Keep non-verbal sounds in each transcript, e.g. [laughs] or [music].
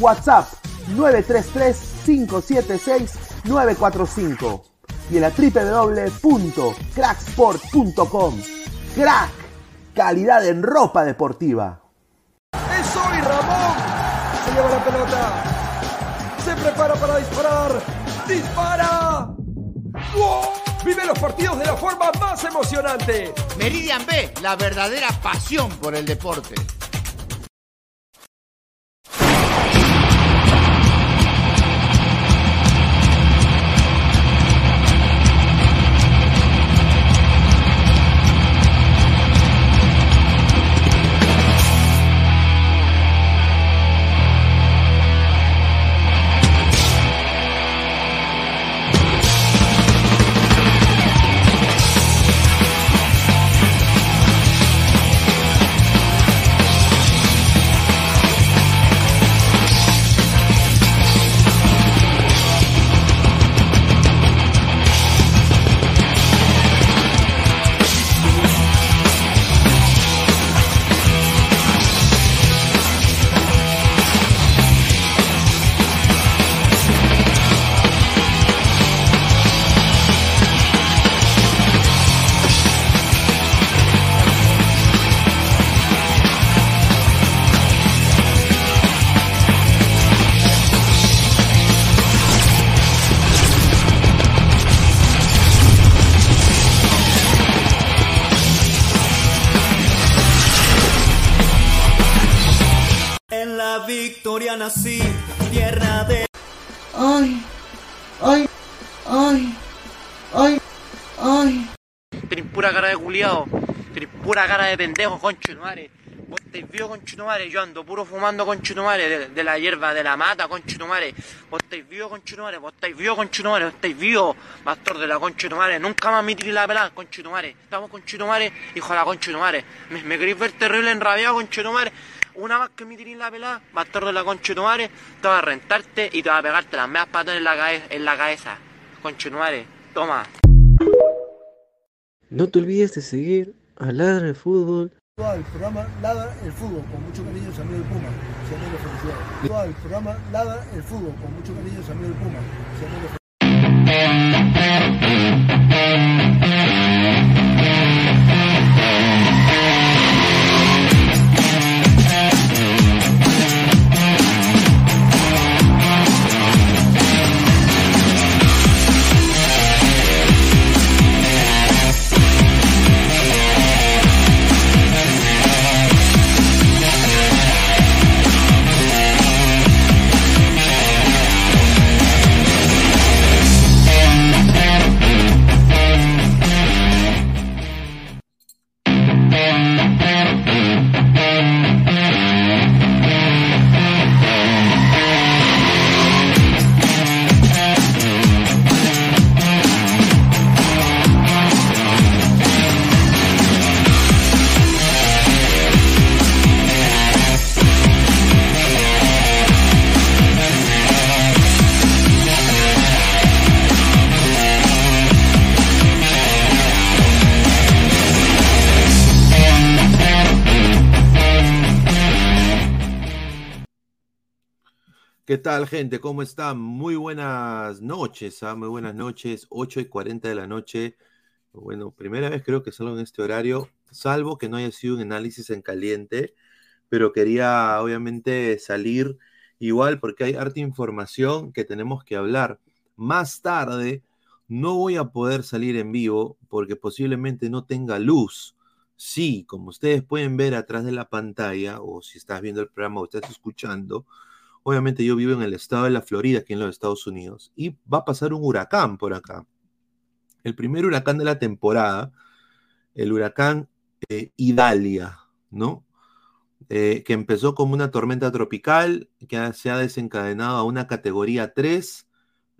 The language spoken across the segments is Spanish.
WhatsApp 933-576-945 y en la www.cracksport.com. Crack, calidad en ropa deportiva. ¡Es hoy Ramón! Se lleva la pelota. Se prepara para disparar. ¡Dispara! Vive los partidos de la forma más emocionante. Meridian B, la verdadera pasión por el deporte. De pendejo, conchetumare. Vos estáis vivo, conchetumare. Yo ando puro fumando, conchetumare. De, de la hierba, de la mata, conchetumare. Vos estáis vivo, conchetumare. Vos estáis vivo, conchetumare. Vos estáis vivo, pastor de la conchetumare. Nunca más me tiré la pelada, conchetumare. Estamos, conchetumare, hijo de la conchetumare. Me, me queréis ver terrible enrabiado, conchetumare. Una vez que me tiré la pelada, bastardo de la conchetumare, te va a rentarte y te va a pegarte las meas patas en la, cabe- en la cabeza. Conchetumare, toma. No te olvides de seguir a Ladra el Fútbol El programa Ladra el Fútbol, con mucho cariño, su amigo el Puma. Amigo felicidades. El programa Ladra el Fútbol, con mucho cariño, su amigo el Puma. Su amigo tal, gente? ¿Cómo están? Muy buenas noches, ¿ah? muy buenas noches, 8 y 40 de la noche. Bueno, primera vez creo que salgo en este horario, salvo que no haya sido un análisis en caliente, pero quería obviamente salir igual porque hay harta información que tenemos que hablar. Más tarde no voy a poder salir en vivo porque posiblemente no tenga luz. Sí, como ustedes pueden ver atrás de la pantalla, o si estás viendo el programa o estás escuchando, obviamente yo vivo en el estado de la Florida, aquí en los Estados Unidos, y va a pasar un huracán por acá. El primer huracán de la temporada, el huracán eh, Idalia, ¿no? Eh, que empezó como una tormenta tropical, que se ha desencadenado a una categoría 3,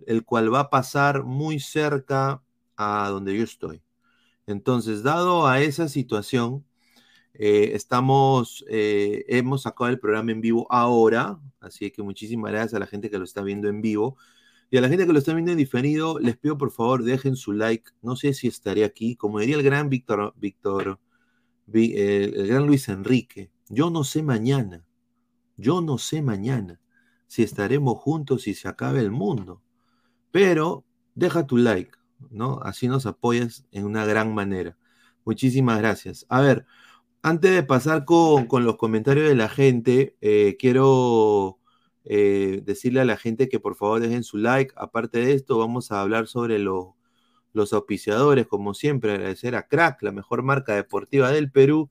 el cual va a pasar muy cerca a donde yo estoy. Entonces, dado a esa situación, eh, estamos, eh, hemos sacado el programa en vivo ahora, así que muchísimas gracias a la gente que lo está viendo en vivo. Y a la gente que lo está viendo en diferido, les pido por favor, dejen su like. No sé si estaré aquí, como diría el gran Víctor, Víctor, el gran Luis Enrique. Yo no sé mañana, yo no sé mañana si estaremos juntos y se acabe el mundo. Pero deja tu like, ¿no? Así nos apoyas en una gran manera. Muchísimas gracias. A ver, antes de pasar con, los comentarios de la gente, eh, quiero eh, decirle a la gente que por favor dejen su like. Aparte de esto, vamos a hablar sobre los auspiciadores, como siempre, agradecer a Crack, la mejor marca deportiva del Perú,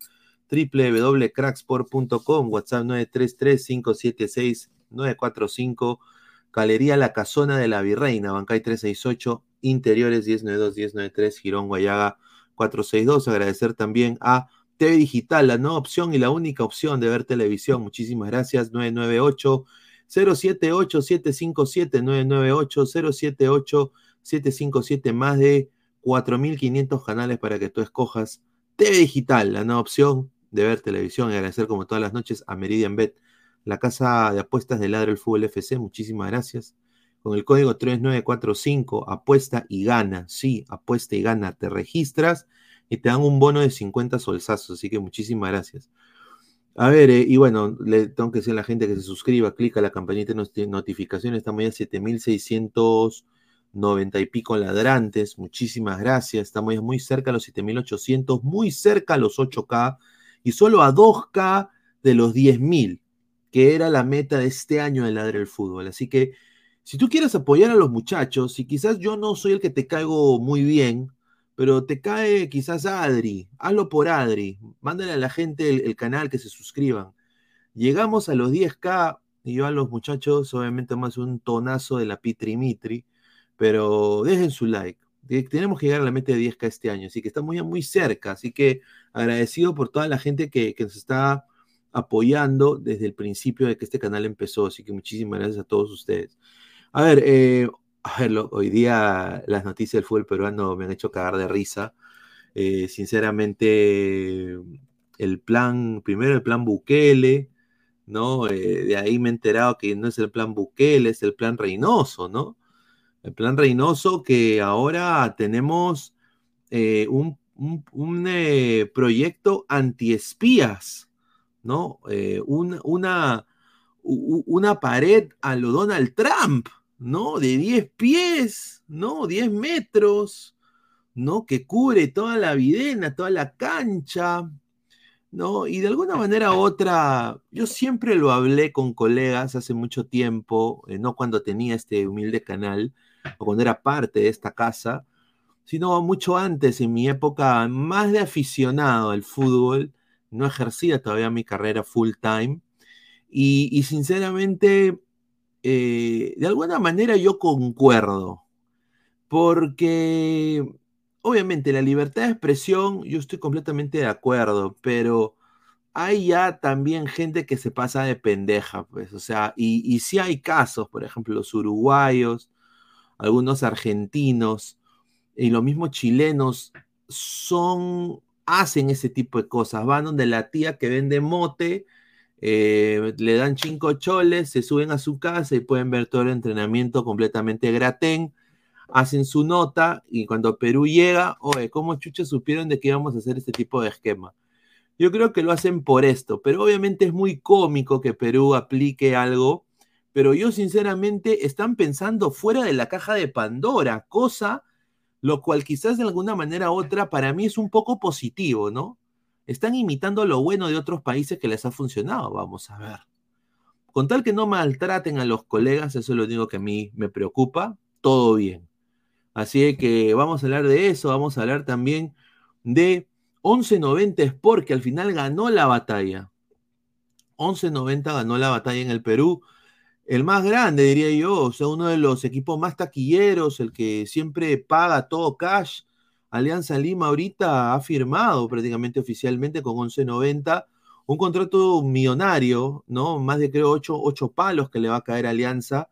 www.cracksport.com, WhatsApp 933-576-945, Galería La Casona de la Virreina, Bancay 368, Interiores 1092-1093, Girón Guayaga 462. Agradecer también a TV Digital, la nueva opción y la única opción de ver televisión. Muchísimas gracias. 998 078 757 998 078 757 más de 4.500 canales para que tú escojas TV Digital, la nueva opción de ver televisión. Y agradecer como todas las noches a Meridian Bet, la casa de apuestas de Ladro el Fútbol FC. Muchísimas gracias. Con el código 3945, apuesta y gana. Sí, apuesta y gana. Te registras y te dan un bono de 50 solsazos. Así que muchísimas gracias. A ver, eh, y bueno, le tengo que decir a la gente que se suscriba, clica la campanita de notificaciones. Estamos ya 7690 y pico ladrantes. Muchísimas gracias. Estamos ya muy cerca a los 7800, muy cerca a los 8K y solo a 2K de los 10.000, que era la meta de este año de Ladre el Fútbol. Así que si tú quieres apoyar a los muchachos, y quizás yo no soy el que te caigo muy bien, pero te cae quizás Adri, hazlo por Adri, mándale a la gente el, canal que se suscriban. Llegamos a los 10k y yo a los muchachos, obviamente más un tonazo de la Pitri Mitri, pero dejen su like. Tenemos que llegar a la meta de 10k este año, así que estamos ya muy cerca, así que agradecido por toda la gente que, que nos está apoyando desde el principio de que este canal empezó, así que muchísimas gracias a todos ustedes. A ver, eh, hoy día las noticias del fútbol peruano me han hecho cagar de risa. Eh, sinceramente, el plan, primero el plan Bukele, ¿no? Eh, de ahí me he enterado que no es el plan Bukele, es el plan Reynoso, ¿no? El plan Reynoso que ahora tenemos un, proyecto antiespías, ¿no? una, una pared a lo Donald Trump, ¿no? De 10 pies, ¿no? 10 metros, ¿no? Que cubre toda la videna, toda la cancha, ¿no? Y de alguna manera u otra, yo siempre lo hablé con colegas hace mucho tiempo, eh, no cuando tenía este humilde canal, o cuando era parte de esta casa, sino mucho antes, en mi época más de aficionado al fútbol, no ejercía todavía mi carrera full time, y, y sinceramente eh, de alguna manera yo concuerdo, porque obviamente la libertad de expresión, yo estoy completamente de acuerdo, pero hay ya también gente que se pasa de pendeja, pues, o sea, y, sí hay casos, por ejemplo, los uruguayos, algunos argentinos y los mismos chilenos son, hacen ese tipo de cosas, van donde la tía que vende mote, eh, le dan cinco choles, se suben a su casa y pueden ver todo el entrenamiento completamente gratén, hacen su nota y cuando Perú llega, oye, ¿cómo chuches supieron de que íbamos a hacer este tipo de esquema? Yo creo que lo hacen por esto, pero obviamente es muy cómico que Perú aplique algo, pero yo sinceramente están pensando fuera de la caja de Pandora, cosa lo cual quizás de alguna manera u otra para mí es un poco positivo, ¿no? Están imitando lo bueno de otros países que les ha funcionado, vamos a ver. Con tal que no maltraten a los colegas, eso es lo único que a mí me preocupa, todo bien. Así que vamos a hablar de eso, vamos a hablar también de 1190 Sport, que al final ganó la batalla. 1190 ganó la batalla en el Perú. El más grande, diría yo, o sea, uno de los equipos más taquilleros, el que siempre paga todo cash. Alianza Lima ahorita ha firmado prácticamente oficialmente con 1190 un contrato millonario, ¿no? Más de creo ocho, palos que le va a caer Alianza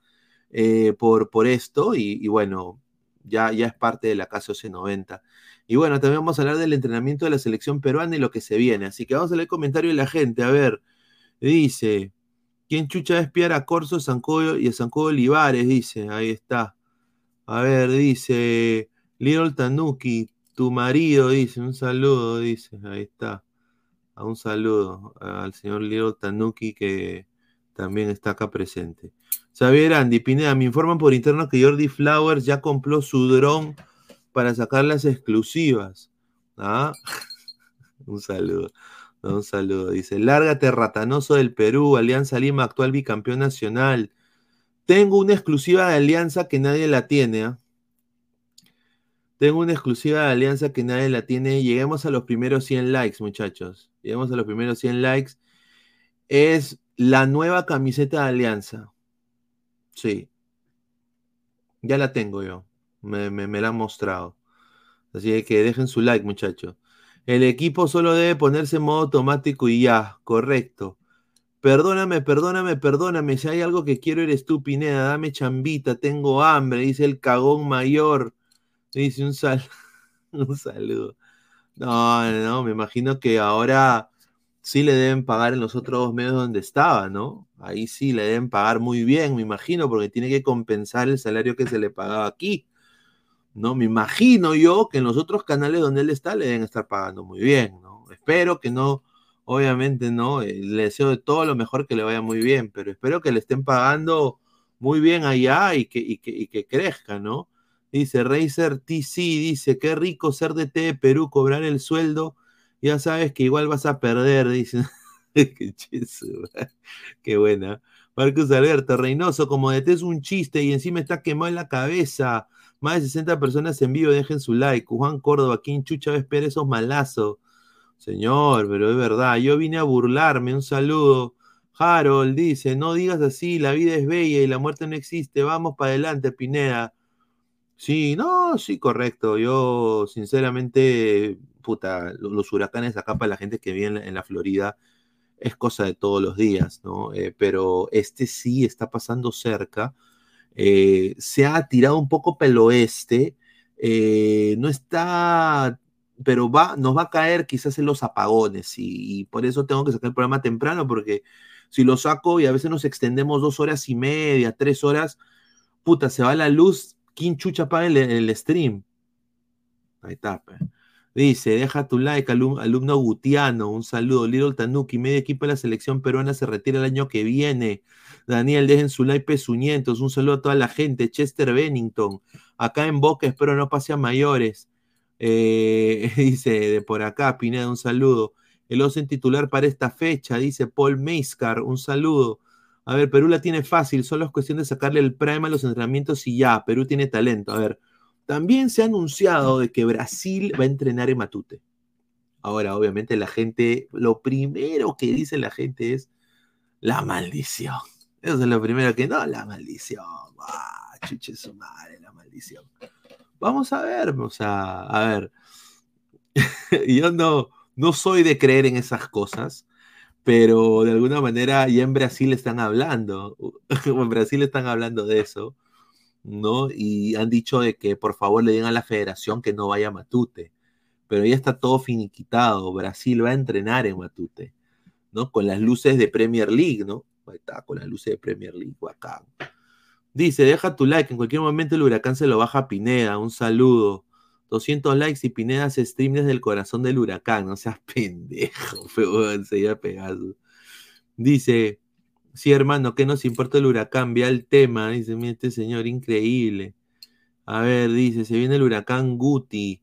eh, por, por esto y, bueno, ya, ya es parte de la casa 1190. Y bueno, también vamos a hablar del entrenamiento de la selección peruana y lo que se viene. Así que vamos a leer el comentario de la gente. A ver, dice, ¿quién chucha va a espiar a Corso Sancoyo y a Sancoyo Olivares? Dice, ahí está. A ver, dice, Little Tanuki, tu marido, dice, un saludo, dice, ahí está. A un saludo al señor Little Tanuki que también está acá presente. Xavier Andy Pineda, me informan por interno que Jordi Flowers ya compró su dron para sacar las exclusivas. ¿Ah? [laughs] un saludo. Un saludo. Dice, lárgate ratanoso del Perú, Alianza Lima, actual bicampeón nacional. Tengo una exclusiva de Alianza que nadie la tiene. ¿ah? Tengo una exclusiva de Alianza que nadie la tiene. Lleguemos a los primeros 100 likes, muchachos. Lleguemos a los primeros 100 likes. Es la nueva camiseta de Alianza. Sí. Ya la tengo yo. Me, la han mostrado. Así que dejen su like, muchachos. El equipo solo debe ponerse en modo automático y ya, correcto. Perdóname, perdóname, perdóname. Si hay algo que quiero eres tú, Pineda. Dame chambita, tengo hambre, dice el cagón mayor. Dice un, sal [laughs] un saludo. No, no, me imagino que ahora sí le deben pagar en los otros medios donde estaba, ¿no? Ahí sí le deben pagar muy bien, me imagino, porque tiene que compensar el salario que se le pagaba aquí. ¿No? Me imagino yo que en los otros canales donde él está le deben estar pagando muy bien, ¿no? Espero que no, obviamente no, le deseo de todo lo mejor que le vaya muy bien, pero espero que le estén pagando muy bien allá y que, y que, y que crezca, ¿no? Dice Razer TC, dice, qué rico ser de T de Perú, cobrar el sueldo ya sabes que igual vas a perder, dice. [laughs] qué, [laughs] qué buena. Marcos Alberto, Reynoso, como de es un chiste y encima está quemado en la cabeza. Más de 60 personas en vivo, dejen su like. Juan Córdoba, ¿quién chucha va a esperar malazos? Señor, pero es verdad, yo vine a burlarme, un saludo. Harold dice, no digas así, la vida es bella y la muerte no existe, vamos para adelante, Pineda. Sí, no, sí, correcto. Yo, sinceramente, puta, los huracanes acá para la gente que vive en la, Florida es cosa de todos los días, ¿no? Eh, pero este sí está pasando cerca. Eh, se ha tirado un poco pelo oeste. Eh, no está, pero va, nos va a caer quizás en los apagones y, y, por eso tengo que sacar el programa temprano porque si lo saco y a veces nos extendemos dos horas y media, tres horas, puta, se va la luz, ¿quién chucha paga el, stream? Ahí está. Dice, deja tu like, alumno Gutiano, un saludo. Little Tanuki, medio equipo de la selección peruana se retira el año que viene. Daniel, dejen su like pezuñentos, un saludo a toda la gente. Chester Bennington, acá en Boca, espero no pase a mayores. Eh, [laughs] dice, de por acá, Pineda, un saludo. El en titular para esta fecha, dice Paul Meiscar, un saludo. A ver, Perú la tiene fácil, solo es cuestión de sacarle el prime a los entrenamientos y ya, Perú tiene talento. A ver, también se ha anunciado de que Brasil va a entrenar en Matute. Ahora, obviamente, la gente, lo primero que dice la gente es la maldición. Eso es lo primero que no, la maldición. Ah, chuche su madre, la maldición. Vamos a ver, o sea, a ver. [laughs] Yo no, no soy de creer en esas cosas, pero de alguna manera ya en Brasil están hablando. [laughs] en Brasil están hablando de eso. ¿no? Y han dicho de que por favor le digan a la federación que no vaya a Matute. Pero ya está todo finiquitado. Brasil va a entrenar en Matute, ¿no? Con las luces de Premier League, ¿no? Ahí está, con las luces de Premier League, acá. Dice, deja tu like, en cualquier momento el huracán se lo baja a Pineda, un saludo. 200 likes y Pineda se stream desde el corazón del huracán, no seas [laughs] pendejo, feo, enseguida Pegasus. Dice, Sí, hermano, ¿qué nos importa el huracán? Vea el tema, dice, mira este señor, increíble. A ver, dice, se viene el huracán Guti.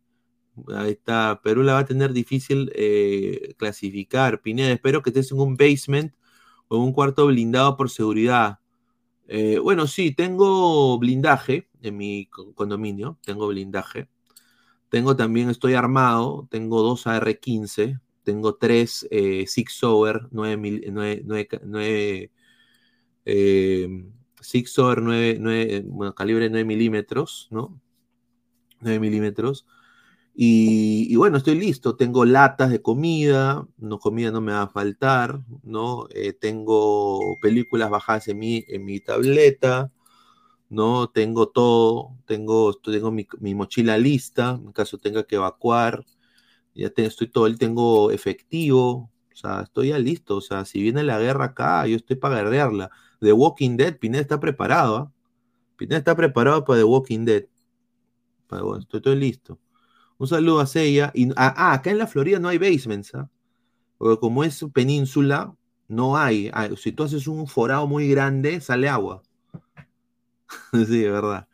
Ahí está, Perú la va a tener difícil eh, clasificar. Pineda, espero que estés en un basement o en un cuarto blindado por seguridad. Eh, bueno, sí, tengo blindaje en mi condominio, tengo blindaje. Tengo también, estoy armado, tengo dos AR-15, tengo tres eh, Six Sauer 9, 9, Six Sauer 9, bueno, calibre 9 milímetros, ¿no? 9 milímetros. Y, bueno, estoy listo. Tengo latas de comida, no comida no me va a faltar, ¿no? Eh, tengo películas bajadas en mi, en mi tableta, ¿no? Tengo todo, tengo, tengo mi, mochila lista, en caso tenga que evacuar, ya estoy todo, tengo efectivo, o sea, estoy ya listo, o sea, si viene la guerra acá, yo estoy para guerrearla. The Walking Dead, Pineda está preparado, ¿ah? Pineda está preparado para The Walking Dead. estoy, estoy listo. Un saludo a Seiya. Y, ah, acá en la Florida no hay basements, ¿ah? Porque como es península, no hay. Ah, si tú haces un forado muy grande, sale agua. [laughs] sí, verdad.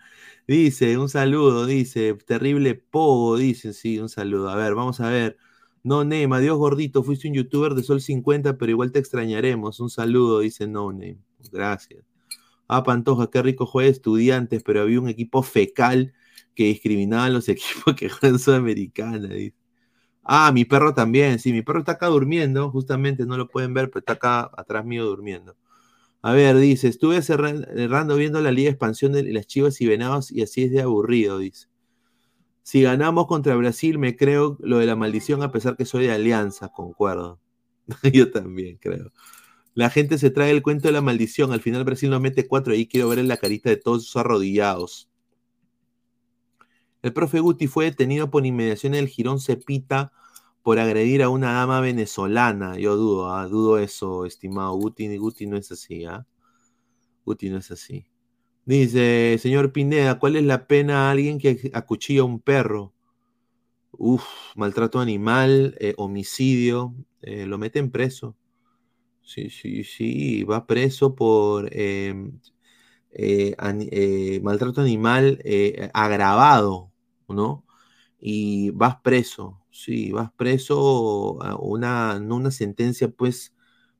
Dice, un saludo, dice, terrible pogo, dice, sí, un saludo. A ver, vamos a ver. No Name, adiós gordito, fuiste un youtuber de Sol 50, pero igual te extrañaremos. Un saludo, dice No Name. Gracias. Ah, Pantoja, qué rico juega estudiantes, pero había un equipo fecal que discriminaban los [laughs] equipos que juegan Sudamericana. Ah, mi perro también, sí, mi perro está acá durmiendo, justamente no lo pueden ver, pero está acá atrás mío durmiendo. A ver, dice, estuve cerrando viendo la Liga de Expansión de las Chivas y Venados y así es de aburrido, dice. Si ganamos contra Brasil, me creo lo de la maldición, a pesar que soy de Alianza, concuerdo. [laughs] Yo también creo. La gente se trae el cuento de la maldición. Al final Brasil nos mete cuatro y quiero ver en la carita de todos esos arrodillados. El profe Guti fue detenido por inmediación del Girón Cepita por agredir a una dama venezolana. Yo dudo, ¿ah? dudo eso, estimado Guti. Guti no es así, ¿ah? Guti no es así. Dice, señor Pineda, ¿cuál es la pena a alguien que acuchilla a un perro? Uf, maltrato animal, eh, homicidio, eh, lo meten preso. Sí, sí, sí, va preso por em, eh, maltrato animal agravado, ¿no? Y vas preso, sí, vas preso a una, no una sentencia pues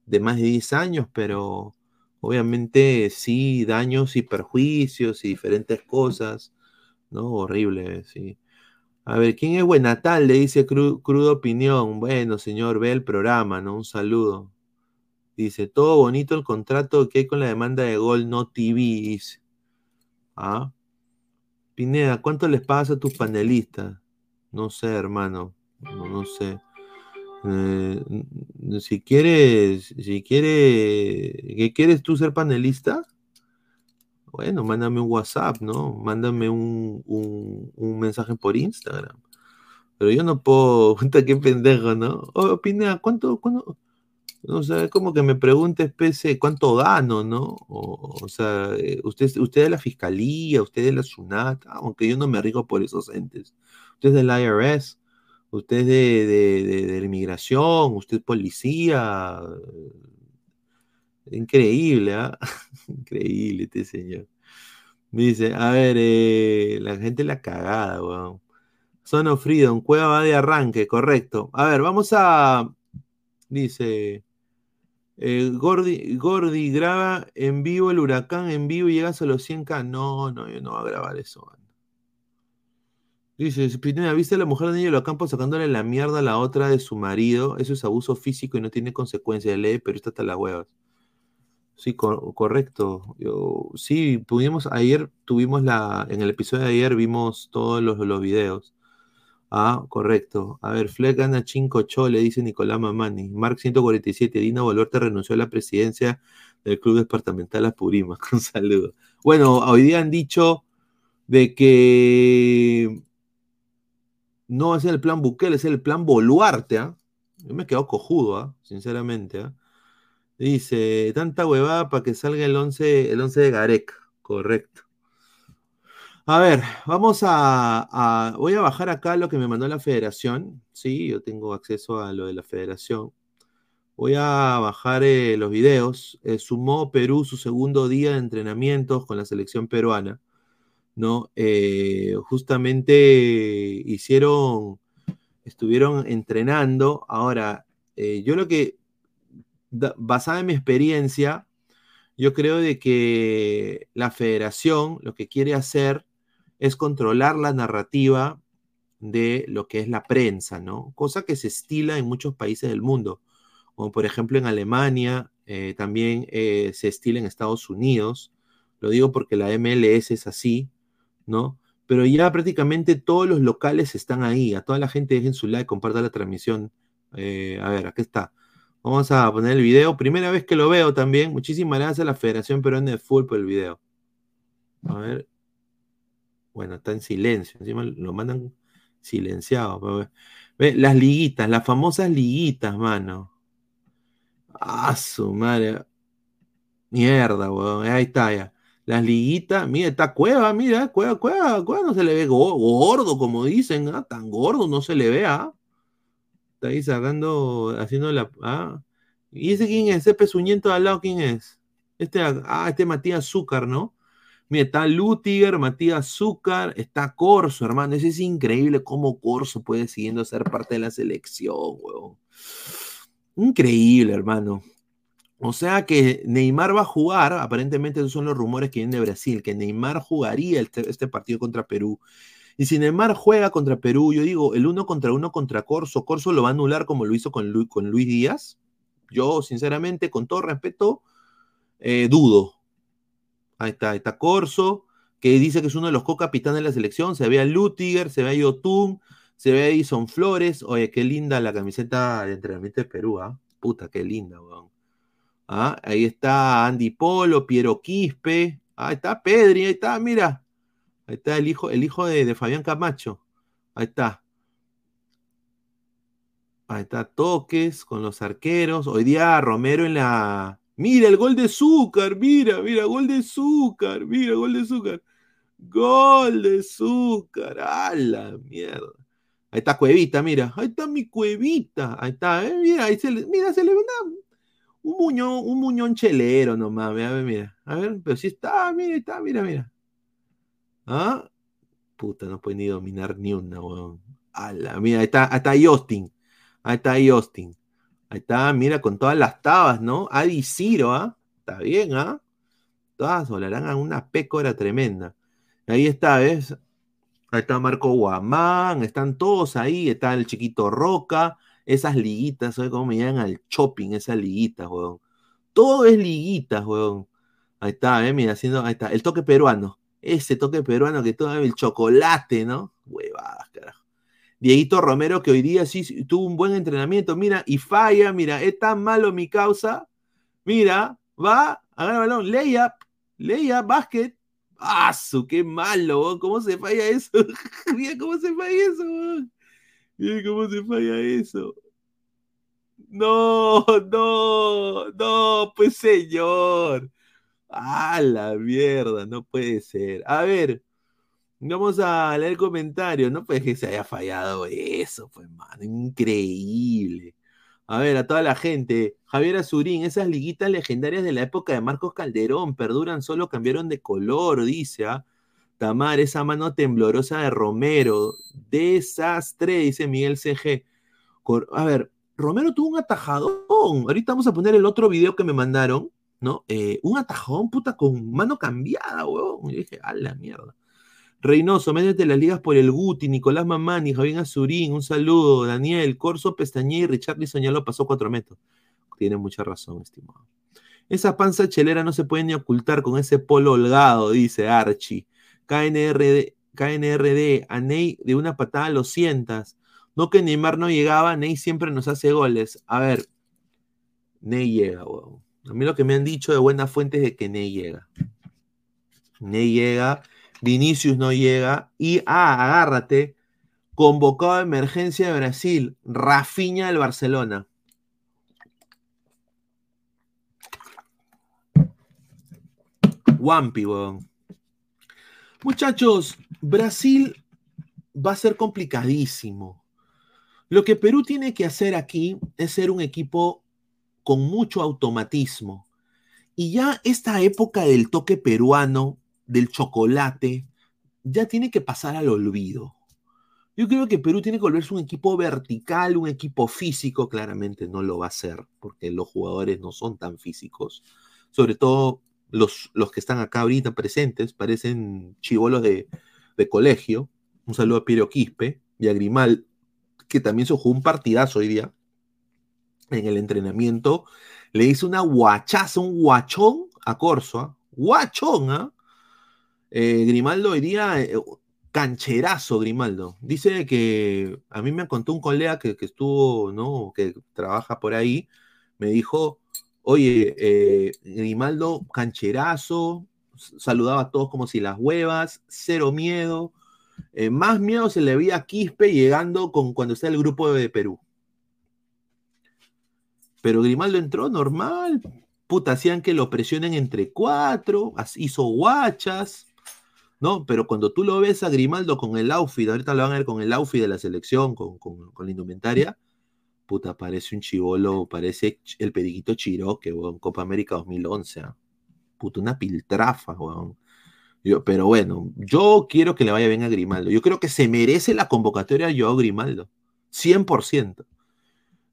de más de 10 años, pero obviamente sí, daños y perjuicios y diferentes cosas, ¿no? Horrible, sí. A ver, ¿quién es Buenatal? Le dice crudo opinión. Bueno, señor, ve el programa, ¿no? Un saludo. Dice, todo bonito el contrato que hay con la demanda de Gol No TV. Dice. ¿Ah? Pineda, ¿cuánto les pagas a tus panelistas? No sé, hermano. No, sé. Eh, si quieres, si quieres, ¿qué quieres tú ser panelista? Bueno, mándame un WhatsApp, ¿no? Mándame un, mensaje por Instagram. Pero yo no puedo, [laughs] qué pendejo, ¿no? Oh, ¿cuánto, cuánto, o sea, es como que me pregunte especie cuánto gano, ¿no? O, sea, eh, usted, usted de la fiscalía, usted de la SUNAT, aunque yo no me rico por esos entes. Usted es del IRS, usted es de, la inmigración, usted es policía. Increíble, ¿ah? [laughs] Increíble este señor. Dice, a ver, eh, la gente la cagada, weón. Son of Freedom, Cueva va de arranque, correcto. A ver, vamos a. Dice. Eh, Gordy, Gordy graba en vivo el huracán en vivo y llegas a los 100k. No, no, yo no voy a grabar eso. Dice, Pineda, ¿viste a la mujer de Niño Campo sacándole la mierda a la otra de su marido? Eso es abuso físico y no tiene consecuencias de ley, pero está hasta las huevas. Sí, correcto. Sí, pudimos, ayer tuvimos la, en el episodio de ayer vimos todos los, los videos. Ah, correcto. A ver, Fleck gana 5 le dice Nicolás Mamani. Mark 147, Dina Boluarte renunció a la presidencia del Club Departamental Apurímac. [laughs] Un saludo. Bueno, hoy día han dicho de que no es el plan Bukele, es el plan Boluarte. ¿ah? Yo me he quedado cojudo, ¿ah? sinceramente. ¿ah? Dice, tanta huevada para que salga el 11, el 11 de Garek. Correcto. A ver, vamos a, Voy a bajar acá lo que me mandó la federación. Sí, yo tengo acceso a lo de la federación. Voy a bajar eh, los videos. Eh, sumó Perú su segundo día de entrenamientos con la selección peruana. ¿No? Eh, justamente hicieron, estuvieron entrenando. Ahora, yo lo que, basada en mi experiencia, yo creo de que la federación lo que quiere hacer es controlar la narrativa de lo que es la prensa, ¿no? Cosa que se estila en muchos países del mundo, como por ejemplo en Alemania, eh, también eh, se estila en Estados Unidos. Lo digo porque la MLS es así, ¿no? Pero ya prácticamente todos los locales están ahí. A toda la gente dejen su like, compartan la transmisión. Eh, a ver, aquí está. Vamos a poner el video. Primera vez que lo veo también. Muchísimas gracias a la Federación Peruana de Fútbol por el video. A ver. Bueno, está en silencio. Encima lo mandan silenciado. Las liguitas, las famosas liguitas, mano. Ah, su madre. Mierda, weón. Ahí está ya. Las liguitas, mira, está cueva, mira, cueva, cueva, cueva, no se le ve gordo, como dicen, ¿ah? tan gordo no se le ve, ¿ah? Está ahí sacando, haciendo la. ¿ah? ¿Y ese quién es? Ese pezuñento de al lado, ¿quién es? Este, ah, este Matías Azúcar, ¿no? Mira, está Lutiger, Matías Zúcar, está Corso, hermano. Ese es increíble cómo Corso puede siguiendo ser parte de la selección, weón. Increíble, hermano. O sea que Neymar va a jugar, aparentemente esos son los rumores que vienen de Brasil, que Neymar jugaría este, este partido contra Perú. Y si Neymar juega contra Perú, yo digo, el uno contra uno contra Corso, Corso lo va a anular como lo hizo con, Luis Díaz. Yo, sinceramente, con todo respeto, eh, dudo, Ahí está, ahí está Corso, que dice que es uno de los co-capitanes de la selección. Se ve a Lutiger, se ve a Yotun, se ve a Edison Flores. Oye, qué linda la camiseta de entrenamiento de Perú, ¿ah? Puta, qué linda, weón. ¿Ah? Ahí está Andy Polo, Piero Quispe. Ahí está Pedri, ahí está, mira. Ahí está el hijo, el hijo de, Fabián Camacho. Ahí está. Ahí está Toques con los arqueros. Hoy día Romero en la, Mira el gol de Zúcar, mira, mira, gol de Zúcar, mira, gol de Zúcar. Gol de Zúcar, a la mierda. Ahí está Cuevita, mira, ahí está mi Cuevita, ahí está, ¿eh? mira, ahí se le, mira, se le un muñón, un muñón chelero nomás, mira, mira, a ver, pero si está, mira, está, mira, mira. ¿Ah? Puta, no puede ni dominar ni una, weón. la mira, ahí está, ahí está Justin, ahí está Justin. Ahí está, mira, con todas las tabas, ¿no? Adi Ciro, ¿ah? Está bien, ¿ah? Todas volarán a una pécora tremenda. Ahí está, ¿ves? Ahí está Marco Guamán, están todos ahí, está el chiquito Roca, esas liguitas, ¿sabes cómo me llaman al shopping, esas liguitas, weón? Todo es liguitas, weón. Ahí está, ¿eh? Mira, haciendo, ahí está, el toque peruano. Ese toque peruano que todo el chocolate, ¿no? Huevadas, carajo. Dieguito Romero, que hoy día sí tuvo un buen entrenamiento, mira, y falla, mira, es tan malo mi causa, mira, va, agarra balón, layup, layup, básquet, ¡Ah, su, qué malo! ¿Cómo se falla eso? [laughs] mira cómo se falla eso. Mira cómo se falla eso. No, no, no, pues señor. ¡Ah, la mierda! No puede ser. A ver, Vamos a leer comentarios. No puede que se haya fallado eso, pues, mano. Increíble. A ver, a toda la gente. Javier Azurín, esas liguitas legendarias de la época de Marcos Calderón perduran, solo cambiaron de color, dice. ¿ah? Tamar, esa mano temblorosa de Romero. Desastre, dice Miguel CG. A ver, Romero tuvo un atajadón. Ahorita vamos a poner el otro video que me mandaron, ¿no? Eh, un atajadón, puta, con mano cambiada, weón. Y dije, a la mierda. Reynoso, métete las ligas por el Guti, Nicolás Mamani, Javier Azurín, un saludo, Daniel, Corso, Pestañé y Richard lo pasó cuatro metros. Tiene mucha razón, estimado. Esa panza chelera no se puede ni ocultar con ese polo holgado, dice Archie. KNRD, KNRD, a Ney de una patada lo sientas. No que Neymar no llegaba, Ney siempre nos hace goles. A ver, Ney llega, weón. A mí lo que me han dicho de buena fuente es de que Ney llega. Ney llega Vinicius no llega. Y, ah, agárrate, convocado a emergencia de Brasil, Rafinha del Barcelona. Wampi, weón. Muchachos, Brasil va a ser complicadísimo. Lo que Perú tiene que hacer aquí es ser un equipo con mucho automatismo. Y ya esta época del toque peruano, del chocolate, ya tiene que pasar al olvido. Yo creo que Perú tiene que volverse un equipo vertical, un equipo físico, claramente no lo va a ser, porque los jugadores no son tan físicos. Sobre todo los, los que están acá ahorita presentes, parecen chivolos de, de colegio. Un saludo a Piero Quispe y a Grimal, que también se jugó un partidazo hoy día en el entrenamiento. Le hizo una guachaza, un guachón a Corso. Guachón, ¿ah? Eh, Grimaldo hoy día, eh, cancherazo Grimaldo. Dice que a mí me contó un colega que, estuvo, ¿no? Que trabaja por ahí. Me dijo, oye, eh, Grimaldo, cancherazo, saludaba a todos como si las huevas, cero miedo. más miedo se le veía a Quispe llegando con cuando está el grupo de Perú. Pero Grimaldo entró normal. Puta, hacían que lo presionen entre cuatro, hizo guachas, ¿no? Pero cuando tú lo ves a Grimaldo con el outfit, ahorita lo van a ver con el outfit de la selección, con, la indumentaria, puta, parece un chivolo, parece el periquito Chiroque, weón, Copa América 2011. ¿ah? Puta, una piltrafa, weón. Yo, pero bueno, yo quiero que le vaya bien a Grimaldo. Yo creo que se merece la convocatoria yo Grimaldo. 100%.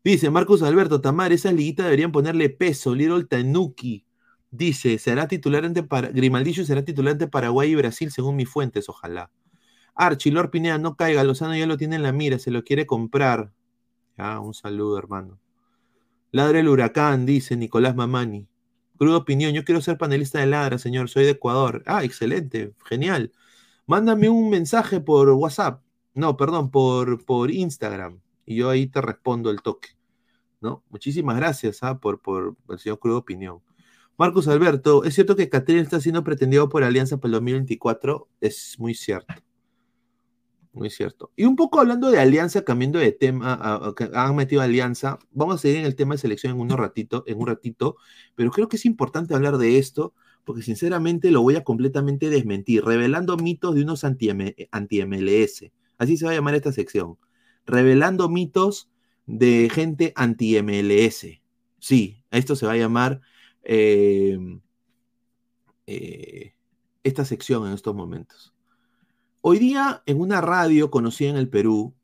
Dice Marcos Alberto Tamar, esa liguita deberían ponerle peso, Little Tanuki. Dice, será titular ante para... Grimaldillo será titular ante Paraguay y Brasil, según mis fuentes, ojalá. Archie, Lord Pineda, no caiga, Lozano ya lo tiene en la mira, se lo quiere comprar. Ya, un saludo, hermano. Ladra el huracán, dice Nicolás Mamani. Crudo opinión, yo quiero ser panelista de Ladra, señor, soy de Ecuador. Ah, excelente, genial. Mándame un mensaje por WhatsApp. No, perdón, por, por Instagram. Y yo ahí te respondo el toque. ¿no? Muchísimas gracias ¿ah? por, por el señor Crudo Opinión. Marcos Alberto, ¿es cierto que Catrina está siendo pretendido por Alianza para el 2024? Es muy cierto. Muy cierto. Y un poco hablando de Alianza, cambiando de tema, han metido Alianza, vamos a seguir en el tema de selección en, un ratito, en un ratito, pero creo que es importante hablar de esto, porque sinceramente lo voy a completamente desmentir, revelando mitos de unos anti-MLS. Así se va a llamar esta sección. Revelando mitos de gente anti-MLS. Sí, esto se va a llamar em, eh, esta sección en estos momentos. Hoy día, en una radio conocida en el Perú,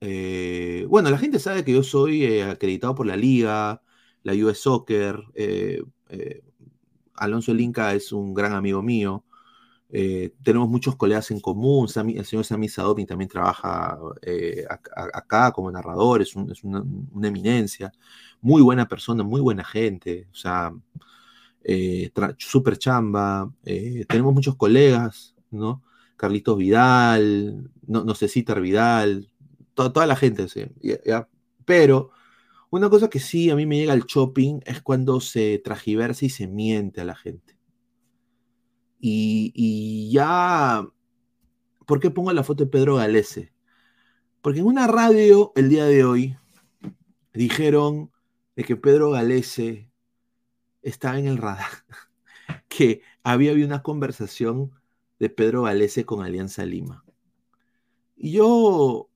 eh, bueno, la gente sabe que yo soy eh, acreditado por la Liga, la US Soccer, Alonso Linca es un gran amigo mío, eh, tenemos muchos colegas en común. el señor Sami Sadomi también trabaja eh, acá, como narrador, es, una, eminencia. Muy buena persona, muy buena gente. O sea, eh, súper chamba. tenemos muchos colegas, ¿no? Carlitos Vidal, no, no sé, Citer Vidal, toda la gente, sí, Pero una cosa que sí a mí me llega al shopping es cuando se tragiversa y se miente a la gente. Y, ya, ¿por qué pongo la foto de Pedro Galese? Porque en una radio el día de hoy dijeron de que Pedro Galese estaba en el radar, [laughs] que había habido una conversación de Pedro Galese con Alianza Lima. Y yo,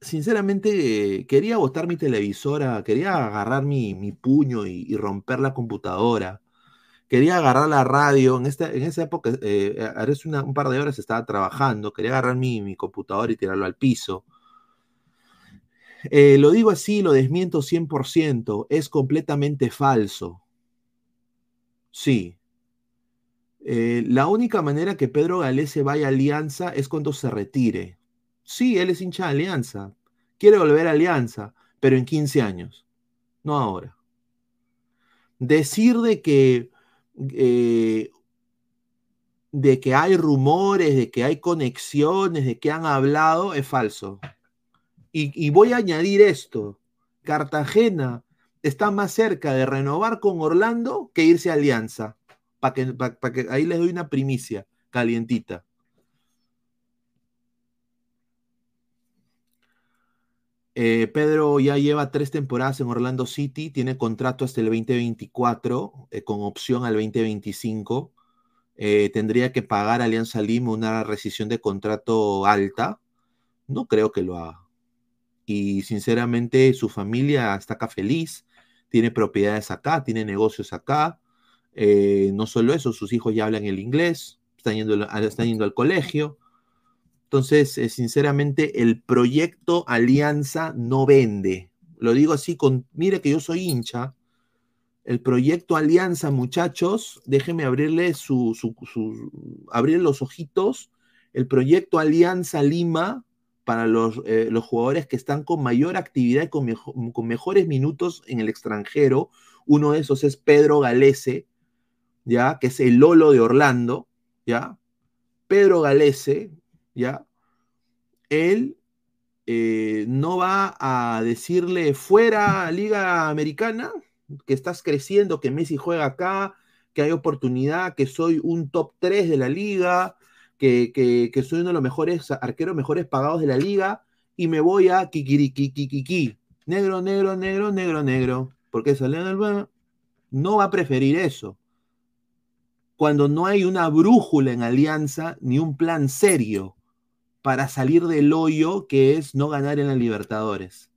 sinceramente, quería botar mi televisora, quería agarrar mi, puño y romper la computadora quería agarrar la radio, en, esta, en esa época, eh, un par de horas estaba trabajando, quería agarrar mi, mi computador y tirarlo al piso. Eh, lo digo así, lo desmiento 100%, es completamente falso. Sí. Eh, la única manera que Pedro Galese vaya a Alianza es cuando se retire. Sí, él es hincha de Alianza. Quiere volver a Alianza, pero en 15 años, no ahora. Decir de que eh, de que hay rumores, de que hay conexiones, de que han hablado, es falso. Y, voy a añadir esto. Cartagena está más cerca de renovar con Orlando que irse a Alianza. Para que, que ahí les doy una primicia calientita. Eh, Pedro ya lleva tres temporadas en Orlando City, tiene contrato hasta el 2024 eh, con opción al 2025. Eh, tendría que pagar a Alianza Lima una rescisión de contrato alta. No creo que lo haga. Y sinceramente su familia está acá feliz. tiene propiedades acá, tiene negocios acá. Eh, no solo eso, sus hijos ya hablan el inglés, están yendo, están yendo al colegio. Entonces, eh, sinceramente, el proyecto Alianza no vende. Lo digo así con, mire que yo soy hincha. El proyecto Alianza, muchachos, déjenme abrirle su, su, abrir los ojitos. El proyecto Alianza Lima para los, eh, los jugadores que están con mayor actividad y con, con, mejores minutos en el extranjero. Uno de esos es Pedro Galese, ¿ya? Que es el Lolo de Orlando, ¿ya? Pedro Galese, ¿ya? Él eh, no va a decirle fuera Liga Americana, que estás creciendo, que Messi juega acá, que hay oportunidad, que soy un top 3 de la liga, que, que, soy uno de los mejores arqueros mejores pagados de la liga, y me voy a kikiriki, negro, negro, negro, negro, negro, porque Leonel no va a preferir eso. Cuando no hay una brújula en alianza ni un plan serio para salir del hoyo que es no ganar en la Libertadores.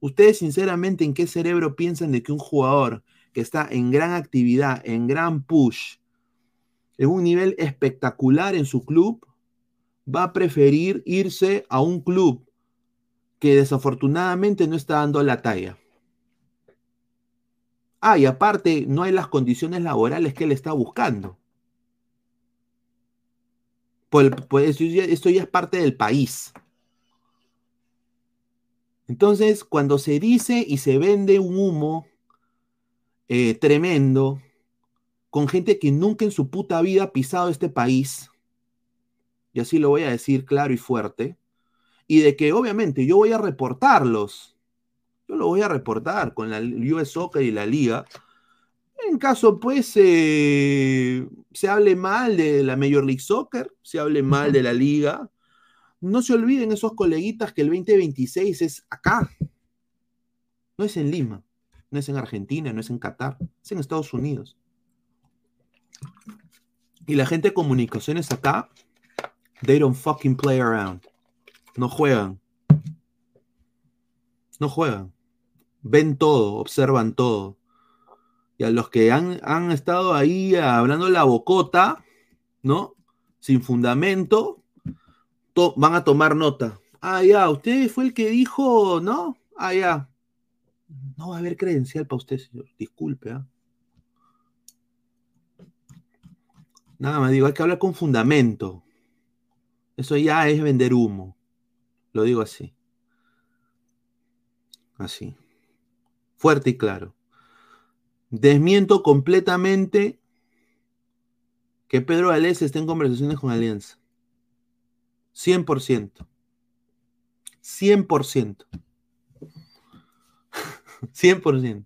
Ustedes sinceramente en qué cerebro piensan de que un jugador que está en gran actividad, en gran push, en un nivel espectacular en su club, va a preferir irse a un club que desafortunadamente no está dando la talla? Ah, y aparte no hay las condiciones laborales que él está buscando. Pues, pues esto, ya, es parte del país. Entonces, cuando se dice y se vende un humo eh, tremendo con gente que nunca en su puta vida ha pisado este país, y así lo voy a decir claro y fuerte, y de que obviamente yo voy a reportarlos, yo lo voy a reportar con la US Soccer y la liga, en caso, pues, eh, se hable mal de la Major League Soccer, se hable mal de la liga. No se olviden esos coleguitas que el 2026 es acá. No es en Lima, no es en Argentina, no es en Qatar, es en Estados Unidos. Y la gente de comunicaciones acá, they don't fucking play around. No juegan. No juegan. Ven todo, observan todo y a los que han, han estado ahí hablando la bocota, ¿no? Sin fundamento, van a tomar nota. Ah, ya, usted fue el que dijo, ¿no? Ah, ya. No va a haber credencial para usted, señor. Disculpe, ¿ah? Nada más digo, hay que hablar con fundamento. Eso ya es vender humo. Lo digo así. Así. Fuerte y claro. Desmiento completamente que Pedro Alés esté en conversaciones con Alianza. 100%. 100%. 100%.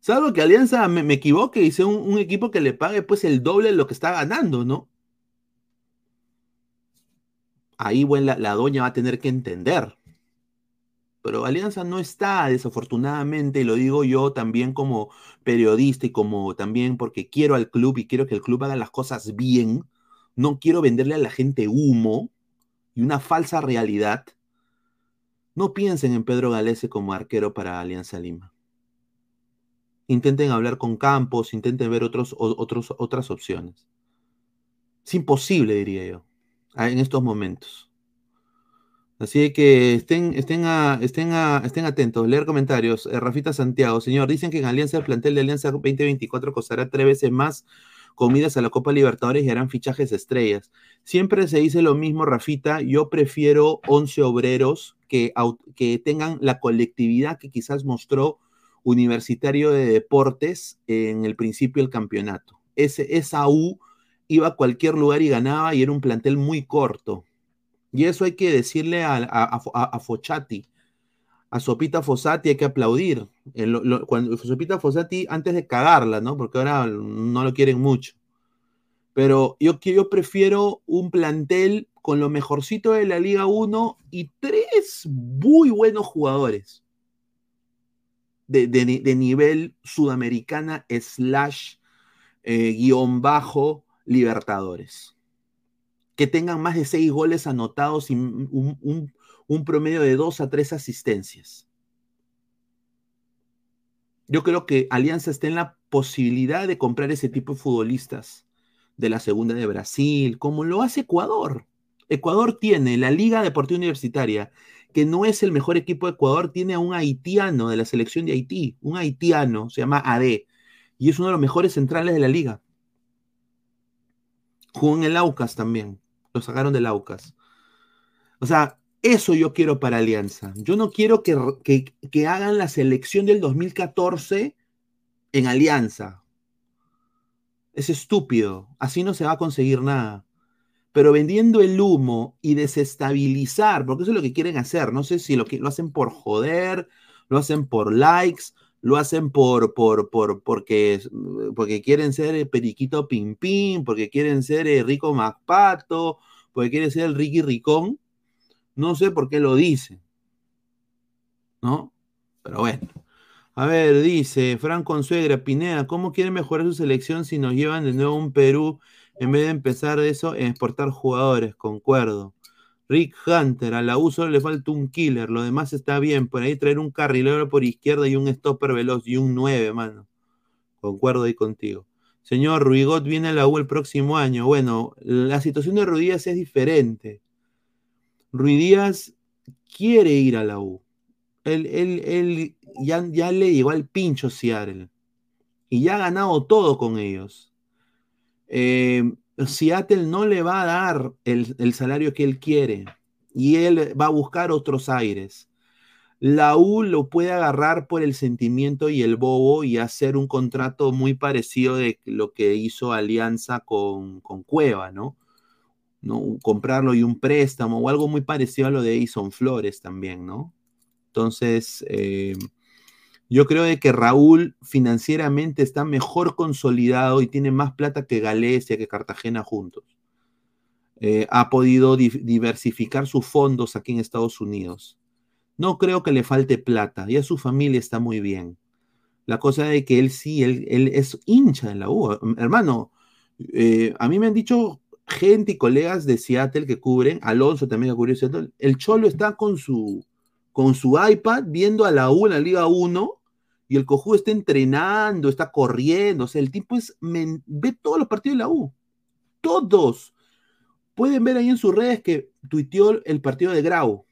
Salvo que Alianza me, equivoque y sea un, equipo que le pague pues el doble de lo que está ganando, ¿no? Ahí bueno, la doña va a tener que entender pero Alianza no está, desafortunadamente, y lo digo yo también como periodista y como también porque quiero al club y quiero que el club haga las cosas bien, no quiero venderle a la gente humo y una falsa realidad. No piensen en Pedro Galese como arquero para Alianza Lima. Intenten hablar con Campos, intenten ver otros, otras opciones. Es imposible, diría yo, en estos momentos. Así que estén, estén, estén, estén atentos, leer comentarios. Eh, Rafita Santiago, señor, dicen que en Alianza el plantel de Alianza 2024 costará tres veces más comidas a la Copa Libertadores y harán fichajes estrellas. Siempre se dice lo mismo, Rafita. Yo prefiero 11 obreros que, que tengan la colectividad que quizás mostró Universitario de Deportes en el principio del campeonato. Ese, esa U iba a cualquier lugar y ganaba y era un plantel muy corto y eso hay que decirle a, a, Fochati, a Sopita Fossati hay que aplaudir. cuando Sopita Fossati, antes de cagarla, ¿no? Porque ahora no lo quieren mucho. Pero yo, yo prefiero un plantel con lo mejorcito de la Liga 1 y tres muy buenos jugadores de, nivel sudamericana slash eh, guion bajo Libertadores que tengan más de seis goles anotados y un, promedio de dos a tres asistencias. Yo creo que Alianza está en la posibilidad de comprar ese tipo de futbolistas de la segunda de Brasil, como lo hace Ecuador. Ecuador tiene la Liga Deportiva Universitaria, que no es el mejor equipo de Ecuador, tiene a un haitiano de la selección de Haití, un haitiano, se llama AD, y es uno de los mejores centrales de la liga. Jugó en el Aucas también, lo sacaron del Aucas. O sea, eso yo quiero para Alianza. Yo no quiero que, que, hagan la selección del 2014 en Alianza. Es estúpido, así no se va a conseguir nada pero vendiendo el humo y desestabilizar, porque eso es lo que quieren hacer. No sé si lo, lo hacen por joder, lo hacen por likes, lo hacen por, por, por porque, porque quieren ser Periquito Pim Pim, porque quieren ser Rico Macpato, porque quieren ser el Ricky Ricón. No sé por qué lo dicen. ¿No? Pero bueno. A ver, dice Franco Consuegra, Pineda, ¿cómo quieren mejorar su selección si nos llevan de nuevo un Perú en vez de empezar eso, en exportar jugadores, concuerdo. Rick Hunter, a la U solo le falta un killer, lo demás está bien. Por ahí traer un carrilero por izquierda y un stopper veloz y un 9, mano. Concuerdo ahí contigo. Señor, Ruigot viene a la U el próximo año. Bueno, la situación de Ruidías es diferente. Ruidías quiere ir a la U. Él, él, él ya, le llegó al pincho Seattle. Y ya ha ganado todo con ellos eh, Seattle no le va a dar el, salario que él quiere y él va a buscar otros aires. La U lo puede agarrar por el sentimiento y el bobo y hacer un contrato muy parecido de lo que hizo Alianza con, Cueva, ¿no? ¿no? Comprarlo y un préstamo o algo muy parecido a lo de Eison Flores también, ¿no? Entonces, eh, yo creo de que Raúl financieramente está mejor consolidado y tiene más plata que Galecia, que Cartagena juntos. Eh, ha podido diversificar sus fondos aquí en Estados Unidos. No creo que le falte plata, ya su familia está muy bien. La cosa de que él sí, él, es hincha en la U. Hermano, eh, a mí me han dicho gente y colegas de Seattle que cubren, Alonso también que cubrió Seattle, el Cholo está con su, con su iPad viendo a la U en la Liga 1 y el cojudo está entrenando, está corriendo, o sea, el tipo es, ve todos los partidos de la U, todos. Pueden ver ahí en sus redes que tuiteó el partido de Grau,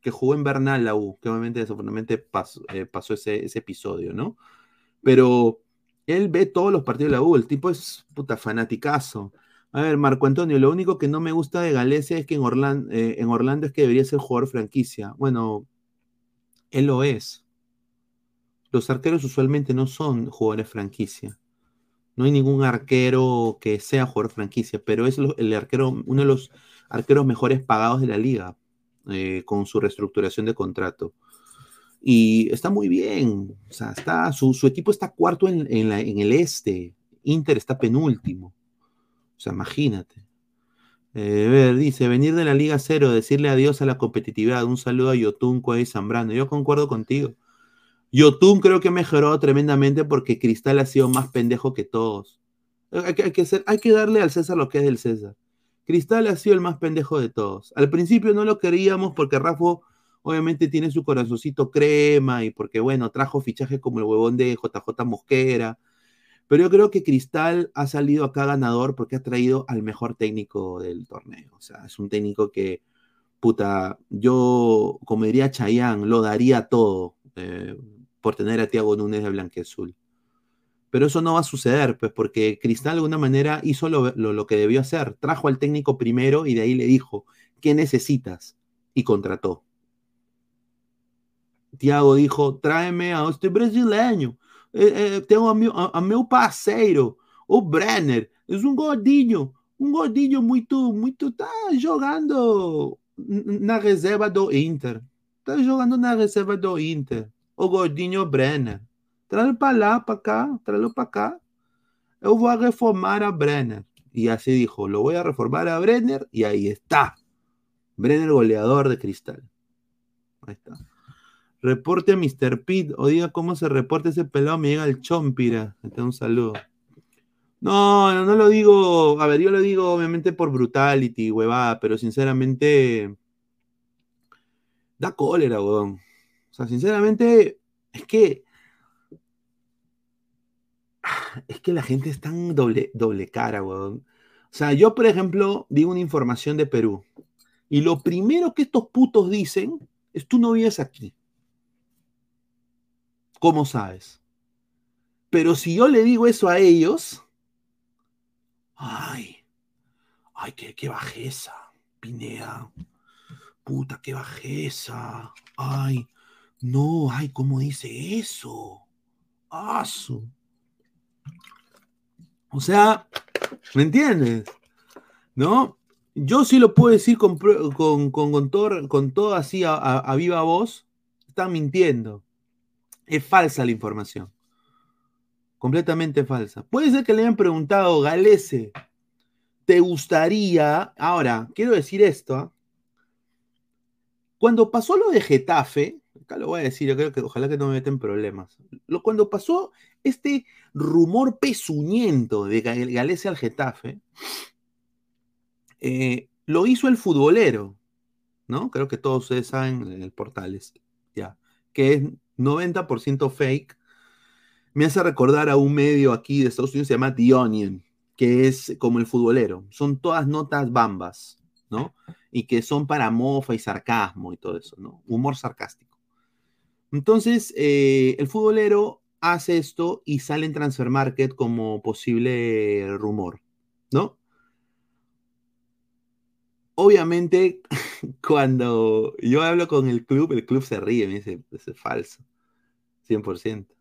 que jugó en Bernal la U, que obviamente desafortunadamente pasó, eh, pasó ese, episodio, ¿no? Pero él ve todos los partidos de la U, el tipo es puta fanaticazo. A ver, Marco Antonio, lo único que no me gusta de Galecia es que en Orlando, eh, en Orlando es que debería ser jugador franquicia. Bueno, él lo es. Los arqueros usualmente no son jugadores franquicia. No hay ningún arquero que sea jugador franquicia, pero es el arquero, uno de los arqueros mejores pagados de la liga eh, con su reestructuración de contrato. Y está muy bien. O sea, está, su, equipo está cuarto en, el este. Inter está penúltimo. O sea, imagínate. Eh, ver, dice, venir de la Liga Cero, decirle adiós a la competitividad. Un saludo a Yotun, y Zambrano. Yo concuerdo contigo. Yotun creo que mejoró tremendamente porque Cristal ha sido más pendejo que todos. Hay que, darle al César lo que es del César. Cristal ha sido el más pendejo de todos. Al principio no lo queríamos porque Rafa obviamente tiene su corazoncito crema y porque, bueno, trajo fichaje como el huevón de JJ Mosquera. Pero yo creo que Cristal ha salido acá ganador porque ha traído al mejor técnico del torneo. O sea, es un técnico que, puta, yo, como diría Chayán, lo daría todo. Eh, por tener a Tiago Núñez de Blanqueazul. Pero eso no va a suceder, pues porque Cristal de alguna manera hizo lo, que debió hacer. Trajo al técnico primero y de ahí le dijo, ¿qué necesitas? Y contrató. Tiago dijo, tráeme a este brasileño. Eh, eh, tengo a mi, a, meu parceiro, o Brenner. Es un gordinho, un gordinho muito, muito, está jogando na reserva do Inter. Está jogando na reserva do Inter o gordinho Brenner. Traz para lá, para cá, tráelo para acá. Yo voy a reformar a Brenner. Y así dijo, lo voy a reformar a Brenner y ahí está. Brenner goleador de cristal. Ahí está. Reporte a Mr. Pete o diga cómo se reporta ese pelado, me llega el chompira. Te un saludo. No, no, no lo digo, a ver, yo lo digo obviamente por brutality, huevada, pero sinceramente da cólera, weón. Sinceramente, es que es que la gente es tan doble, doble cara, weón. O sea, yo, por ejemplo, digo una información de Perú. Y lo primero que estos putos dicen es tú no vives aquí. ¿Cómo sabes? Pero si yo le digo eso a ellos, ay, ay, qué, qué bajeza, Pineda. Puta, qué bajeza. Ay, no, ay, ¿cómo dice eso? Asu. O sea, ¿me entiendes? ¿No? Yo sí lo puedo decir con, con, con, todo, con todo, así a, a, viva voz. Están mintiendo. Es falsa la información. Completamente falsa. Puede ser que le hayan preguntado, Galese, ¿te gustaría? Ahora, quiero decir esto. ¿ah? Cuando pasó lo de Getafe, acá lo voy a decir, yo creo que ojalá que no me meten problemas. Lo, cuando pasó este rumor pesuñento de Galese al Getafe, eh, lo hizo el futbolero, ¿no? Creo que todos ustedes saben en el portales, ya, que es 90% fake. Me hace recordar a un medio aquí de Estados Unidos, se llama The Onion, que es como el futbolero. Son todas notas bambas, ¿no? Y que son para mofa y sarcasmo y todo eso, ¿no? Humor sarcástico. Entonces, eh, el futbolero hace esto y sale en Transfer Market como posible rumor, ¿no? obviamente, [laughs] cuando yo hablo con el club, el club se ríe, me dice, eso es falso, 100%.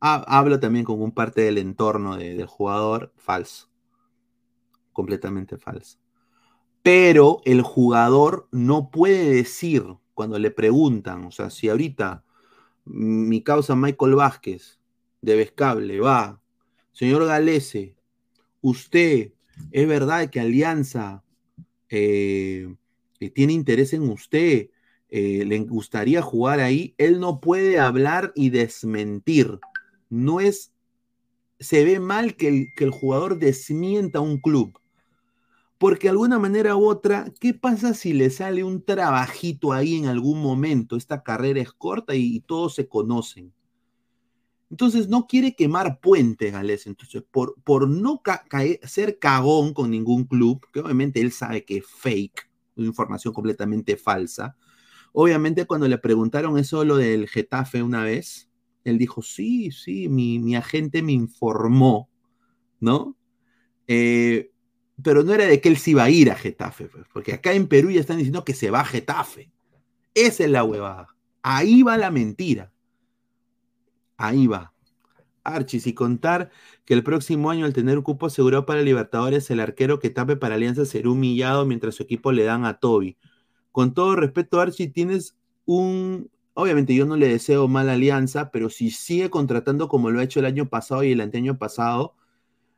hablo también con un parte del entorno del jugador, falso, completamente falso. Pero el jugador no puede decir cuando le preguntan, o sea, si ahorita mi causa Michael Vázquez de Vescable va, señor Galese, usted, ¿es verdad que Alianza eh, tiene interés en usted, eh, le gustaría jugar ahí, él no puede hablar y desmentir. No es, se ve mal que el, que el jugador desmienta un club. Porque de alguna manera u otra, ¿qué pasa si le sale un trabajito ahí en algún momento? Esta carrera es corta y, todos se conocen. Entonces no quiere quemar puente, Gales. Entonces, por, por no ser cagón con ningún club, que obviamente él sabe que es fake, información completamente falsa. Obviamente, cuando le preguntaron eso lo del Getafe una vez, él dijo: Sí, sí, mi, agente me informó, ¿no? Eh, pero no era de que él se iba a ir a Getafe, pues, porque acá en Perú ya están diciendo que se va a Getafe. Esa es la huevada. Ahí va la mentira. Ahí va. Archis, y contar que el próximo año, al tener un cupo asegurado para Libertadores, el arquero que tape para Alianza será humillado mientras su equipo le dan a Toby. Con todo respeto, Archie, tienes un. Obviamente, yo no le deseo mala alianza, pero si sigue contratando como lo ha hecho el año pasado y el anteaño pasado,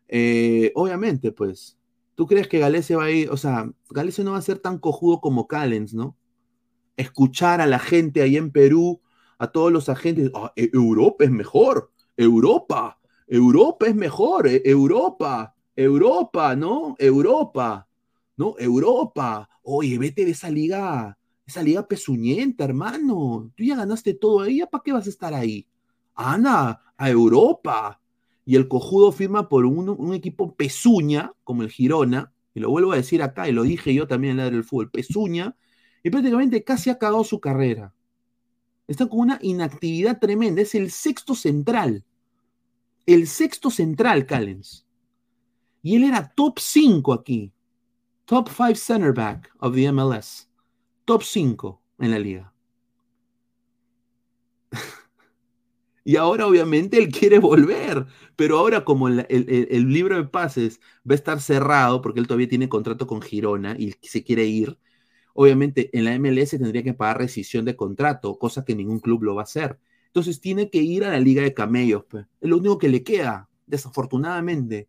eh, obviamente, pues. ¿Tú crees que Galese va a ir? O sea, Galese no va a ser tan cojudo como Callens, ¿no? Escuchar a la gente ahí en Perú a todos los agentes, ah, e-, Europa es mejor, Europa, Europa es mejor, e-, Europa, Europa, ¿no? Europa, ¿no? Europa. Oye, vete de esa liga, esa liga pezuñenta, hermano. Tú ya ganaste todo ahí, ¿para qué vas a estar ahí? Ana, a Europa. Y el cojudo firma por un, equipo pezuña, como el Girona, y lo vuelvo a decir acá, y lo dije yo también en la del fútbol, pezuña, y prácticamente casi ha cagado su carrera. Está con una inactividad tremenda. Es el sexto central. El sexto central, Callens. Y él era top 5 aquí. Top 5 center back of the MLS. Top 5 en la liga. Y ahora obviamente él quiere volver. Pero ahora como el, libro de pases va a estar cerrado porque él todavía tiene contrato con Girona y se quiere ir, Obviamente en la MLS tendría que pagar rescisión de contrato, cosa que ningún club lo va a hacer. Entonces tiene que ir a la Liga de Camellos. Pues. Es lo único que le queda, desafortunadamente.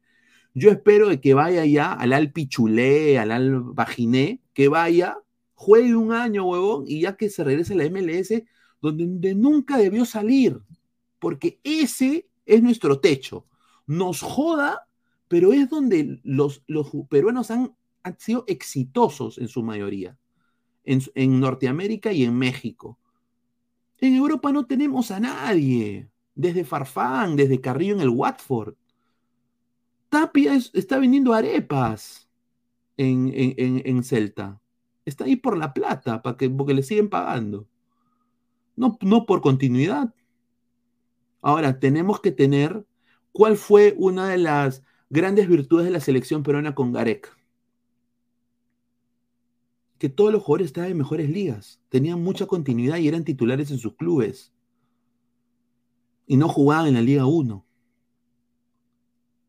Yo espero que vaya ya al Alpichulé, al Al que vaya, juegue un año, huevón, y ya que se regrese a la MLS, donde, nunca debió salir. Porque ese es nuestro techo. Nos joda, pero es donde los, peruanos han, sido exitosos en su mayoría en, Norteamérica y en México. En Europa no tenemos a nadie, desde Farfán, desde Carrillo en el Watford. Tapia es- está vendiendo arepas en- en Celta. Está ahí por la plata, para que, porque le siguen pagando. No, no por continuidad. Ahora, tenemos que tener cuál fue una de las grandes virtudes de la selección peruana con Gareca. Que todos los jugadores estaban en mejores ligas, tenían mucha continuidad y eran titulares en sus clubes. Y no jugaban en la Liga 1.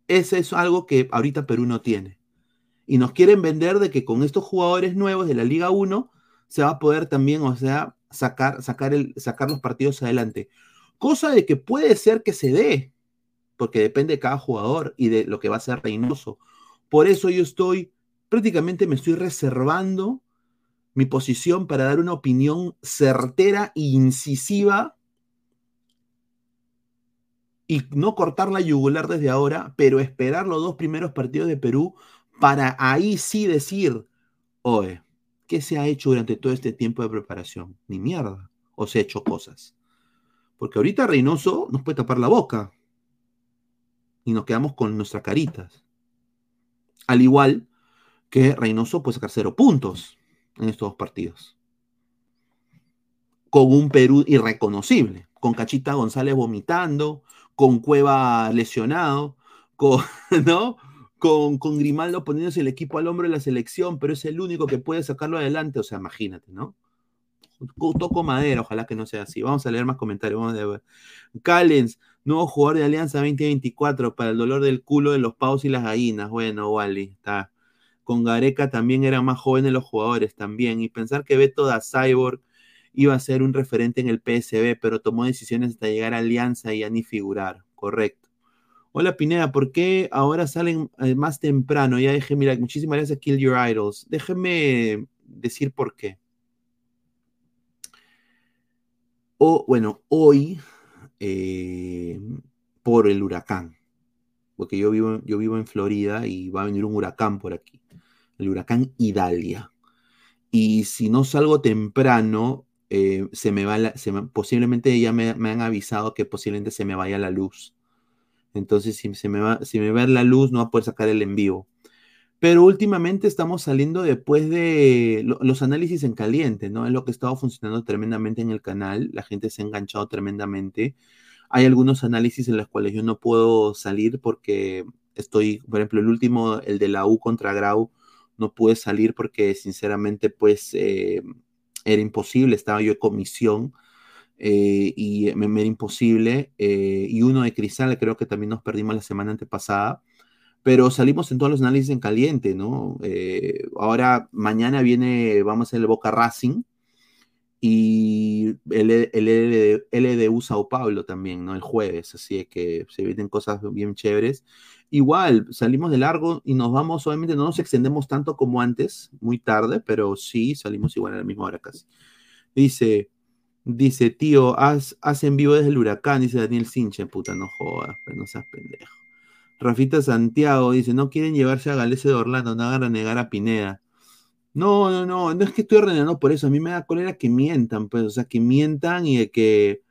Ese es algo que ahorita Perú no tiene. Y nos quieren vender de que con estos jugadores nuevos de la Liga 1 se va a poder también, o sea, sacar, sacar los partidos adelante. Cosa de que puede ser que se dé, porque depende de cada jugador y de lo que va a ser Reynoso. Por eso yo estoy, prácticamente me estoy reservando mi posición para dar una opinión certera e incisiva y no cortar la yugular desde ahora, pero esperar los dos primeros partidos de Perú para ahí sí decir, oye, ¿qué se ha hecho durante todo este tiempo de preparación? Ni mierda. O se ha hecho cosas. Porque ahorita Reynoso nos puede tapar la boca. Y nos quedamos con nuestras caritas. Al igual que Reynoso puede sacar cero puntos en estos dos partidos. Con un Perú irreconocible. Con Cachita González vomitando, con Cueva lesionado, con, [laughs] ¿no? Con, con, Grimaldo poniéndose el equipo al hombro de la selección, pero es el único que puede sacarlo adelante. O sea, imagínate, ¿no? Toco madera, ojalá que no sea así. Vamos a leer más comentarios. Vamos a ver. Callens, nuevo jugador de Alianza 2024 para el dolor del culo de los pavos y las gallinas. Bueno, Wally, está. Con Gareca también eran más jóvenes los jugadores también. Y pensar que Beto da Cyborg iba a ser un referente en el PSB, pero tomó decisiones hasta llegar a Alianza y a ni figurar. Correcto. Hola Pineda, ¿por qué ahora salen más temprano? Ya dejé, mira, muchísimas gracias Kill Your Idols. Déjenme decir por qué. O, bueno, hoy, eh, por el huracán, porque yo vivo, yo vivo en Florida y va a venir un huracán por aquí, el huracán Idalia. Y si no salgo temprano, eh, se me va la, posiblemente ya me, me, han avisado que posiblemente se me vaya la luz. Entonces, si se me va, si me va la luz, no va a poder sacar el en vivo. Pero últimamente estamos saliendo después de lo, los análisis en caliente, ¿no? Es lo que ha estado funcionando tremendamente en el canal. La gente se ha enganchado tremendamente. Hay algunos análisis en los cuales yo no puedo salir porque estoy, por ejemplo, el último, el de la U contra Grau, no pude salir porque sinceramente, pues, eh, era imposible. Estaba yo en comisión. Eh, y me, me, era imposible. Eh, y uno de Cristal, creo que también nos perdimos la semana antepasada pero salimos en todos los análisis en caliente, ¿no? Eh, ahora, mañana viene, vamos a hacer el Boca Racing y el, el, LDU Sao Paulo también, ¿no? El jueves, así es que se vienen cosas bien chéveres. Igual, salimos de largo y nos vamos, obviamente no nos extendemos tanto como antes, muy tarde, pero sí salimos igual a la misma hora casi. Dice, dice, tío, haz, haz en vivo desde el huracán, dice Daniel Sinche, puta, no jodas, no seas pendejo. Rafita Santiago dice, no quieren llevarse a Galese de Orlando, no hagan renegar a Pineda. No, no, no, no es que estoy renegando por eso, a mí me da cólera que mientan, pues, o sea, que mientan y que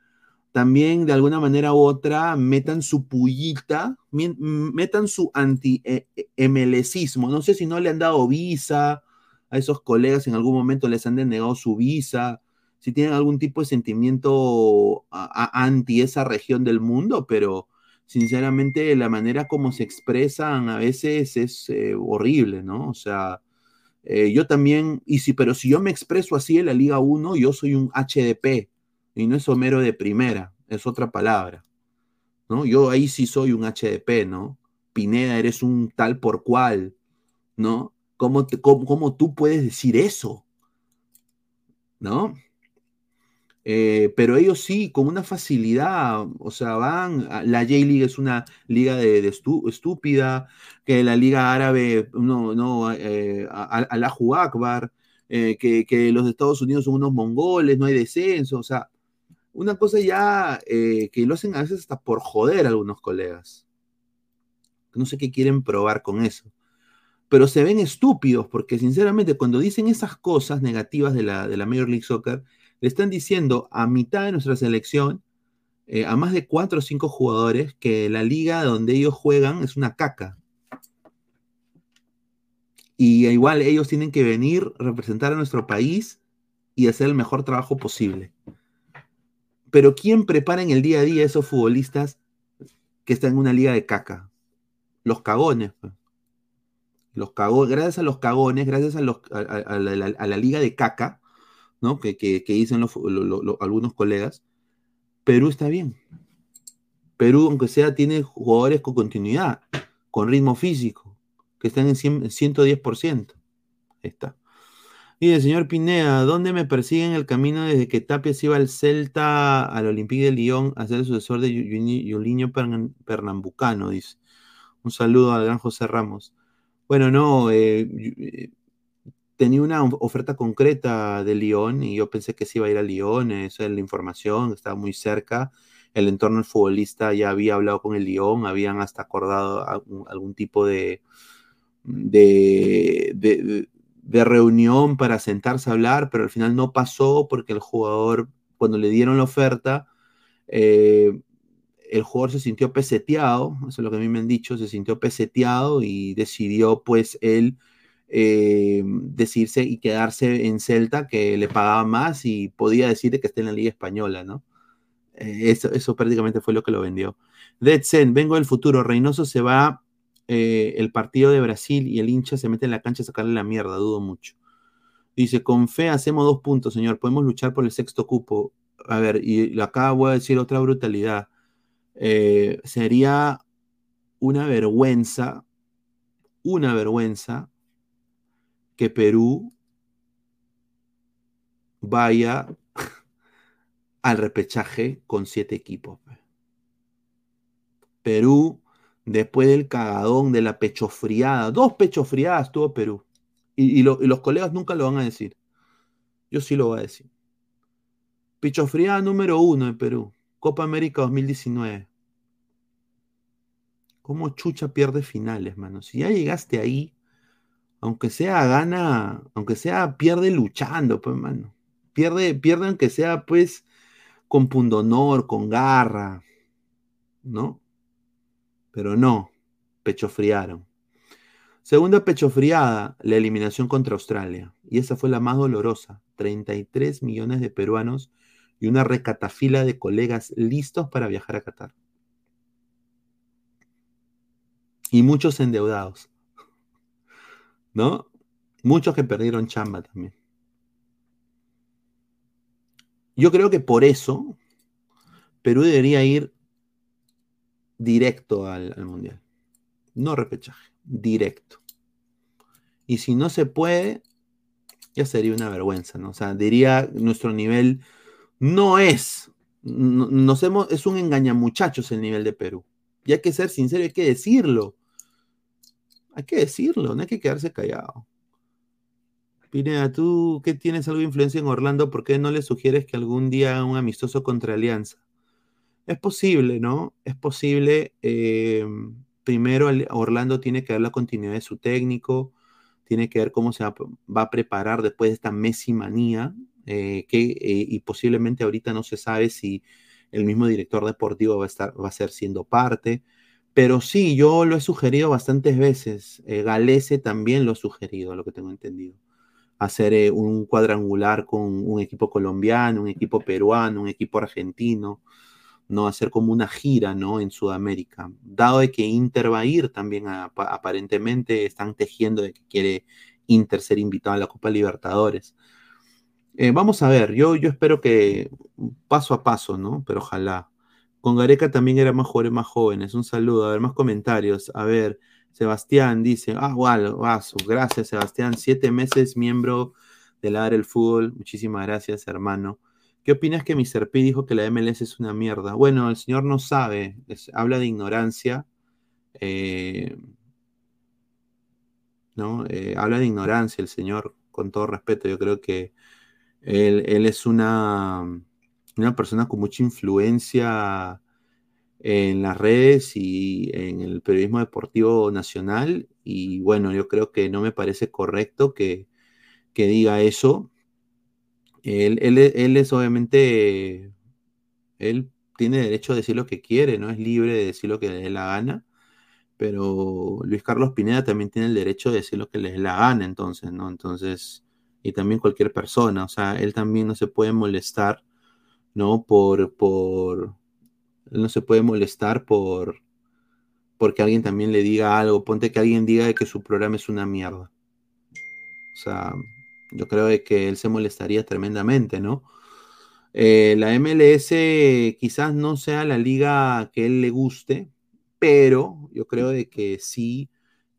también de alguna manera u otra metan su pullita, metan su anti-MLCismo. No sé si no le han dado visa a esos colegas, en algún momento les han denegado su visa, si tienen algún tipo de sentimiento anti esa región del mundo, pero sinceramente la manera como se expresan a veces es eh, horrible, ¿no? O sea, eh, yo también, y si, pero si yo me expreso así en la Liga 1, yo soy un HDP, y no es Homero de primera, es otra palabra, ¿no? Yo ahí sí soy un HDP, ¿no? Pineda, eres un tal por cual, ¿no? ¿Cómo, te, cómo, cómo tú puedes decir eso? ¿No? Eh, pero ellos sí, con una facilidad, o sea, van, la J-League es una liga de, estúpida, que la liga árabe, no, no, eh, Allahu Akbar, eh, que, que, los Estados Unidos son unos mongoles, no hay descenso, o sea, una cosa ya eh, que lo hacen a veces hasta por joder a algunos colegas. No sé qué quieren probar con eso. Pero se ven estúpidos porque sinceramente cuando dicen esas cosas negativas de la, de la Major League Soccer, le están diciendo a mitad de nuestra selección, eh, a más de cuatro o cinco jugadores, que la liga donde ellos juegan es una caca. Y igual ellos tienen que venir, representar a nuestro país y hacer el mejor trabajo posible. Pero ¿quién prepara en el día a día a esos futbolistas que están en una liga de caca? Los cagones. pues. Los gracias a los cagones, gracias a, los, a la liga de caca, ¿no? Que, dicen algunos colegas, Perú está bien. Perú, aunque sea, tiene jugadores con continuidad, con ritmo físico, que están en 100 110%. Ahí está. El señor Pineda, ¿dónde me persiguen el camino desde que Tapia iba al Celta, al Olympique de Lyon, a ser el sucesor de Yuliño Pernambucano? Dice. Un saludo al gran José Ramos. Bueno, no, eh, eh, tenía una of- oferta concreta de Lyon y yo pensé que se iba a ir a Lyon, esa es la información, estaba muy cerca. El entorno del futbolista ya había hablado con el Lyon, habían hasta acordado algún, tipo de, de, de- de reunión para sentarse a hablar, pero al final no pasó porque el jugador, cuando le dieron la oferta, eh, el jugador se sintió peseteado, eso es lo que a mí me han dicho, se sintió peseteado y decidió pues él eh, decidirse y quedarse en Celta, que le pagaba más y podía decir que está en la Liga Española, ¿no? Eh, eso, prácticamente fue lo que lo vendió. Dead Zen, vengo del futuro, Reynoso se va eh, el partido de Brasil y el hincha se mete en la cancha a sacarle la mierda, dudo mucho. Dice, con fe hacemos dos puntos, señor, podemos luchar por el sexto cupo. A ver, y acá voy a decir otra brutalidad. Sería una vergüenza, una vergüenza que Perú vaya al repechaje con siete equipos. Perú, después del cagadón, de la pechofriada, dos pechofriadas tuvo Perú. Y, y lo- y los colegas nunca lo van a decir. Yo sí lo voy a decir. Pechofriada número uno en Perú. Copa América 2019. ¿Cómo Chucha pierde finales, mano? Si ya llegaste ahí, aunque sea gana, aunque sea pierde luchando, pues, mano. Pierde, pierde aunque sea, pues, con pundonor, con garra, ¿no? Pero no, pechofriaron. Segunda pechofriada, la eliminación contra Australia. Y esa fue la más dolorosa. 33 millones de peruanos y una recatafila de colegas listos para viajar a Qatar. Y muchos endeudados. ¿No? Muchos que perdieron chamba también. Yo creo que por eso Perú debería ir directo al, al Mundial. No repechaje, directo. Y si no se puede, ya sería una vergüenza, ¿no? O sea, diría nuestro nivel no es, no- nos hemos, es un engañamuchachos el nivel de Perú. Y hay que ser sincero, hay que decirlo. Hay que decirlo, no hay que quedarse callado. Pineda, tú que tienes algo de influencia en Orlando, ¿por qué no le sugieres que algún día haga un amistoso contra Alianza? Es posible, ¿no? Es posible. eh, primero, Orlando tiene que ver la continuidad de su técnico, tiene que ver cómo se va, va a preparar después de esta Messi manía, eh, que, eh, y posiblemente ahorita no se sabe si el mismo director deportivo va a, estar, va a ser siendo parte. Pero sí, yo lo he sugerido bastantes veces. Eh, Galese también lo ha sugerido, lo que tengo entendido. Hacer eh, un cuadrangular con un equipo colombiano, un equipo peruano, un equipo argentino, ¿no? Hacer como una gira, ¿no? En Sudamérica. Dado de que Inter va a ir también, a- apa- aparentemente están tejiendo de que quiere Inter ser invitado a la Copa Libertadores. Eh, vamos a ver, yo, yo espero que paso a paso, ¿no? Pero ojalá. Con Gareca también eran más más jóvenes. Un saludo, a ver, más comentarios. A ver, Sebastián dice, ah, wow, vaso, gracias Sebastián, siete meses miembro de la del fútbol. Muchísimas gracias, hermano. ¿Qué opinas que Mr. P dijo que la MLS es una mierda? Bueno, el señor no sabe, habla de ignorancia. eh, ¿no? Eh, habla de ignorancia el señor, con todo respeto. Yo creo que él es una, una persona con mucha influencia en las redes y en el periodismo deportivo nacional. Y bueno, yo creo que no me parece correcto que, que diga eso. Él, él, es obviamente, él tiene derecho a decir lo que quiere, no es libre de decir lo que le dé la gana. pero Luis Carlos Pineda también tiene el derecho de decir lo que les la gana, entonces, ¿no? Entonces, y también cualquier persona, o sea, él también no se puede molestar, ¿no? Por, por, no se puede molestar por, porque alguien también le diga algo, ponte que alguien diga que su programa es una mierda. O sea, yo creo que él se molestaría tremendamente, ¿no? Eh, la MLS quizás no sea la liga que él le guste, pero yo creo de que sí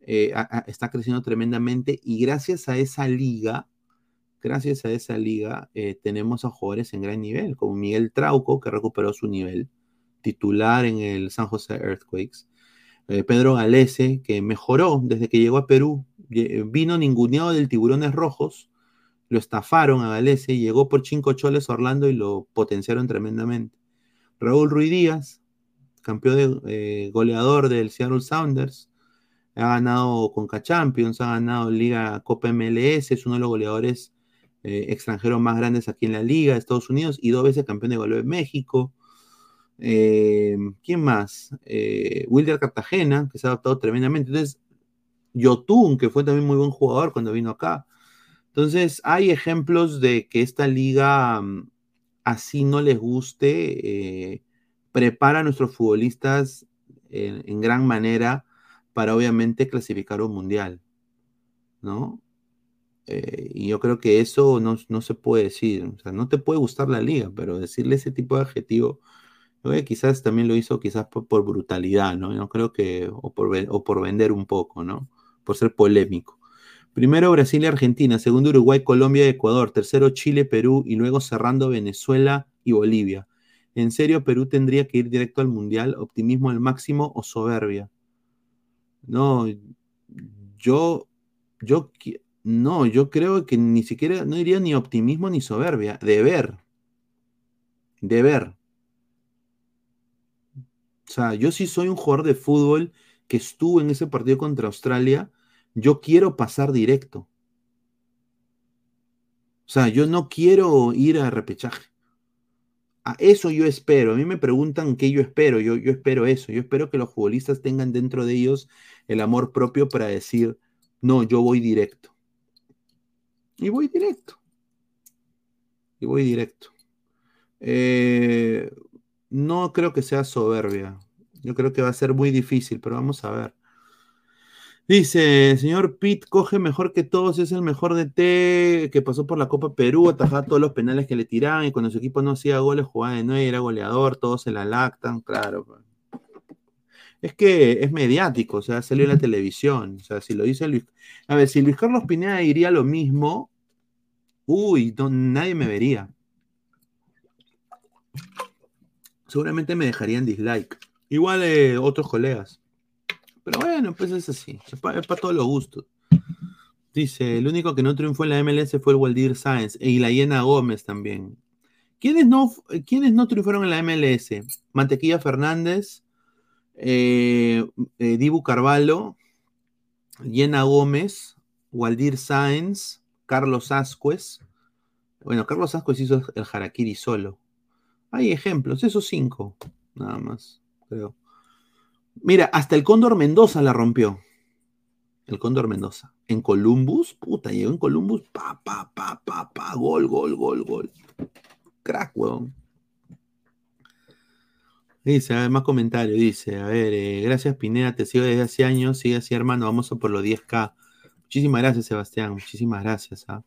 eh, está creciendo tremendamente y gracias a esa liga, gracias a esa liga, eh, tenemos a jugadores en gran nivel, como Miguel Trauco, que recuperó su nivel titular en el San José Earthquakes, Pedro Galese, que mejoró desde que llegó a Perú, vino ninguneado del Tiburones Rojos, lo estafaron a Galese, llegó por cinco choles Orlando y lo potenciaron tremendamente. Raúl Ruiz Díaz, campeón de, eh, goleador del Seattle Sounders, ha ganado Conca Champions, ha ganado Liga Copa MLS, es uno de los goleadores eh, extranjeros más grandes aquí en la Liga de Estados Unidos y dos veces campeón de goleo de México. Eh, ¿Quién más? Wilder Cartagena, que se ha adaptado tremendamente. Entonces, Yotun, que fue también muy buen jugador cuando vino acá. Entonces, hay ejemplos de que esta liga mm, así no les guste, eh, prepara a nuestros futbolistas en, gran manera para obviamente clasificar un mundial, ¿no? Eh, y yo creo que eso no, se puede decir, no te puede gustar la liga, pero decirle ese tipo de adjetivo, quizás también lo hizo quizás por, brutalidad, ¿no? Yo creo que, o por, o por vender un poco, ¿no? por ser polémico. Primero Brasil y Argentina, segundo Uruguay, Colombia y Ecuador, tercero Chile, Perú y luego cerrando Venezuela y Bolivia. ¿En serio Perú tendría que ir directo al Mundial? ¿Optimismo al máximo o soberbia? No, yo, yo, no, yo creo que ni siquiera, no diría ni optimismo ni soberbia, de ver, de ver. O sea, yo sí soy un jugador de fútbol que estuvo en ese partido contra Australia yo quiero pasar directo. O sea, yo no quiero ir a repechaje. A eso yo espero. A mí me preguntan qué yo espero. Yo, yo espero eso. Yo espero que los futbolistas tengan dentro de ellos el amor propio para decir, no, yo voy directo. Y voy directo. Y voy directo. Eh, no creo que sea soberbia. Yo creo que va a ser muy difícil, pero vamos a ver. Dice, señor Pitt coge mejor que todos, es el mejor de T que pasó por la Copa Perú, atajaba todos los penales que le tiraban y cuando su equipo no hacía goles jugaba de nueve, era goleador, todos se la lactan, claro. Es que es mediático, o sea, salió en la televisión, o sea, si lo dice Luis... A ver, si Luis Carlos Pineda diría lo mismo, uy, nadie me vería. Seguramente me dejarían dislike. Igual eh, otros colegas. Pero bueno, pues es así. Es para, todos los gustos. Dice, el único que no triunfó en la MLS fue el Waldir Sáenz y la Yena Gómez también. ¿Quiénes no, ¿Quiénes no triunfaron en la MLS? Mantequilla Fernández, eh, eh, Dibu Carvalho, Yena Gómez, Waldir Sáenz, Carlos Ascuez. Bueno, Carlos Ascuez hizo el Harakiri solo. Hay ejemplos, esos cinco, nada más, creo. Mira, hasta el Cóndor Mendoza la rompió. El Cóndor Mendoza. En Columbus, puta, llegó en Columbus, pa, pa, pa, pa, pa, gol, gol, gol, gol. Crack, weón. Dice, a ver, más comentarios. Dice, a ver, eh, gracias Pineda, te sigo desde hace años. Sigue así, hermano, vamos a por los 10K. Muchísimas gracias, Sebastián. Muchísimas gracias. ¿ah?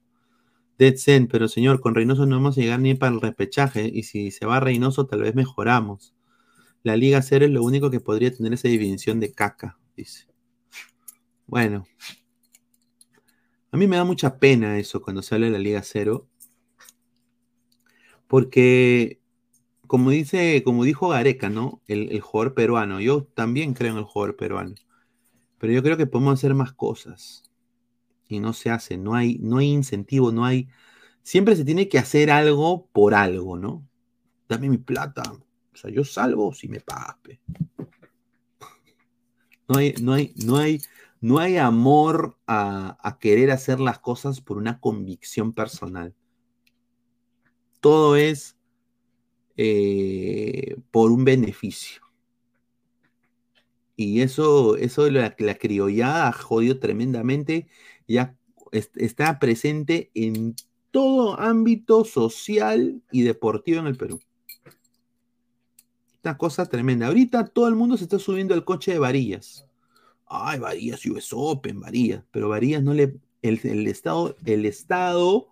Dead Zen, pero señor, con Reynoso no vamos a llegar ni para el repechaje. Y si se va Reynoso, tal vez mejoramos. La Liga Cero es lo único que podría tener esa división de caca, dice. Bueno, a mí me da mucha pena eso cuando se habla de la Liga Cero, porque como dice, como dijo Gareca, ¿no? El, jugador peruano. Yo también creo en el jugador peruano. Pero yo creo que podemos hacer más cosas. Y no se hace. No hay, no hay incentivo, no hay. Siempre se tiene que hacer algo por algo, ¿no? Dame mi plata. O sea, yo salvo si me pagas. No hay, no hay, no hay, no hay amor a, querer hacer las cosas por una convicción personal. Todo es eh, por un beneficio. Y eso, eso la, la criollada ha jodido tremendamente. Ya está presente en todo ámbito social y deportivo en el Perú. Una cosa tremenda. Ahorita todo el mundo se está subiendo al coche de varillas. Ay, varillas, US Open, varillas. Pero varillas no le. El, Estado, el Estado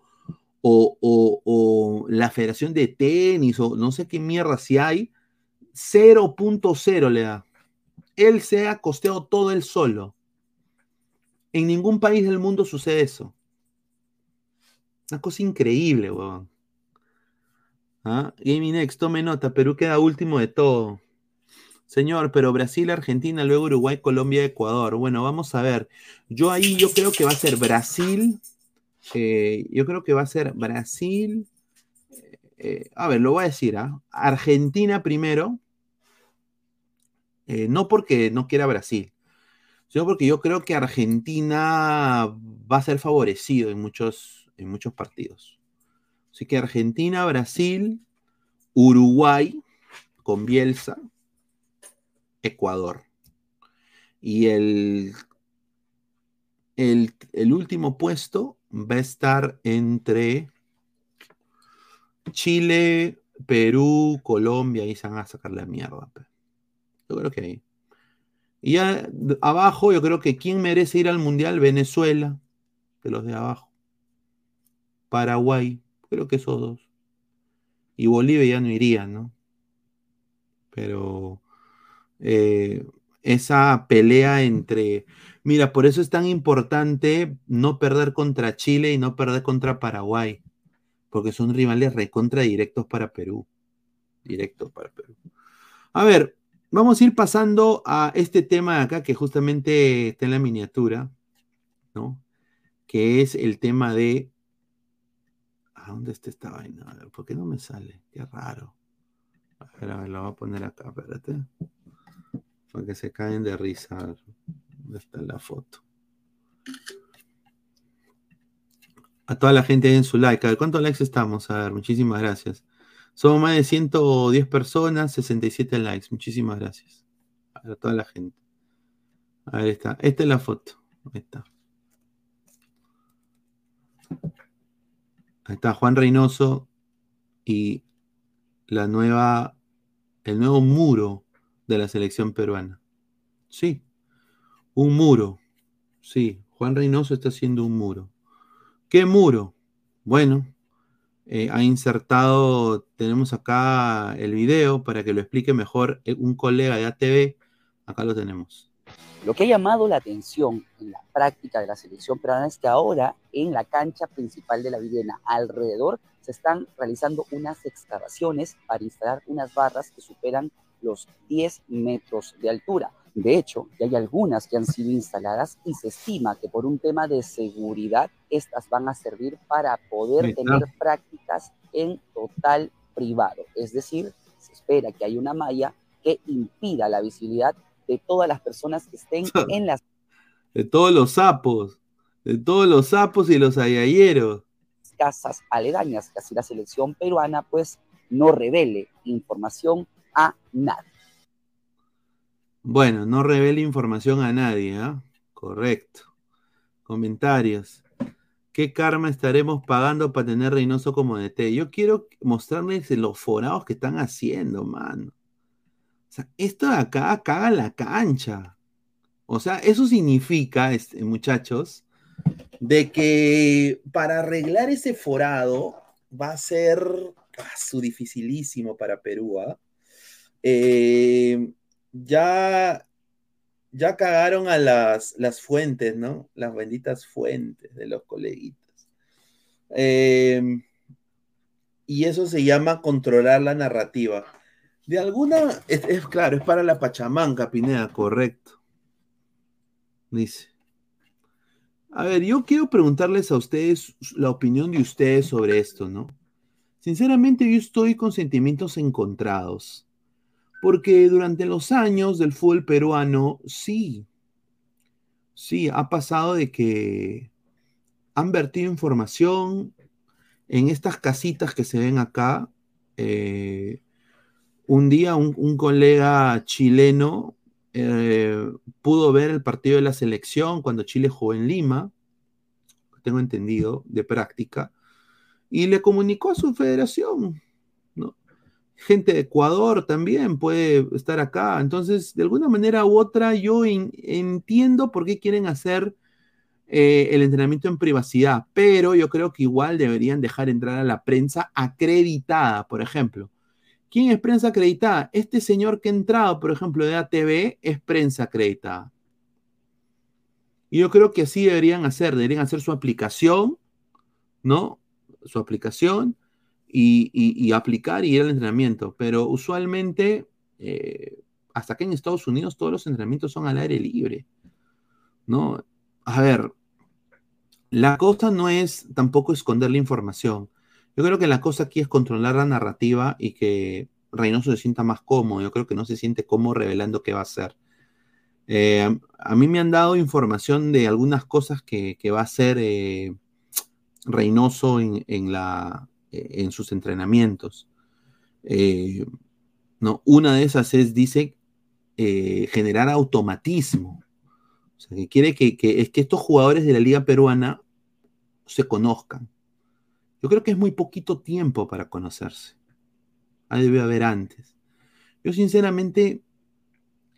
o, o, la Federación de Tenis o no sé qué mierda si hay, 0.0 le da. Él se ha costeado todo él solo. En ningún país del mundo sucede eso. Una cosa increíble, weón. ¿Ah? Gaming Next, tome nota, Perú queda último de todo. Señor, pero Brasil, Argentina, luego Uruguay, Colombia, Ecuador. Bueno, vamos a ver. Yo ahí yo creo que va a ser Brasil. Eh, yo creo que va a ser Brasil. Eh, a ver, lo voy a decir. ¿ah? Argentina primero. Eh, no porque no quiera Brasil, sino porque yo creo que Argentina va a ser favorecido en muchos, en muchos partidos. Así que Argentina, Brasil, Uruguay con Bielsa, Ecuador. Y el, el, el, último puesto va a estar entre Chile, Perú, Colombia, y se van a sacar la mierda. Yo creo que ahí. Y ya abajo, yo creo que quién merece ir al Mundial, Venezuela, de los de abajo. Paraguay, creo que esos dos. Y Bolivia ya no iría, ¿no? Pero eh, esa pelea entre... Mira, por eso es tan importante no perder contra Chile y no perder contra Paraguay, porque son rivales recontra directos para Perú. Directos para Perú. A ver, vamos a ir pasando a este tema de acá que justamente está en la miniatura, ¿no? Que es el tema de... ¿A dónde está esta vaina? A ver, ¿por qué no me sale? Qué raro. A ver, a ver, lo voy a poner acá, espérate. Para que se caen de risa. ¿Dónde está la foto? A toda la gente en su like. A ver, ¿cuántos likes estamos? A ver, muchísimas gracias. Somos más de 110 personas, 67 likes. Muchísimas gracias. A toda la gente. Ahí está. Esta es la foto. Ahí está. Ahí está Juan Reynoso y la nueva, el nuevo muro de la selección peruana. Sí, un muro. Sí, Juan Reynoso está haciendo un muro. ¿Qué muro? Bueno, eh, ha insertado, tenemos acá el video para que lo explique mejor eh, un colega de ATV. Acá lo tenemos. Lo que ha llamado la atención en la práctica de la selección peruana es que ahora en la cancha principal de la Videna, alrededor, se están realizando unas excavaciones para instalar unas barras que superan los 10 metros de altura. De hecho, ya hay algunas que han sido instaladas y se estima que por un tema de seguridad, estas van a servir para poder tener prácticas en total privado. Es decir, se espera que haya una malla que impida la visibilidad de todas las personas que estén [laughs] en las... De todos los sapos, de todos los sapos y los ayayeros. Casas aledañas, que así la selección peruana pues no revele información a nadie. Bueno, no revele información a nadie, ¿ah? Correcto. Comentarios. ¿Qué karma estaremos pagando para tener Reynoso como DT? Yo quiero mostrarles los forados que están haciendo, mano. O sea, esto de acá caga la cancha. O sea, eso significa, este, muchachos, de que para arreglar ese forado va a ser ah, su dificilísimo para Perú. ¿ah? Eh, ya, ya cagaron a las, las fuentes, ¿no? Las benditas fuentes de los coleguitas. Em, y eso se llama controlar la narrativa. De alguna, es, claro, es para la Pachamanca, Pineda, correcto. Dice. A ver, yo quiero preguntarles a ustedes la opinión de ustedes sobre esto, ¿no? Sinceramente, yo estoy con sentimientos encontrados. Porque durante los años del fútbol peruano, sí, sí, ha pasado de que han vertido información en estas casitas que se ven acá. Eh, un día un, colega chileno eh, pudo ver el partido de la selección cuando Chile jugó en Lima, tengo entendido, de práctica, y le comunicó a su federación. Gente de Ecuador también puede estar acá. Entonces, de alguna manera u otra, yo entiendo por qué quieren hacer eh, el entrenamiento en privacidad, pero yo creo que igual deberían dejar entrar a la prensa acreditada, por ejemplo. ¿Quién es prensa acreditada? Este señor que ha entrado, por ejemplo, de ATV, es prensa acreditada. Y yo creo que así deberían hacer, deberían hacer su aplicación, ¿no? Su aplicación y, aplicar y ir al entrenamiento. Pero usualmente, eh, hasta que en Estados Unidos todos los entrenamientos son al aire libre, ¿no? A ver, la cosa no es tampoco esconder la información. Yo creo que la cosa aquí es controlar la narrativa y que Reynoso se sienta más cómodo. Yo creo que no se siente cómodo revelando qué va a hacer. Eh, a mí me han dado información de algunas cosas que, va a hacer eh, Reynoso en, la, en, sus entrenamientos. Eh, no, una de esas es, dice, generar automatismo. O sea, que quiere que, es que estos jugadores de la liga peruana se conozcan. Yo creo que es muy poquito tiempo para conocerse. Ahí debe haber antes. Yo sinceramente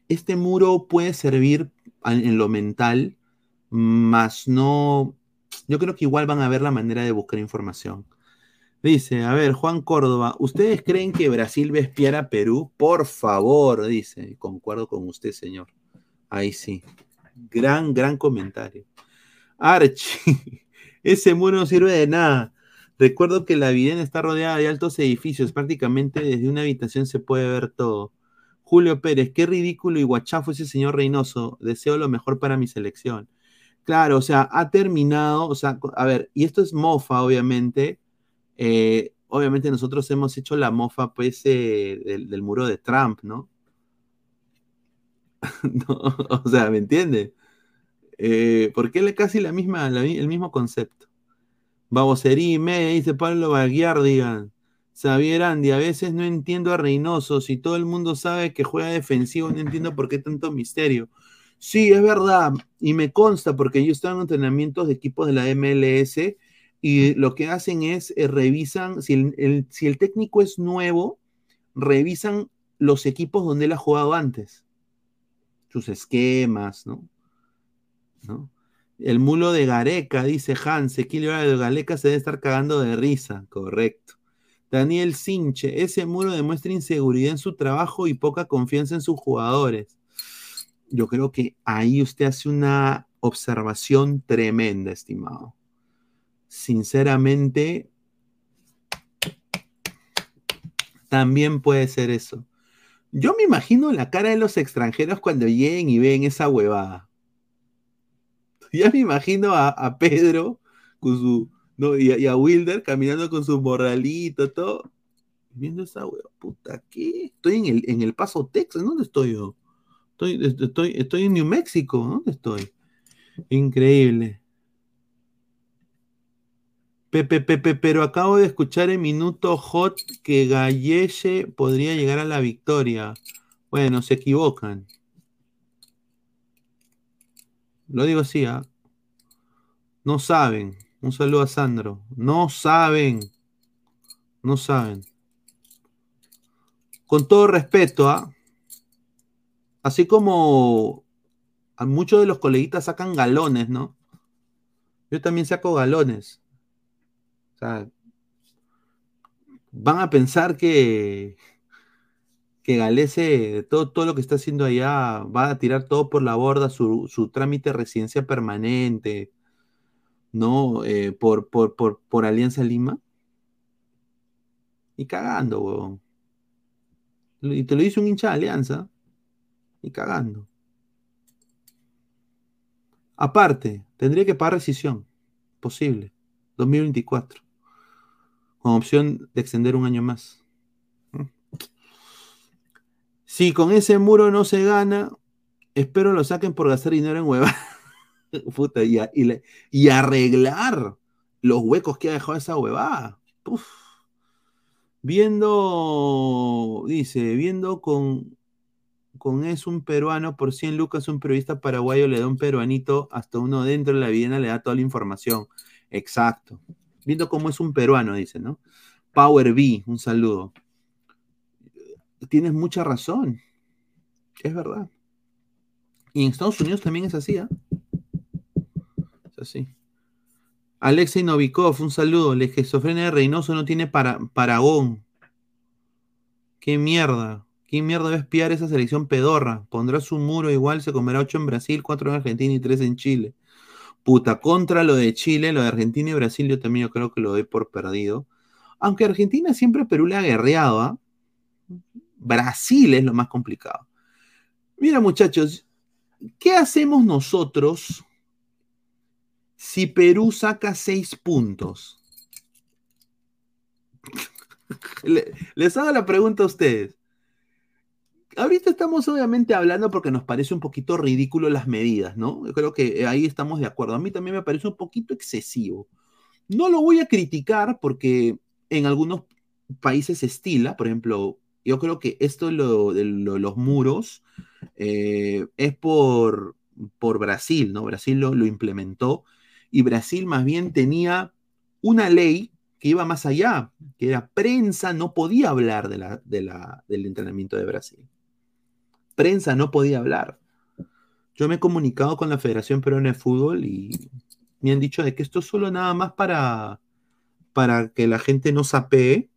este muro puede servir en lo mental, más no, yo creo que igual van a ver la manera de buscar información. Dice, a ver, Juan Córdoba, ¿ustedes creen que Brasil va a espiar a Perú? Por favor, dice, concuerdo con usted, señor. Ahí sí. Gran, gran comentario. Archie, [laughs] ese muro no sirve de nada. Recuerdo que la Videna está rodeada de altos edificios, prácticamente desde una habitación se puede ver todo. Julio Pérez, qué ridículo y guachafo ese señor Reynoso. Deseo lo mejor para mi selección. Claro, o sea, ha terminado, o sea, a ver, y esto es mofa, obviamente. Eh, obviamente nosotros hemos hecho la mofa, pues, eh, del, muro de Trump, [laughs] ¿no? o sea, ¿me entiende? Eh, porque es casi la misma, el mismo concepto. Baboserí, me dice Pablo Baguiar, digan. Xavier Andy, a veces no entiendo a Reynoso. Si todo el mundo sabe que juega defensivo, no entiendo por qué tanto misterio. Sí, es verdad, y me consta porque yo estaba en entrenamientos de equipos de la MLS y lo que hacen es eh, revisan, si el, técnico es nuevo, revisan los equipos donde él ha jugado antes, sus esquemas, ¿no? ¿No? El mulo de Gareca, dice Hans, Equilio de Gareca se debe estar cagando de risa, correcto. Daniel Sinche, ese muro demuestra inseguridad en su trabajo y poca confianza en sus jugadores. Yo creo que ahí usted hace una observación tremenda, estimado. Sinceramente, también puede ser eso. Yo me imagino la cara de los extranjeros cuando lleguen y ven esa huevada. [laughs] Ya me imagino a, Pedro con su y, a Wilder caminando con su morralito, todo. Viendo esa wea, puta, ¿qué? Estoy en el, en el Paso, Texas, ¿dónde estoy yo? Estoy, estoy, estoy en New México, ¿dónde estoy? Increíble. Pepe, Pepe, pero acabo de escuchar en Minuto Hot que Gallese podría llegar a la victoria. Bueno, se equivocan. Lo digo así, ¿ah? No saben. Un saludo a Sandro. No saben. No saben. Con todo respeto, ¿ah? así como a muchos de los coleguitas sacan galones, ¿no? Yo también saco galones. Van a pensar que, que Galese, todo, todo lo que está haciendo allá, va a tirar todo por la borda, su, su trámite de residencia permanente, ¿no? Eh, por, por, Alianza Lima. Y cagando, huevón. Y te lo dice un hincha de Alianza. Y cagando. Aparte, tendría que pagar rescisión. Posible. 2024. Con opción de extender un año más. Si con ese muro no se gana, espero lo saquen por gastar dinero en hueva. [laughs] y, arreglar los huecos que ha dejado esa huevada. Viendo, dice, viendo con, con es un peruano, por 100 lucas un periodista paraguayo le da un peruanito, hasta uno dentro de la vivienda le da toda la información. Exacto. Viendo cómo es un peruano, dice, ¿no? Power B, un saludo. Tienes mucha razón. Es verdad. Y en Estados Unidos también es así, ¿ah? Es así. Alexei Novikov, un saludo. La esquizofrenia de Reynoso no tiene para, paragón. Qué mierda. ¿Qué mierda va a espiar esa selección pedorra? Pondrá su muro igual, se comerá 8 en Brasil, 4 en Argentina y 3 en Chile. Puta, contra lo de Chile, lo de Argentina y Brasil, yo también yo creo que lo doy por perdido. Aunque Argentina siempre Perú le ha guerreado, ¿ah? Brasil es lo más complicado. Mira, muchachos, ¿qué hacemos nosotros si Perú saca 6 puntos? [laughs] Les hago la pregunta a ustedes. Ahorita estamos obviamente hablando porque nos parece un poquito ridículo las medidas, ¿no? Yo creo que ahí estamos de acuerdo. A mí también me parece un poquito excesivo. No lo voy a criticar porque en algunos países se estila, por ejemplo, yo creo que esto de, los muros eh, es por, por Brasil, ¿no? Brasil lo, lo implementó y Brasil más bien tenía una ley que iba más allá, que era prensa no podía hablar de la, del entrenamiento de Brasil. Prensa no podía hablar. Yo me he comunicado con la Federación Peruana de Fútbol y me han dicho de que esto es solo nada más para, para que la gente no sapee,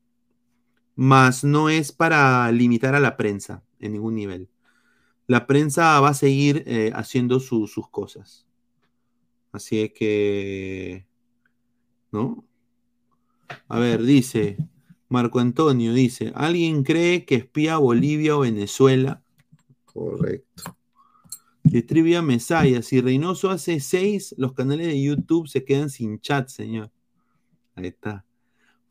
más no es para limitar a la prensa en ningún nivel. La prensa va a seguir eh, haciendo sus cosas. Así que, ¿no? A ver, dice Marco Antonio, dice, ¿alguien cree que espía Bolivia o Venezuela? Correcto. De Trivia Mesaya, si Reynoso hace seis, los canales de YouTube se quedan sin chat, señor. Ahí está.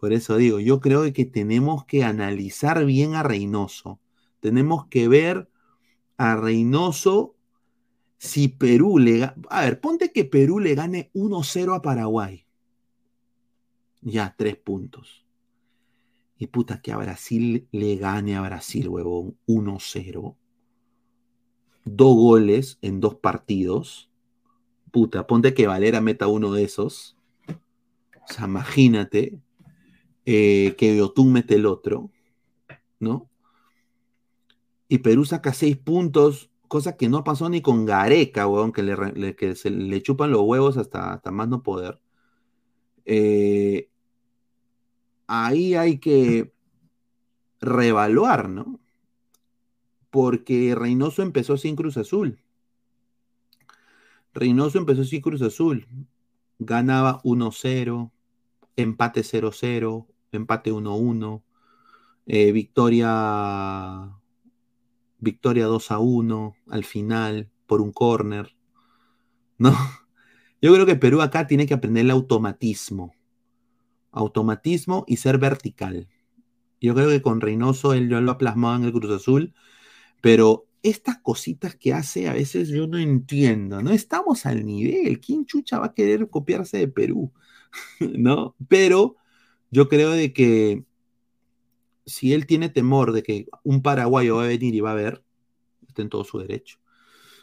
Por eso digo, yo creo que tenemos que analizar bien a Reynoso. Tenemos que ver a Reynoso si Perú le... A ver, ponte que Perú le gane 1-0 a Paraguay. Ya, tres puntos. Y puta, que a Brasil le gane a Brasil, huevón, 1-0. Dos goles en dos partidos. Puta, ponte que Valera meta uno de esos. O sea, imagínate eh, que Yotun mete el otro, ¿no? Y Perú saca seis puntos, cosa que no pasó ni con Gareca, huevón, que le, que se le chupan los huevos hasta, hasta más no poder. Eh, ahí hay que reevaluar, ¿no? Porque Reynoso empezó sin Cruz Azul. Reynoso empezó sin Cruz Azul. Ganaba 1-0, empate 0-0, empate 1-1, eh, victoria, victoria 2-1 al final por un córner. ¿No? [laughs] Yo creo que Perú acá tiene que aprender el automatismo automatismo y ser vertical. Yo creo que con Reynoso él lo ha plasmado en el Cruz Azul, pero estas cositas que hace a veces yo no entiendo, no estamos al nivel, ¿quién chucha va a querer copiarse de Perú? [laughs] ¿No? Pero yo creo de que si él tiene temor de que un paraguayo va a venir y va a ver, está en todo su derecho.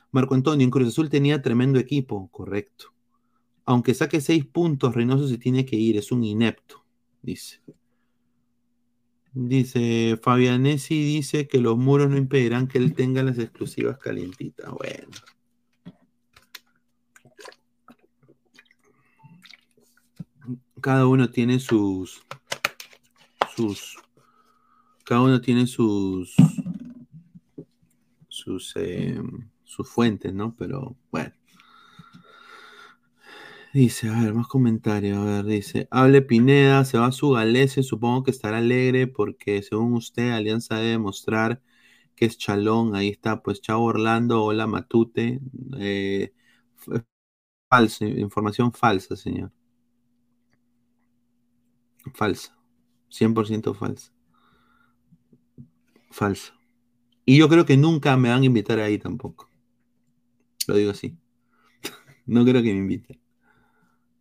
Marco Antonio, en Cruz Azul tenía tremendo equipo, correcto. Aunque saque seis puntos, Reynoso se tiene que ir, es un inepto, dice. Dice Fabianesi dice que los muros no impedirán que él tenga las exclusivas calientitas. Bueno. Cada uno tiene sus sus cada uno tiene sus sus eh, sus fuentes, ¿no? Pero bueno. Dice, a ver, más comentarios. A ver, dice, hable Pineda, se va a su galese, supongo que estará alegre porque según usted, Alianza debe demostrar que es chalón. Ahí está, pues chao Orlando, hola Matute. Eh, falso, información falsa, señor. Falsa. 100% falsa. Falsa. Y yo creo que nunca me van a invitar ahí tampoco. Lo digo así. [laughs] no creo que me inviten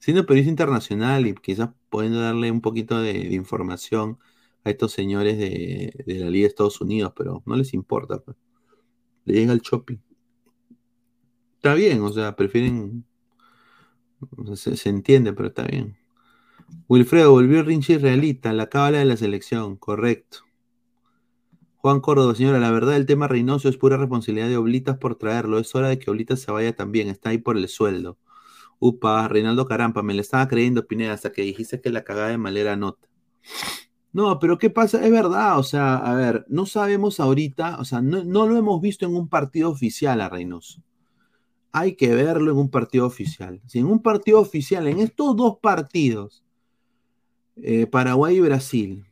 siendo periodista internacional y quizás pudiendo darle un poquito de, información a estos señores de, la Liga de Estados Unidos, pero no les importa. Pues. le llega el shopping. Está bien, o sea, prefieren. Se, se entiende, pero está bien. Wilfredo, volvió Rinchi Realita, la cábala de la selección, correcto. Juan Córdoba, señora, la verdad el tema Reynoso es pura responsabilidad de Oblitas por traerlo. Es hora de que Oblitas se vaya también, está ahí por el sueldo. Upa, Reinaldo Carampa, me le estaba creyendo, Pineda, hasta que dijiste que la cagada de Malera nota. No, pero ¿qué pasa? Es verdad, o sea, a ver, no sabemos ahorita, o sea, no, no lo hemos visto en un partido oficial a Reynoso. Hay que verlo en un partido oficial. Si en un partido oficial, en estos dos partidos, eh, Paraguay y Brasil,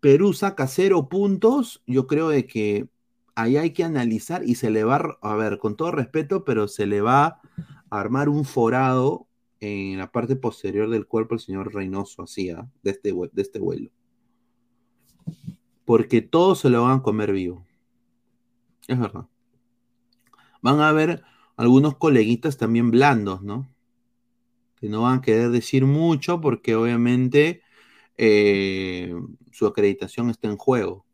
Perú saca cero puntos, yo creo de que ahí hay que analizar y se le va, a ver, con todo respeto, pero se le va armar un forado en la parte posterior del cuerpo el señor Reynoso hacía de este, de este vuelo. Porque todos se lo van a comer vivo. Es verdad. Van a haber algunos coleguitas también blandos, ¿no? Que no van a querer decir mucho porque obviamente eh, su acreditación está en juego.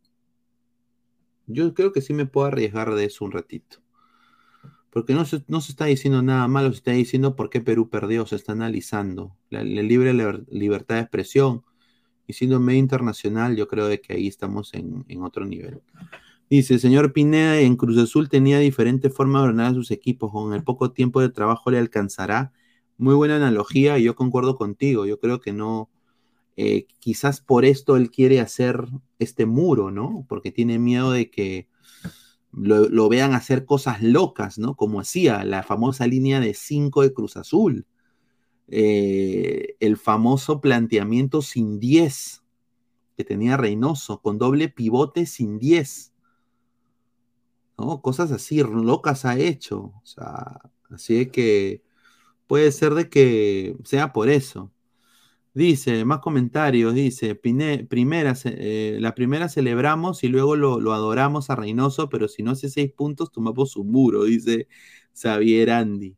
Yo creo que sí me puedo arriesgar de eso un ratito. Porque no se, no se está diciendo nada malo, se está diciendo por qué Perú perdió, se está analizando. La, libre liber- libertad de expresión. Y siendo medio internacional, yo creo de que ahí estamos en, en otro nivel. Dice, el señor Pineda en Cruz Azul tenía diferente forma de ordenar a sus equipos. Con el poco tiempo de trabajo le alcanzará. Muy buena analogía y yo concuerdo contigo. Yo creo que no, eh, quizás por esto él quiere hacer este muro, ¿no? Porque tiene miedo de que lo, vean hacer cosas locas, ¿no? Como hacía la famosa línea de 5 de Cruz Azul. Eh, el famoso planteamiento sin 10 que tenía Reynoso, con doble pivote sin 10. ¿no? Cosas así, locas ha hecho. O sea, así de que puede ser de que sea por eso. Dice, más comentarios, dice, primera, eh, la primera celebramos y luego lo, lo adoramos a Reynoso, pero si no hace seis puntos, tomamos un muro, dice Xavier Andy.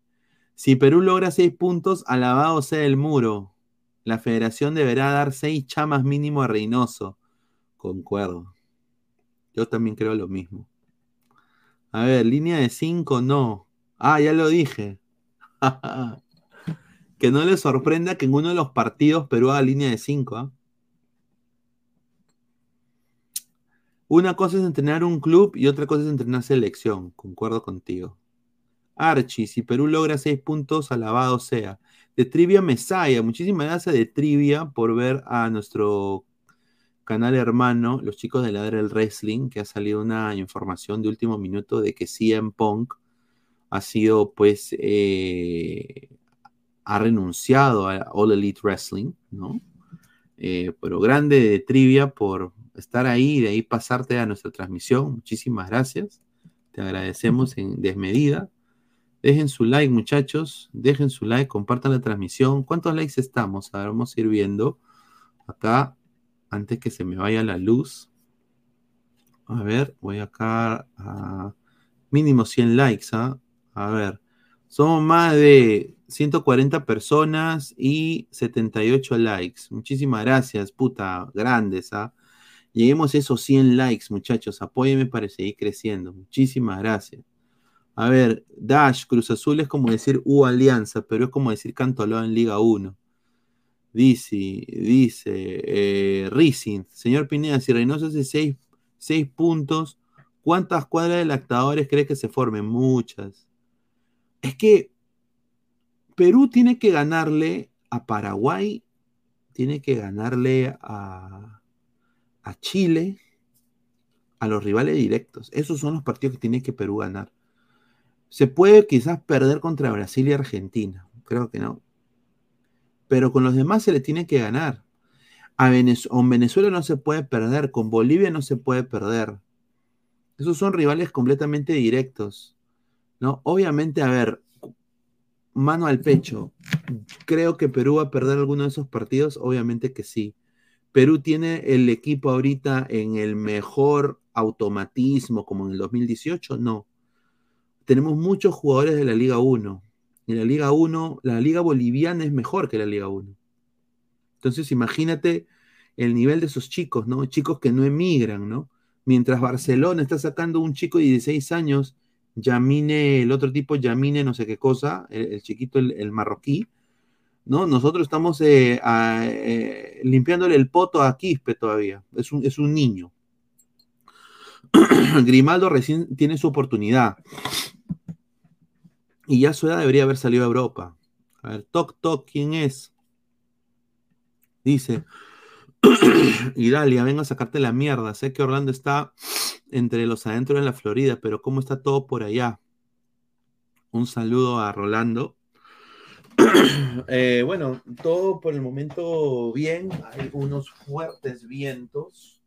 Si Perú logra seis puntos, alabado sea el muro. La federación deberá dar seis chamas mínimo a Reynoso. Concuerdo. Yo también creo lo mismo. A ver, línea de cinco, no. Ah, ya lo dije. [laughs] que no les sorprenda que en uno de los partidos Perú haga línea de 5. Una cosa es entrenar un club y otra cosa es entrenar selección. Concuerdo contigo. Archie, si Perú logra 6 puntos, alabado sea. De Trivia Mesaya, muchísimas gracias de Trivia por ver a nuestro canal hermano, los chicos de Ladra el Wrestling, que ha salido una información de último minuto de que CM Punk ha sido pues eh, ha renunciado a All Elite Wrestling, ¿no? Eh, pero grande de trivia por estar ahí y de ahí pasarte a nuestra transmisión. Muchísimas gracias. Te agradecemos en desmedida. Dejen su like, muchachos. Dejen su like, compartan la transmisión. ¿Cuántos likes estamos? A ver, vamos a ir viendo acá antes que se me vaya la luz. A ver, voy acá a mínimo 100 likes, ¿ah? A ver, somos más de 140 personas y 78 likes. Muchísimas gracias, puta, grandes, ¿ah? Lleguemos a esos 100 likes, muchachos. Apóyenme para seguir creciendo. Muchísimas gracias. A ver, Dash, Cruz Azul es como decir U Alianza, pero es como decir Cantolao en Liga 1. Dice, dice, eh, Rising, señor Pineda, si Reynoso hace 6 puntos, ¿cuántas cuadras de lactadores cree que se formen? Muchas. Es que Perú tiene que ganarle a Paraguay, tiene que ganarle a, Chile, a los rivales directos. Esos son los partidos que tiene que Perú ganar. Se puede quizás perder contra Brasil y Argentina, creo que no. Pero con los demás se le tiene que ganar. A con Venezuela no se puede perder, con Bolivia no se puede perder. Esos son rivales completamente directos. ¿No? Obviamente, a ver, mano al pecho, creo que Perú va a perder alguno de esos partidos, obviamente que sí. Perú tiene el equipo ahorita en el mejor automatismo como en el 2018, no. Tenemos muchos jugadores de la Liga 1. En la Liga 1, la Liga Boliviana es mejor que la Liga 1. Entonces, imagínate el nivel de esos chicos, ¿no? Chicos que no emigran, ¿no? Mientras Barcelona está sacando un chico de 16 años Yamine, el otro tipo, Yamine, no sé qué cosa, el, chiquito, el, marroquí, ¿no? Nosotros estamos eh, eh, limpiándole el poto a Quispe todavía. Es un, es un niño. [clears throat] Grimaldo recién tiene su oportunidad. Y ya su edad debería haber salido a Europa. A ver, toc, toc, ¿quién es? Dice, [clears throat] Idalia, venga a sacarte la mierda. Sé que Orlando está entre los adentros de la Florida, pero ¿cómo está todo por allá? Un saludo a Rolando. [coughs] Eh, bueno, todo por el momento bien. Hay unos fuertes vientos.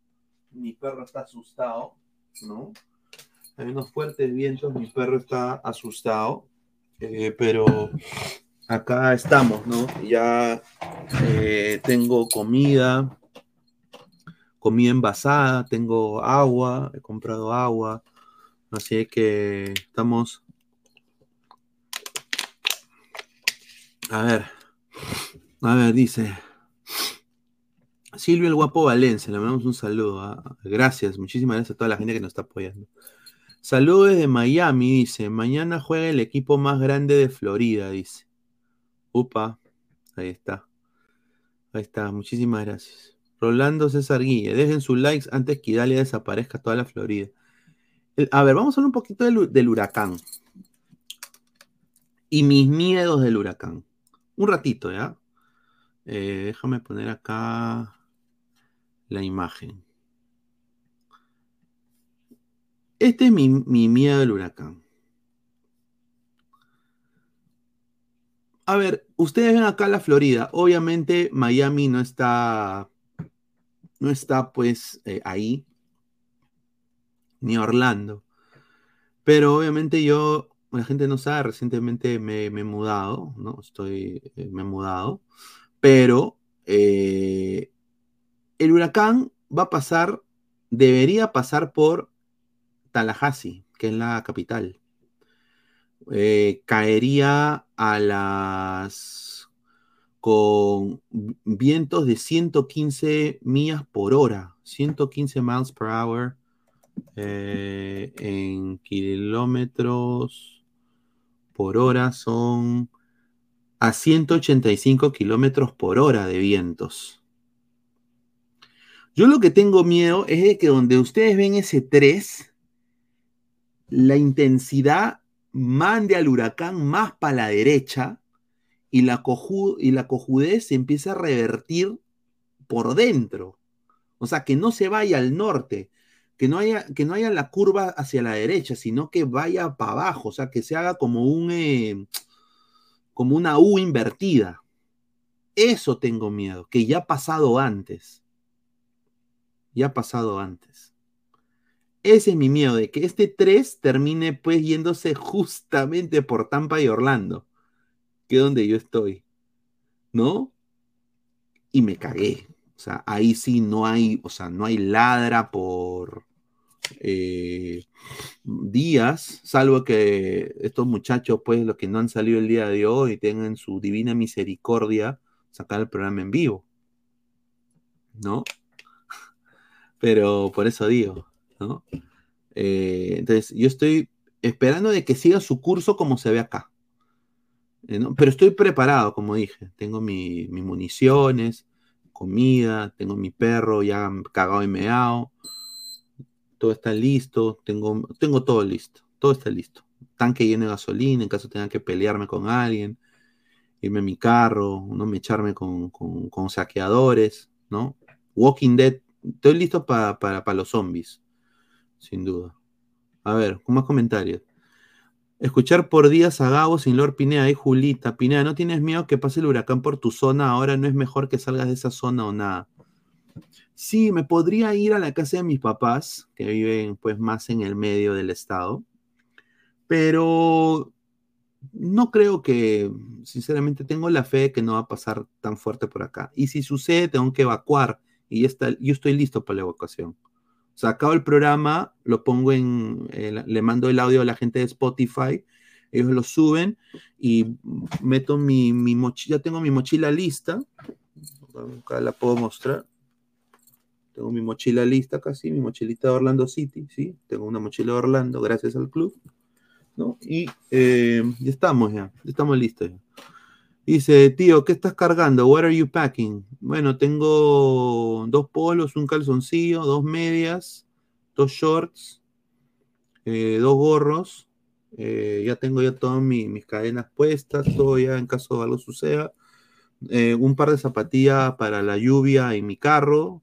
Mi perro está asustado, ¿no? Hay unos fuertes vientos. Mi perro está asustado. Eh, pero acá estamos, ¿no? Ya eh, tengo comida, comida envasada, tengo agua, he comprado agua. Así que estamos A ver. A ver, dice. Silvio el Guapo Valencia, le mandamos un saludo. ah. Gracias, muchísimas gracias a toda la gente que nos está apoyando. Saludos desde Miami, dice. Mañana juega el equipo más grande de Florida, dice. Upa, ahí está. Ahí está, muchísimas gracias. Rolando César Guille, dejen sus likes antes que Italia desaparezca toda la Florida. A ver, vamos a hablar un poquito del huracán. Y mis miedos del huracán. Un ratito, ¿ya? Eh, déjame poner acá la imagen. Este es mi, mi miedo del huracán. A ver, ustedes ven acá la Florida. Obviamente Miami no está, no está pues eh, ahí, ni Orlando. Pero obviamente yo, la gente no sabe, recientemente me, he mudado, ¿no? Estoy, eh, me he mudado. Pero eh, el huracán va a pasar, debería pasar por Tallahassee, que es la capital. Caería a las con vientos de 115 millas por hora, 115 miles per hour eh, en kilómetros por hora son a 185 kilómetros por hora de vientos. Yo lo que tengo miedo es de que donde ustedes ven ese 3, la intensidad mande al huracán más para la derecha y la, cojudez se empieza a revertir por dentro. O sea, que no se vaya al norte, que no haya, que no haya la curva hacia la derecha, sino que vaya para abajo, o sea, que se haga como un eh, como una U invertida. Eso tengo miedo, que ya ha pasado antes. Ya ha pasado antes. Ese es mi miedo, de que este 3 termine pues yéndose [laughs] justamente por Tampa y Orlando, que donde yo estoy. ¿No? Y me cagué. O sea, ahí sí no hay, o sea, no hay ladra por eh, días, salvo que estos muchachos, pues, los que no han salido el día de hoy, tengan su divina misericordia, sacar el programa en vivo. ¿No? Pero por eso digo, ¿no? Eh, entonces, yo estoy esperando de que siga su curso como se ve acá. Eh, ¿no? Pero estoy preparado, como dije. Tengo mi- mis municiones, comida, tengo mi perro ya cagado y meado. Todo está listo, tengo, tengo todo listo, todo está listo. Tanque lleno de gasolina en caso tenga que pelearme con alguien, irme a mi carro, no me echarme con, saqueadores, ¿no? Walking Dead, estoy listo pa- para para los zombies, sin duda. A ver, con más comentarios. Escuchar por días a Gabo sin Lord Pineda y Julita. Pineda, ¿no tienes miedo que pase el huracán por tu zona? Ahora no es mejor que salgas de esa zona o nada. Sí, me podría ir a la casa de mis papás, que viven pues más en el medio del estado, pero no creo que, sinceramente, tengo la fe de que no va a pasar tan fuerte por acá. Y si sucede, tengo que evacuar y está, yo estoy listo para la evacuación. Sea, acabo el programa, lo pongo en, le mando el audio a la gente de Spotify, ellos lo suben y meto mi, mi mochila, tengo mi mochila lista, acá la puedo mostrar. Tengo mi mochila lista casi, mi mochilita de Orlando City, ¿sí? Tengo una mochila de Orlando gracias al club. ¿no? Y eh, ya estamos ya, ya estamos listos. ya. Dice, tío, ¿qué estás cargando? What are you packing? Bueno, tengo dos polos, un calzoncillo, dos medias, dos shorts, eh, dos gorros. eh, ya tengo ya todas mi- mis cadenas puestas, todo ya en caso de algo suceda. eh, un par de zapatillas para la lluvia en mi carro,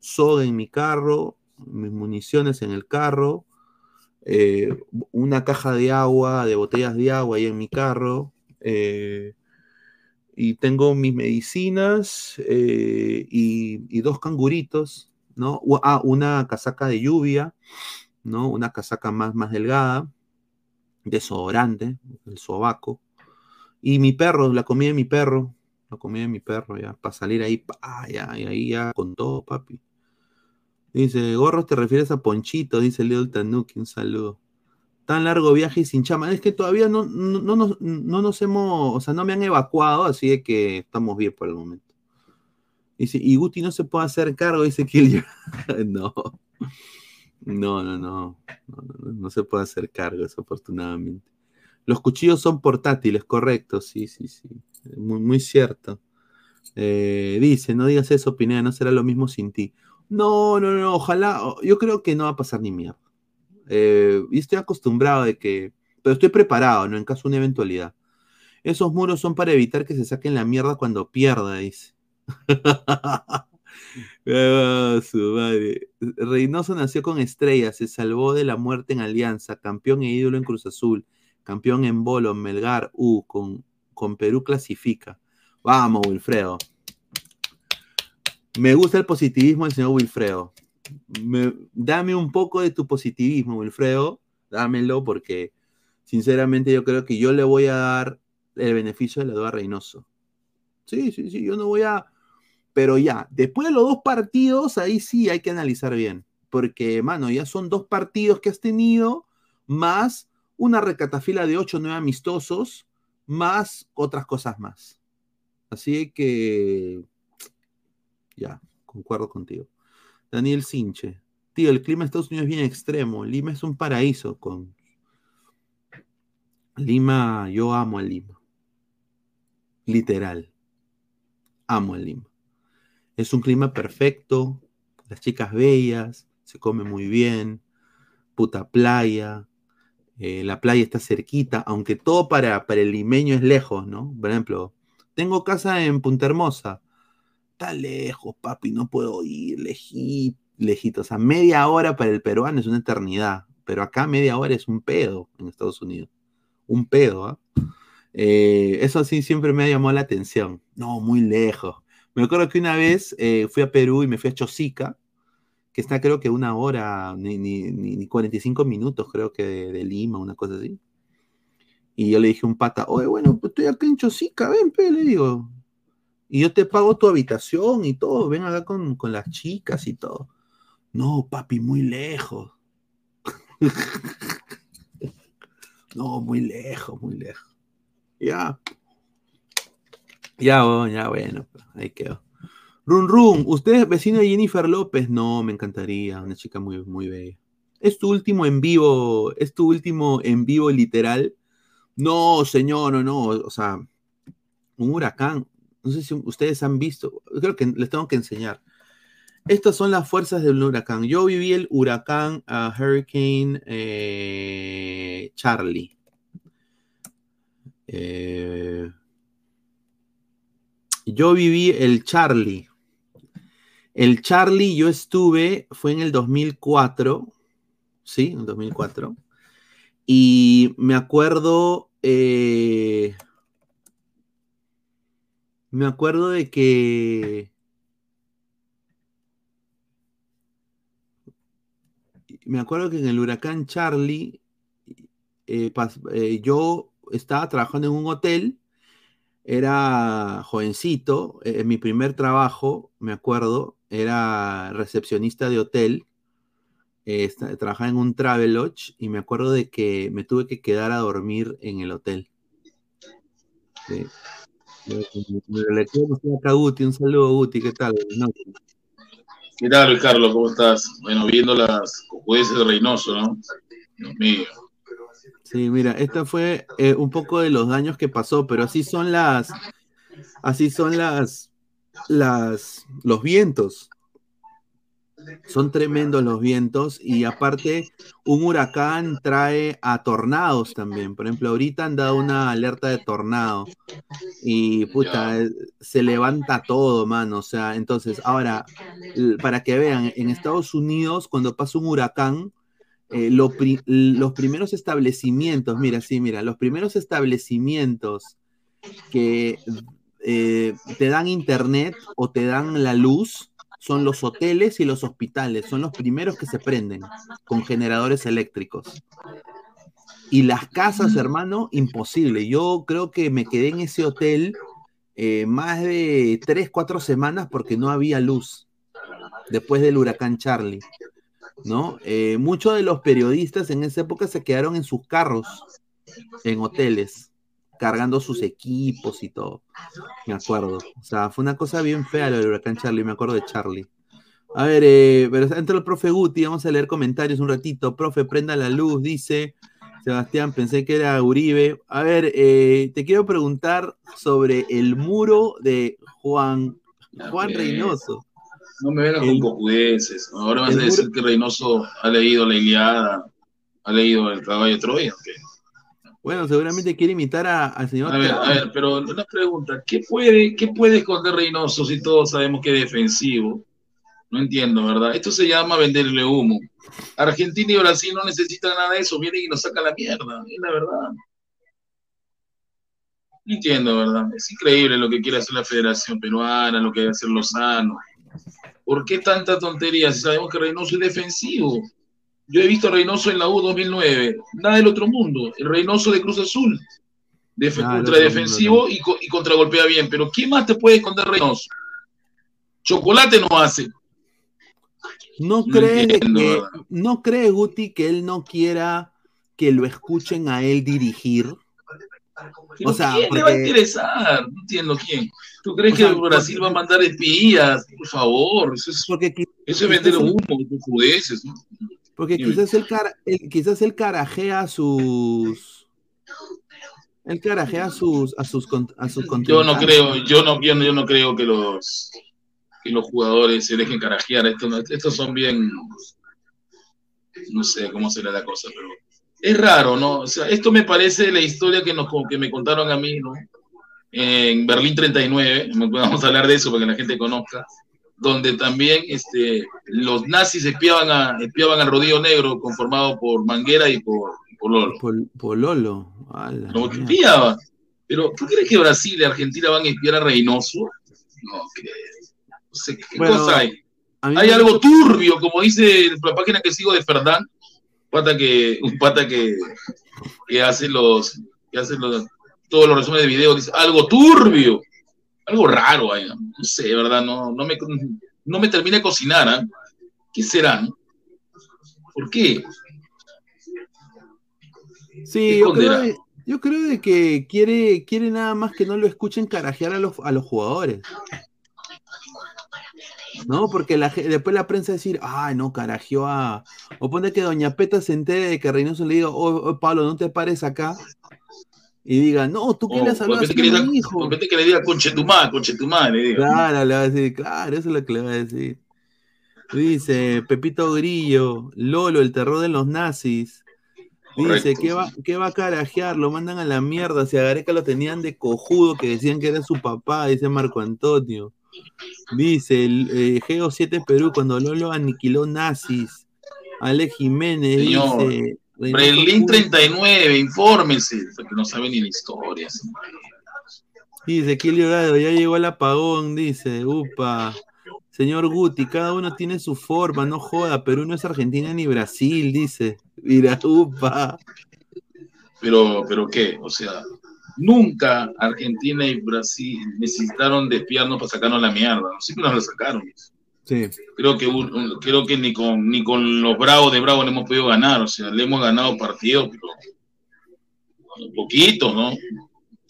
soda en mi carro, mis municiones en el carro, una caja de agua, de botellas de agua ahí en mi carro. eh, y tengo mis medicinas eh, y, dos canguritos, ¿no? Ah, una casaca de lluvia, ¿no? Una casaca más, más delgada, desodorante, el sobaco. Y mi perro, la comida de mi perro, la comida de mi perro, ya, para salir ahí, pa, ya, y ahí ya con todo, papi. Dice, gorros te refieres a Ponchito, dice Little Tanuki, un saludo. Tan largo viaje y sin chama. Es que todavía no, no, no nos, no nos hemos, o sea, no me han evacuado, así de que estamos bien por el momento. Dice, y Guti no se puede hacer cargo, dice Kill [laughs] no. No, no, no. No, se puede hacer cargo, desafortunadamente. Los cuchillos son portátiles, correcto, sí, sí, sí. Muy, cierto. Eh, dice, no digas eso, Pineda, no será lo mismo sin ti. No, no, no, ojalá, yo creo que no va a pasar ni mierda. Eh, y estoy acostumbrado de que, pero estoy preparado, ¿no? En caso de una eventualidad. Esos muros son para evitar que se saquen la mierda cuando pierda, dice. [laughs] Madre. Reynoso nació con estrellas, se salvó de la muerte en Alianza, campeón e ídolo en Cruz Azul, campeón en Bolo, Melgar, U, con, con Perú clasifica. Vamos, Wilfredo. Me gusta el positivismo del señor Wilfredo. Me- dame un poco de tu positivismo, Wilfredo. Dámelo porque, sinceramente, yo creo que yo le voy a dar el beneficio de la duda a Reynoso. Sí, sí, sí, yo no voy a... Pero ya, después de los dos partidos, ahí sí hay que analizar bien. Porque, mano, ya son dos partidos que has tenido, más una recatafila de ocho, nueve amistosos, más otras cosas más. Así que, ya, concuerdo contigo. Daniel Sinche. Tío, el clima de Estados Unidos es bien extremo. Lima es un paraíso con... Lima, yo amo a Lima. Literal. Amo a Lima. Es un clima perfecto, las chicas bellas, se come muy bien, puta playa, eh, la playa está cerquita, aunque todo para, para el limeño es lejos, ¿no? Por ejemplo, tengo casa en Punta Hermosa, está lejos, papi, no puedo ir, leji- lejito, o sea, media hora para el peruano es una eternidad, pero acá media hora es un pedo en Estados Unidos, un pedo, ¿ah? Eh, eso sí siempre me llamado la atención, no, muy lejos. Me acuerdo que una vez eh, fui a Perú y me fui a Chosica, que está creo que una hora, ni, ni, ni- ni 45 minutos creo que de, de Lima, una cosa así. Y yo le dije a un pata, oye, bueno, pues estoy acá en Chosica, ven, pe, le digo. Y yo te pago tu habitación y todo, ven acá con, con las chicas y todo. No, papi, muy lejos. [laughs] no, muy lejos, muy lejos. Ya. Ya, bueno, ya, bueno, pues, ahí quedó. Run Run, ¿usted es vecino de Jennifer López? No, me encantaría, una chica muy, muy bella. ¿Es tu último en vivo? ¿Es tu último en vivo literal? No, señor, no, no, o sea, un huracán. No sé si ustedes han visto, creo que les tengo que enseñar. Estas son las fuerzas del huracán. Yo viví el huracán Hurricane eh, Charlie. Eh, yo viví el Charlie. El Charlie yo estuve, fue en el 2004, ¿sí? En el 2004. Y me acuerdo, eh, me acuerdo de que me acuerdo que en el huracán Charlie eh, eh, yo estaba trabajando en un hotel, era jovencito, eh, mi primer trabajo, me acuerdo, era recepcionista de hotel, eh, trabajaba en un travel lodge y me acuerdo de que me tuve que quedar a dormir en el hotel. Sí. Le acá a Guti, un saludo Guti, ¿qué tal? Buenas noches. ¿Qué tal, Ricardo? ¿Cómo estás? Bueno, viendo las cojudeces de Reynoso, ¿no? Dios mío. Sí, mira, esta fue eh, un poco de los daños que pasó, pero así son las, así son las, las, los vientos. Son tremendos los vientos y aparte un huracán trae a tornados también. Por ejemplo, ahorita han dado una alerta de tornado y puta, se levanta todo, mano. O sea, entonces, ahora, para que vean, en Estados Unidos, cuando pasa un huracán, eh, lo pri- los primeros establecimientos, mira, sí, mira, los primeros establecimientos que eh, te dan internet o te dan la luz son los hoteles y los hospitales, son los primeros que se prenden con generadores eléctricos. Y las casas, hermano, imposible. Yo creo que me quedé en ese hotel eh, más de tres, cuatro semanas porque no había luz después del huracán Charlie. ¿no? Eh, muchos de los periodistas en esa época se quedaron en sus carros, en hoteles, cargando sus equipos y todo. Me acuerdo. O sea, fue una cosa bien fea lo del huracán Charlie, me acuerdo de Charlie. A ver, eh, pero entra el profe Guti, vamos a leer comentarios un ratito. Profe, prenda la luz, dice Sebastián, pensé que era Uribe. A ver, eh, te quiero preguntar sobre el muro de Juan, Juan Reynoso. No me vengas con cojudeces. Ahora vas a decir muro- que Reynoso ha leído la Iliada, ha leído el caballo de Troya. ¿o qué? Bueno, seguramente quiere imitar a- al señor. A ver, a ver, pero una pregunta, ¿qué puede, qué puede esconder Reynoso si todos sabemos que es defensivo? No entiendo, ¿verdad? Esto se llama venderle humo. Argentina y Brasil no necesitan nada de eso, vienen y nos sacan la mierda, es la verdad. No entiendo, ¿verdad? Es increíble lo que quiere hacer la Federación Peruana, lo que quiere hacer Lozano. ¿Por qué tanta tontería si sabemos que Reynoso es defensivo? Yo he visto a Reynoso en la U 2009, nada del otro mundo. El Reynoso de Cruz Azul, Def- Ah, el ultra otro defensivo y, y contragolpea bien. Pero ¿qué más te puede esconder Reynoso? Chocolate no hace. ¿No No cree entiendo, no cree Guti que él no quiera que lo escuchen a él dirigir? Pero O sea, ¿quién le va a porque- interesar? No entiendo quién. ¿Tú crees O que Brasil va a mandar espías? Por favor, eso es, Porque, eso es vender humo, judeces. ¿no? Porque quizás él, cara- él- quizás él carajea a sus él carajea a sus a sus a sus Yo no creo, yo no, yo no, creo que los que los jugadores se dejen carajear. Estos, estos son bien, no sé cómo será la cosa, pero es raro, ¿no? O sea, esto me parece la historia que nos que me contaron a mí, ¿no? En Berlín 39, no podemos hablar de eso para que la gente conozca, donde también este, los nazis espiaban a espiaban al Rodillo Negro conformado por Manguera y por, por Lolo. A la Lo mierda. espiaba. Pero ¿tú crees que Brasil y Argentina van a espiar a Reynoso? No, que no sé qué Bueno, cosa hay. Hay algo turbio, como dice la página que sigo de Ferdán, pata que, un pata que, que hace los, que hace los, todos los resúmenes de video, dice algo turbio, algo raro hay, ¿no? Sé, ¿verdad? No, no me, no me termina de cocinar, ¿ah? ¿Qué será? ¿Por qué? Sí, yo creo, de, yo creo de que quiere, quiere nada más que no lo escuchen carajear a los, a los jugadores. ¿No? Porque la, después la prensa decir, ay, no, carajeó a. O pone que Doña Peta se entere de que Reynoso le diga, oh, oh, Pablo, no te pares acá. Y diga, no, tú qué O le has de hablado repente así que a mi hijo. de repente que le diga conchetumá, conchetumá, le diga. Claro, le va a decir, claro, eso es lo que le va a decir. Dice Pepito Grillo, Lolo, el terror de los nazis. Dice, Correcto, ¿qué va, qué va a carajear? Lo mandan a la mierda. Si a Gareca lo tenían de cojudo, que decían que era su papá, dice Marco Antonio. Dice, el, eh, Geo 7 Perú, cuando Lolo aniquiló nazis. Alex Jiménez Señor, dice. Puro- 39, infórmese, porque no sabe ni la historia. sí. Dice, Kilio Gado, ya llegó el apagón, dice, upa. Señor Guti, cada uno tiene su forma, no joda, Perú no es Argentina ni Brasil, dice. Mira, upa. Pero, pero ¿qué? O sea, nunca Argentina y Brasil necesitaron de espiarnos para sacarnos la mierda. ¿no? Siempre nos la sacaron. Creo que, creo que ni, con, ni con los bravos de Bravo le hemos podido ganar. O sea, le hemos ganado partidos, pero bueno, poquitos, ¿no?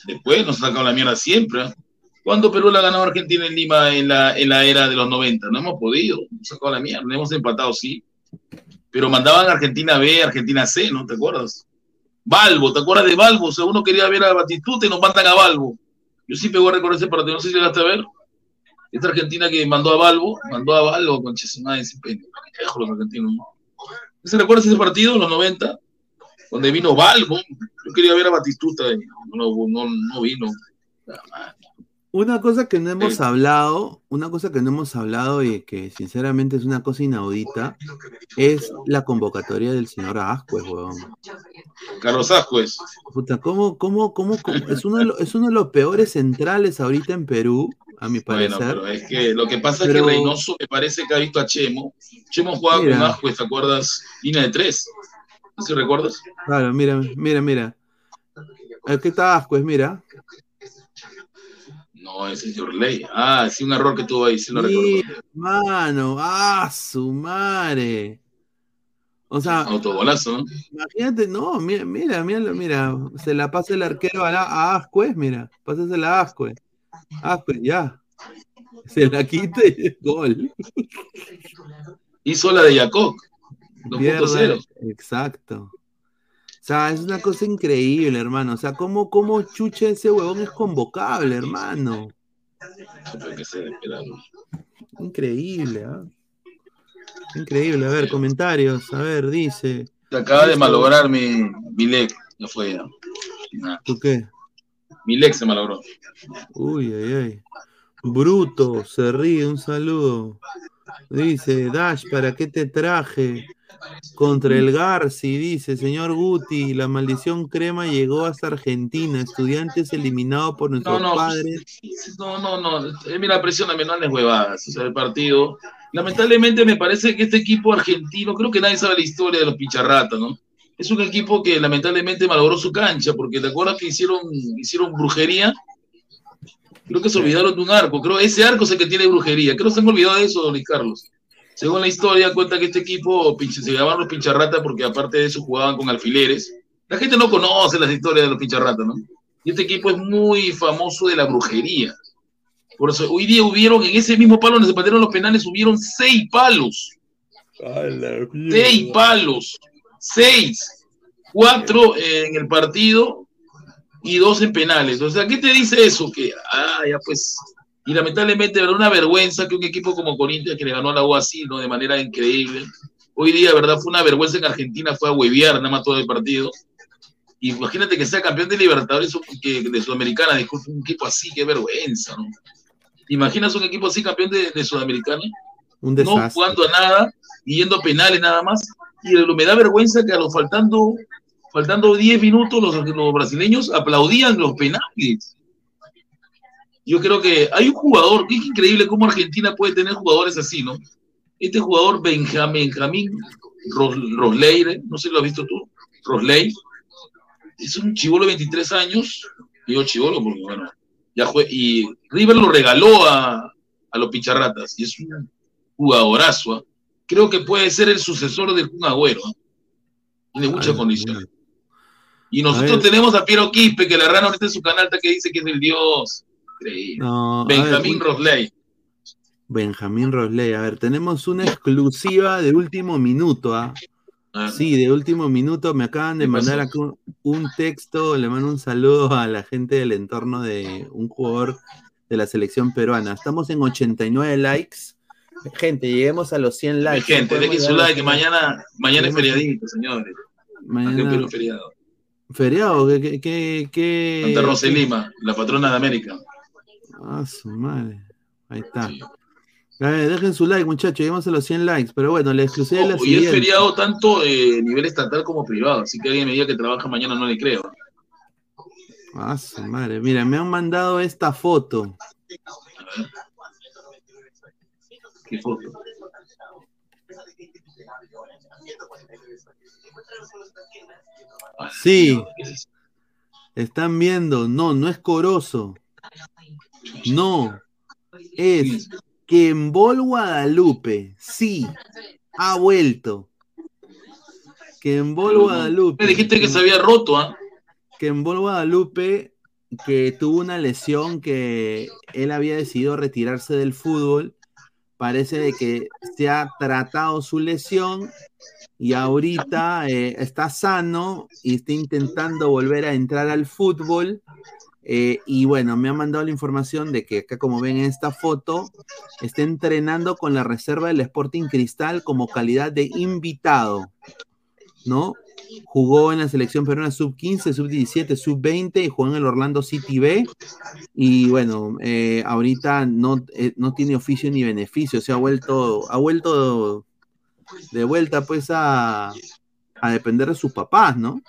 Después nos sacaron la mierda siempre. ¿eh? ¿Cuándo Perú le ha ganado Argentina en Lima en la, en la era de los 90? No hemos podido. Hemos sacado la mierda. Hemos empatado, sí. Pero mandaban Argentina B, Argentina C, ¿no? ¿Te acuerdas? Balbo, ¿te acuerdas de Balbo? O sea, uno quería ver a Batistuta y nos mandan a Balbo. Yo sí pegó a recordar ese partido, no sé si llegaste a ver. Esta Argentina que mandó a Balbo, mandó a Balbo con Chesunay, ese pendejo los argentinos. ¿no? ¿Se recuerdas ese partido, en los 90? Donde vino Balbo. Yo quería ver a Batistuta y no, no, no vino. Una cosa que no hemos hablado, una cosa que no hemos hablado y que sinceramente es una cosa inaudita, es la convocatoria del señor Ascuez, weón. Carlos Ascuez. Puta, ¿cómo, cómo, cómo, cómo? Es, uno de los, es uno de los peores centrales ahorita en Perú, a mi parecer. Bueno, pero es que lo que pasa es que Reynoso me parece que ha visto a Chemo. Chemo jugaba Mira. con Ascuez, ¿te acuerdas? Línea de tres. ¿No si recuerdas? Claro, mira, mira, mira. Aquí está Ascuez, mira. No, ese es Orley. Ah, sí, un error que tuvo ahí, sí lo recuerdo. Sí, mano, ah, su madre. O sea, Autogolazo, ¿no? imagínate, no, mira, mira, mira, mira, se la pasa el arquero a, la, a Ascuez, mira, pásasela a Ascuez. Ascuez, ya. Se la quita y es [laughs] gol. Hizo la de Jacob. 2.0. Pierde, Exacto. O sea, es una cosa increíble, hermano. O sea, ¿cómo, cómo chucha ese huevón es convocable, hermano? ¿no? Increíble, ¿ah? Increíble. A ver, comentarios. A ver, dice. Se acaba de malograr mi, mi leg. Ya fue ya. ¿Tú qué? Mi leg se malogró. Uy, ay, ay. Bruto, se ríe, un saludo. Dice, Dash, ¿para qué te traje? Contra el Garci, dice, señor Guti, la maldición crema llegó hasta Argentina, estudiantes eliminados por nuestros No, no, padres. No, no, no. Eh, mira, presióname, no andes huevadas. O sea, el partido. Lamentablemente me parece que este equipo argentino, creo que nadie sabe la historia de los picharratas, ¿no? Es un equipo que lamentablemente malogró su cancha, porque te acuerdas que hicieron, hicieron brujería. Creo que se olvidaron de un arco. Creo ese arco es el que tiene brujería. Creo que se han olvidado de eso, Luis Carlos. Según la historia, cuenta que este equipo se llamaban los pincharratas porque aparte de eso jugaban con alfileres. La gente no conoce las historias de los pincharratas, ¿no? Y este equipo es muy famoso de la brujería. Por eso, hoy día hubieron, en ese mismo palo donde se patearon los penales, hubieron seis palos. Seis palos. Seis. Cuatro en el partido y dos en penales. O sea, ¿qué te dice eso? Que, ah, ya pues. Y lamentablemente, era una vergüenza que un equipo como Corinthians, que le ganó a la U así, ¿no? De manera increíble. Hoy día, ¿verdad? Fue una vergüenza en Argentina, fue a huevear nada más todo el partido. Imagínate que sea campeón de Libertadores que, de Sudamericana, disculpe, un equipo así, qué vergüenza, ¿no? ¿Te imaginas un equipo así campeón de, de Sudamericana? Un no desastre. jugando a nada y yendo a penales nada más. Y me da vergüenza que a los faltando, faltando 10 minutos los, los brasileños aplaudían los penales. Yo creo que hay un jugador, increíble cómo Argentina puede tener jugadores así, ¿no? Este jugador Benjamín, Benjamín Ros- Rosleire, no sé si lo has visto tú, Rosley, es un chivolo de 23 años, digo chivolo porque bueno, ya fue, y River lo regaló a, a los picharratas, y es un jugadorazo. ¿ah? Creo que puede ser el sucesor del Kun Agüero. ¿ah? Tiene muchas condiciones. Y nosotros ver. tenemos a Piero Quispe, que la rana ahorita en su canal está que dice que es el dios. Increíble. No, ver, Benjamín un- Rosley. Benjamín Rosley. A ver, tenemos una exclusiva de último minuto, ¿ah? Sí, de último minuto. Me acaban de ¿Qué mandar acá un, un texto. Le mando un saludo a la gente del entorno de un jugador de la selección peruana. Estamos en 89 likes. Gente, lleguemos a los 100 likes. Gente, dejen su a like, que los 100. mañana, mañana es feriadito, señores. Mañana- es feriado. Feriado, ¿qué, qué, qué, qué- Santa Rosa y Lima, la patrona de América. Ah, su madre. Ahí está. A ver, dejen su like, muchachos. Llegamos a los 100 likes. Pero bueno, la exclusiva es la Oh, y es feriado tanto eh, nivel estatal como privado, así que alguien me diga que trabaja mañana no le creo. Ah, su madre. Mira, me han mandado esta foto. Sí. Están viendo. No, no es Corozo. No. Es Kembol Guadalupe. Sí. Ha vuelto. Kembol Guadalupe. Me dijiste que se había roto, ¿ah? Kembol Guadalupe, que tuvo una lesión que él había decidido retirarse del fútbol, parece de que se ha tratado su lesión y ahorita eh, está sano y está intentando volver a entrar al fútbol. Eh, y bueno, me ha mandado la información de que acá, como ven en esta foto, está entrenando con la reserva del Sporting Cristal como calidad de invitado, ¿no? Jugó en la selección peruana sub-15, sub-17, sub-20 y jugó en el Orlando City B. Y bueno, eh, ahorita no, eh, no tiene oficio ni beneficio, se ha vuelto, ha vuelto de vuelta pues a, a depender de sus papás, ¿no?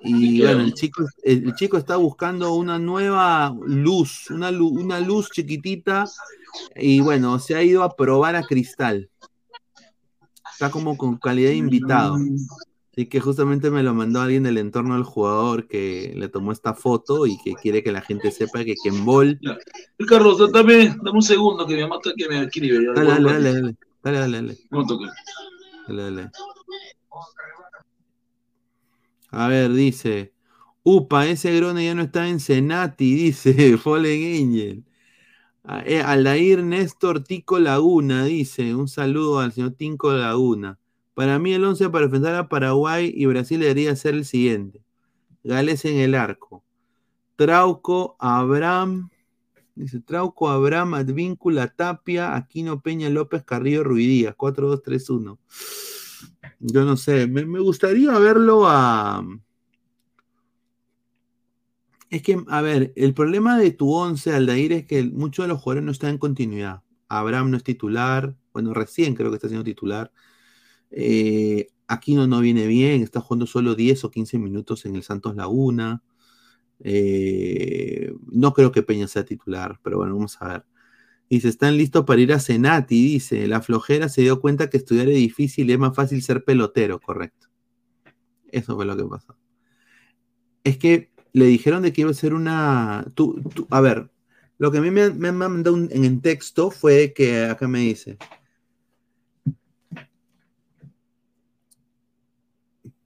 Y bueno, el chico, el chico está buscando una nueva luz, una luz, una luz chiquitita. Y bueno, se ha ido a probar a Cristal. Está como con calidad de invitado. Así que justamente me lo mandó alguien del entorno del jugador que le tomó esta foto y que quiere que la gente sepa que Kembol. Carlos, dame, dame un segundo que mi mamá está que me escribe. Dale, dale, dale, dale, dale, dale, dale. Toque. Dale, dale. A ver, dice. Upa, ese Grone ya no está en Senati, [laughs] dice Fallen Angel. A- eh, Aldair Néstor Tico Laguna, dice. Un saludo al señor Tico Laguna. Para mí el 11 para enfrentar a Paraguay y Brasil debería ser el siguiente. Gales en el arco. Trauco, Abraham, dice Trauco, Abraham, Advíncula, Tapia, Aquino Peña, López, Carrillo, Ruidías, 4-2-3-1. Yo no sé, me, me gustaría verlo a... Es que, a ver, el problema de tu 11, Aldair, es que muchos de los jugadores no están en continuidad. Abraham no es titular, bueno, recién creo que está siendo titular. Eh, Aquino no viene bien, está jugando solo 10 o 15 minutos en el Santos Laguna. Eh, no creo que Peña sea titular, pero bueno, vamos a ver. Dice, están listos para ir a Senati, dice, la flojera se dio cuenta que estudiar es difícil y es más fácil ser pelotero, correcto. Eso fue lo que pasó. Es que le dijeron de que iba a ser una... tú- tú- a ver, lo que a mí me, han- mandado en el texto fue que acá me dice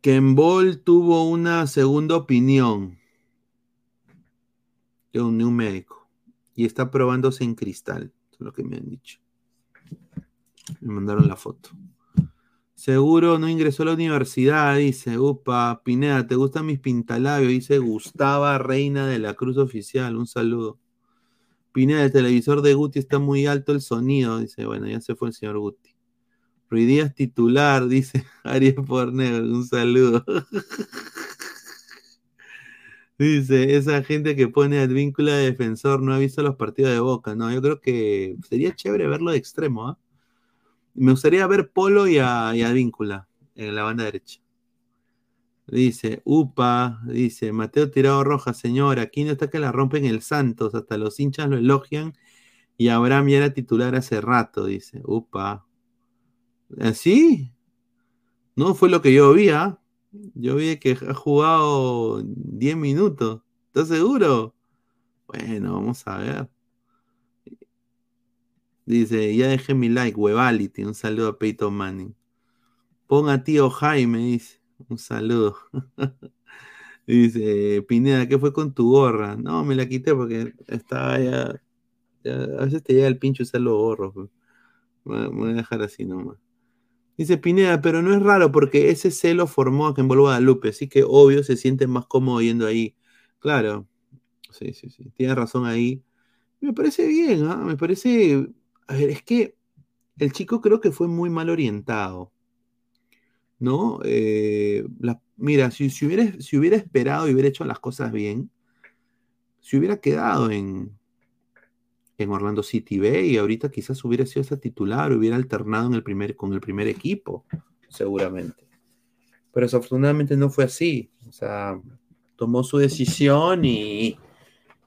que en Ball tuvo una segunda opinión de un, de un médico y está probándose en cristal. Es lo que me han dicho. Me mandaron la foto. Seguro no ingresó a la universidad, dice. Upa, Pineda, ¿te gustan mis pintalabios? Dice Gustava Reina de la Cruz Oficial. Un saludo. Pineda, el televisor de Guti está muy alto el sonido. Dice, bueno, ya se fue el señor Guti. Ruidías titular, dice [laughs] Ariel Porneo. Un saludo. [laughs] Dice, esa gente que pone Advíncula de defensor no ha visto los partidos de Boca. No, yo creo que sería chévere verlo de extremo. ¿ah? Me gustaría ver Polo y a, y a Advíncula en la banda derecha. Dice, upa, dice, Mateo Tirado Roja, señor, aquí no está que la rompen el Santos, hasta los hinchas lo elogian y Abraham ya era titular hace rato, dice, upa. ¿Así? No fue lo que yo vi, ¿ah? Yo vi que ha jugado 10 minutos. ¿Estás seguro? Bueno, vamos a ver. Dice, ya dejé mi like, huevality. Un saludo a Peyton Manning. Ponga tío Jaime, dice. Un saludo. [laughs] dice, Pineda, ¿qué fue con tu gorra? No, me la quité porque estaba ya. a veces te llega el pincho usar los gorros. pues. Me voy a dejar así nomás. Dice Pineda, pero no es raro porque ese celo formó a Kembol Guadalupe, así que obvio se siente más cómodo yendo ahí. Claro, sí, sí, sí, tienes razón ahí. Me parece bien, ¿ah? Me parece. A ver, es que el chico creo que fue muy mal orientado. ¿No? Eh, la- mira, si, hubiera esperado y hubiera hecho las cosas bien, se hubiera quedado en, en Orlando City B y ahorita quizás hubiera sido ese titular, hubiera alternado en el primer, con el primer equipo, seguramente. Pero desafortunadamente no fue así. O sea, tomó su decisión y,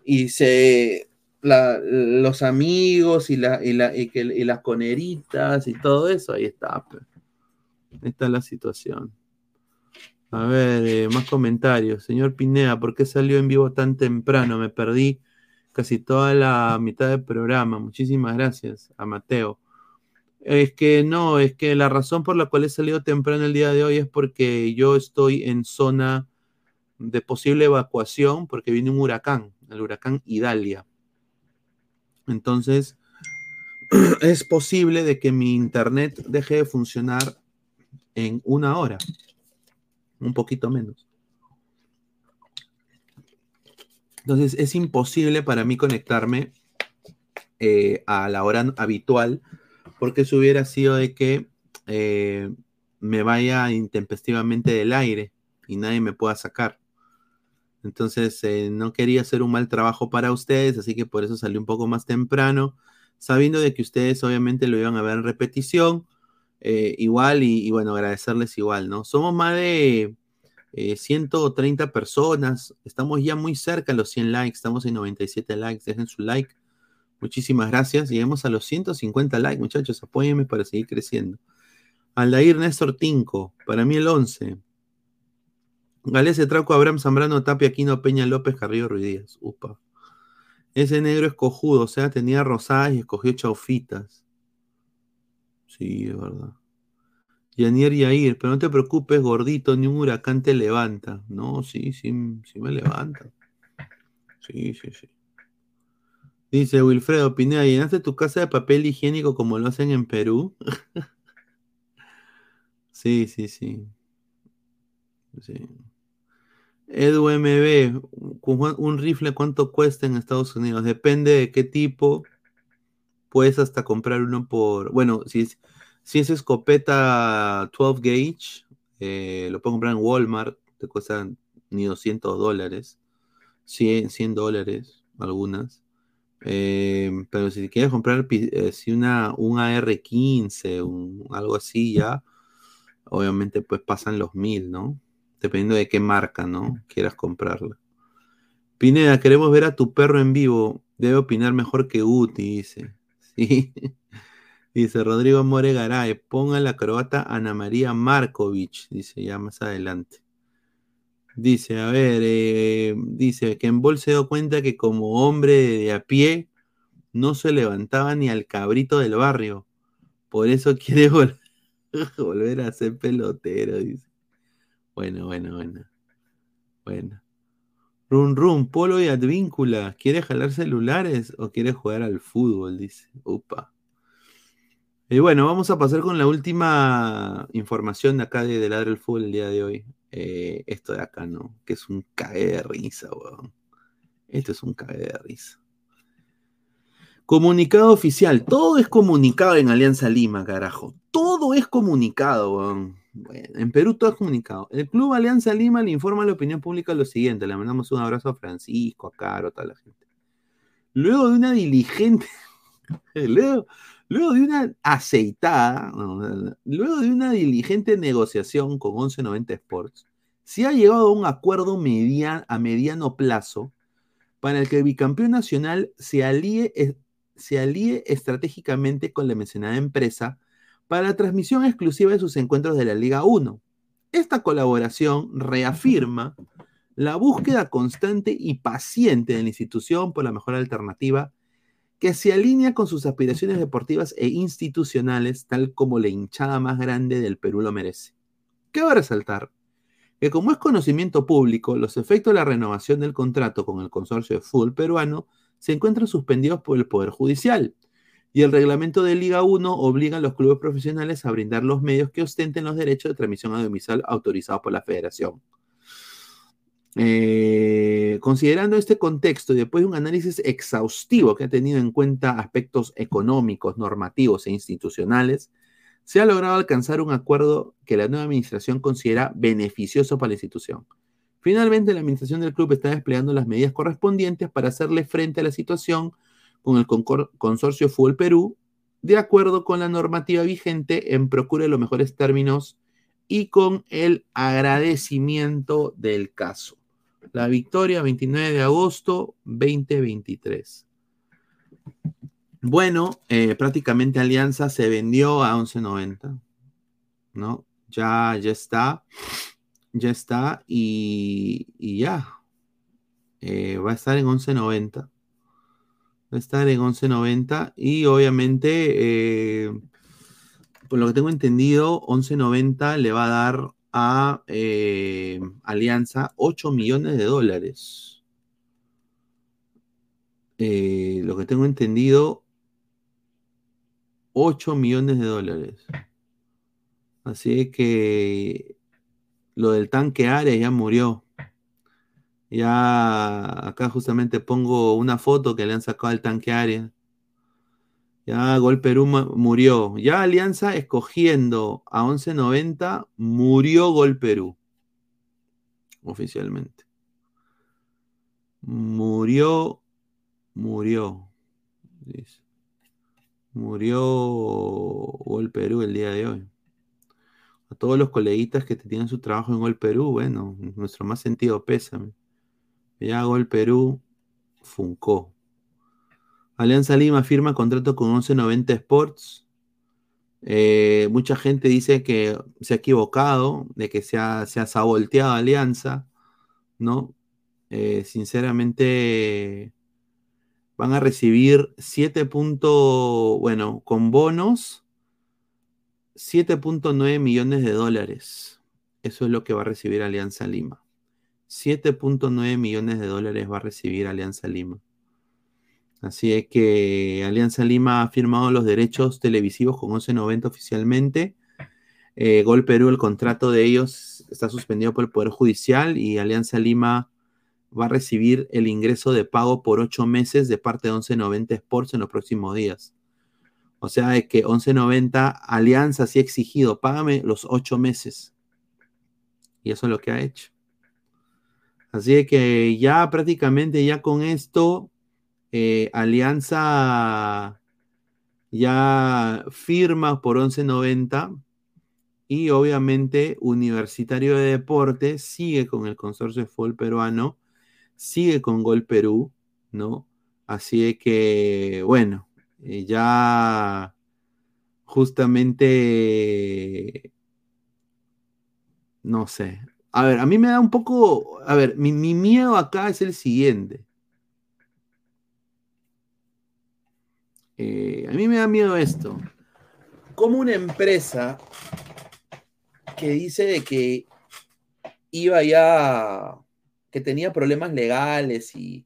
y se los amigos y, la, y, las coneritas y todo eso, ahí está. Ahí está la situación. A ver, eh, más comentarios. Señor Pineda, ¿por qué salió en vivo tan temprano? Me perdí casi toda la mitad del programa. Muchísimas gracias a Mateo. Es que no, es que la razón por la cual he salido temprano el día de hoy es porque yo estoy en zona de posible evacuación porque viene un huracán, el huracán Idalia. Entonces, [clears throat] es posible de que mi internet deje de funcionar en una hora, un poquito menos. Entonces es imposible para mí conectarme eh, a la hora habitual, porque eso hubiera sido de que eh, me vaya intempestivamente del aire y nadie me pueda sacar. Entonces eh, no quería hacer un mal trabajo para ustedes, así que por eso salí un poco más temprano, sabiendo de que ustedes obviamente lo iban a ver en repetición. igual y, bueno, agradecerles igual, ¿no? Somos más de 130 eh, personas. Estamos ya muy cerca de los 100 likes. Estamos en 97 likes. Dejen su like. Muchísimas gracias. Lleguemos a los 150 likes, muchachos. Apóyenme para seguir creciendo. Aldair Néstor Tinco. Para mí el 11. Galese Traco, Abraham Zambrano, Tapia, Aquino, Peña, López, Carrillo, Ruidías. Upa. Ese negro es cojudo, o sea, tenía rosadas y escogió chaufitas. Sí, es verdad. Yanier Yair, pero no te preocupes, gordito, ni un huracán te levanta. No, sí, sí, sí me levanta. Sí, sí, sí. Dice Wilfredo Pineda, ¿llenaste tu casa de papel higiénico como lo hacen en Perú? [laughs] sí, sí, sí. Sí. Edu MB, un rifle, ¿cuánto cuesta en Estados Unidos? Depende de qué tipo. Puedes hasta comprar uno por. Bueno, si es si es escopeta 12 gauge, eh, lo puedo comprar en Walmart, te cuesta ni 200 dólares, 100, 100 dólares algunas. Eh, pero si quieres comprar eh, si una, un AR-15, un, algo así ya, obviamente pues pasan los mil, ¿no? Dependiendo de qué marca, ¿no? Quieras comprarla. Pineda, queremos ver a tu perro en vivo. Debe opinar mejor que Uti, dice. [laughs] Sí. Dice Rodrigo More Garay, ponga la croata Ana María Markovich, dice ya más adelante. Dice, a ver, eh, dice que en Bol se dio cuenta que como hombre de a pie no se levantaba ni al cabrito del barrio. Por eso quiere [laughs] volver a ser pelotero, dice. Bueno, bueno, bueno. Bueno. Run Run, Polo y Advíncula, ¿quiere jalar celulares o quiere jugar al fútbol? Dice. Upa. Y bueno, vamos a pasar con la última información de acá de, de Ladre el Fútbol el día de hoy. Eh, esto de acá, ¿no? Que es un cague de risa, weón. Esto es un cague de risa. Comunicado oficial. Todo es comunicado en Alianza Lima, carajo. Todo es comunicado, weón. Bueno, en Perú todo es comunicado. El Club Alianza Lima le informa a la opinión pública lo siguiente. Le mandamos un abrazo a Francisco, a Caro, a toda la gente. Luego de una diligente. [laughs] luego, Luego de una aceitada, luego de una diligente negociación con 1190 Sports, se ha llegado a un acuerdo a mediano plazo para el que el bicampeón nacional se alíe, se alíe estratégicamente con la mencionada empresa para la transmisión exclusiva de sus encuentros de la Liga 1. Esta colaboración reafirma la búsqueda constante y paciente de la institución por la mejor alternativa que se alinea con sus aspiraciones deportivas e institucionales, tal como la hinchada más grande del Perú lo merece. Cabe resaltar que como es conocimiento público, los efectos de la renovación del contrato con el consorcio de fútbol peruano se encuentran suspendidos por el Poder Judicial, y el reglamento de Liga 1 obliga a los clubes profesionales a brindar los medios que ostenten los derechos de transmisión audiovisual autorizados por la federación. Eh, considerando este contexto y después de un análisis exhaustivo que ha tenido en cuenta aspectos económicos, normativos e institucionales, se ha logrado alcanzar un acuerdo que la nueva administración considera beneficioso para la institución. Finalmente, la administración del club está desplegando las medidas correspondientes para hacerle frente a la situación con el consorcio Fútbol Perú, de acuerdo con la normativa vigente en procura de los mejores términos y con el agradecimiento del caso. La victoria, 29 de agosto 2023. Bueno, eh, prácticamente Alianza se vendió a 11.90, ¿no? Ya, ya está, ya está y, ya. Eh, va a estar en 11.90. Va a estar en 11.90 y obviamente, eh, por lo que tengo entendido, 11.90 le va a dar a eh, Alianza 8 millones de dólares. Eh, lo que tengo entendido, 8 millones de dólares. Así que lo del tanque Ares ya murió. Ya acá justamente pongo una foto que le han sacado al tanque Ares. Ya Gol Perú murió. Ya Alianza escogiendo a 11.90, murió Gol Perú. Oficialmente. Murió, murió. Murió Gol Perú el día de hoy. A todos los coleguitas que tenían su trabajo en Gol Perú, bueno, nuestro más sentido pésame. Ya Gol Perú, Funcó. Alianza Lima firma contrato con 1190 Sports. Eh, mucha gente dice que se ha equivocado, de que se ha, se ha sabolteado Alianza, ¿no? Eh, sinceramente, van a recibir 7 puntos, bueno, con bonos, 7.9 millones de dólares. Eso es lo que va a recibir Alianza Lima. 7.9 millones de dólares va a recibir Alianza Lima. Así es que Alianza Lima ha firmado los derechos televisivos con 1190 oficialmente. Eh, Gol Perú, el contrato de ellos está suspendido por el Poder Judicial y Alianza Lima va a recibir el ingreso de pago por ocho meses de parte de 1190 Sports en los próximos días. O sea, de que 1190 Alianza sí ha exigido, págame los ocho meses. Y eso es lo que ha hecho. Así que ya prácticamente ya con esto eh, Alianza ya firma por 11.90 y obviamente Universitario de Deportes sigue con el consorcio de fútbol peruano, sigue con Gol Perú, ¿no? Así que, bueno, eh, ya justamente, no sé. A ver, a mí me da un poco, a ver, mi miedo acá es el siguiente. Eh, a mí me da miedo esto. Como una empresa que dice que iba ya, que tenía problemas legales y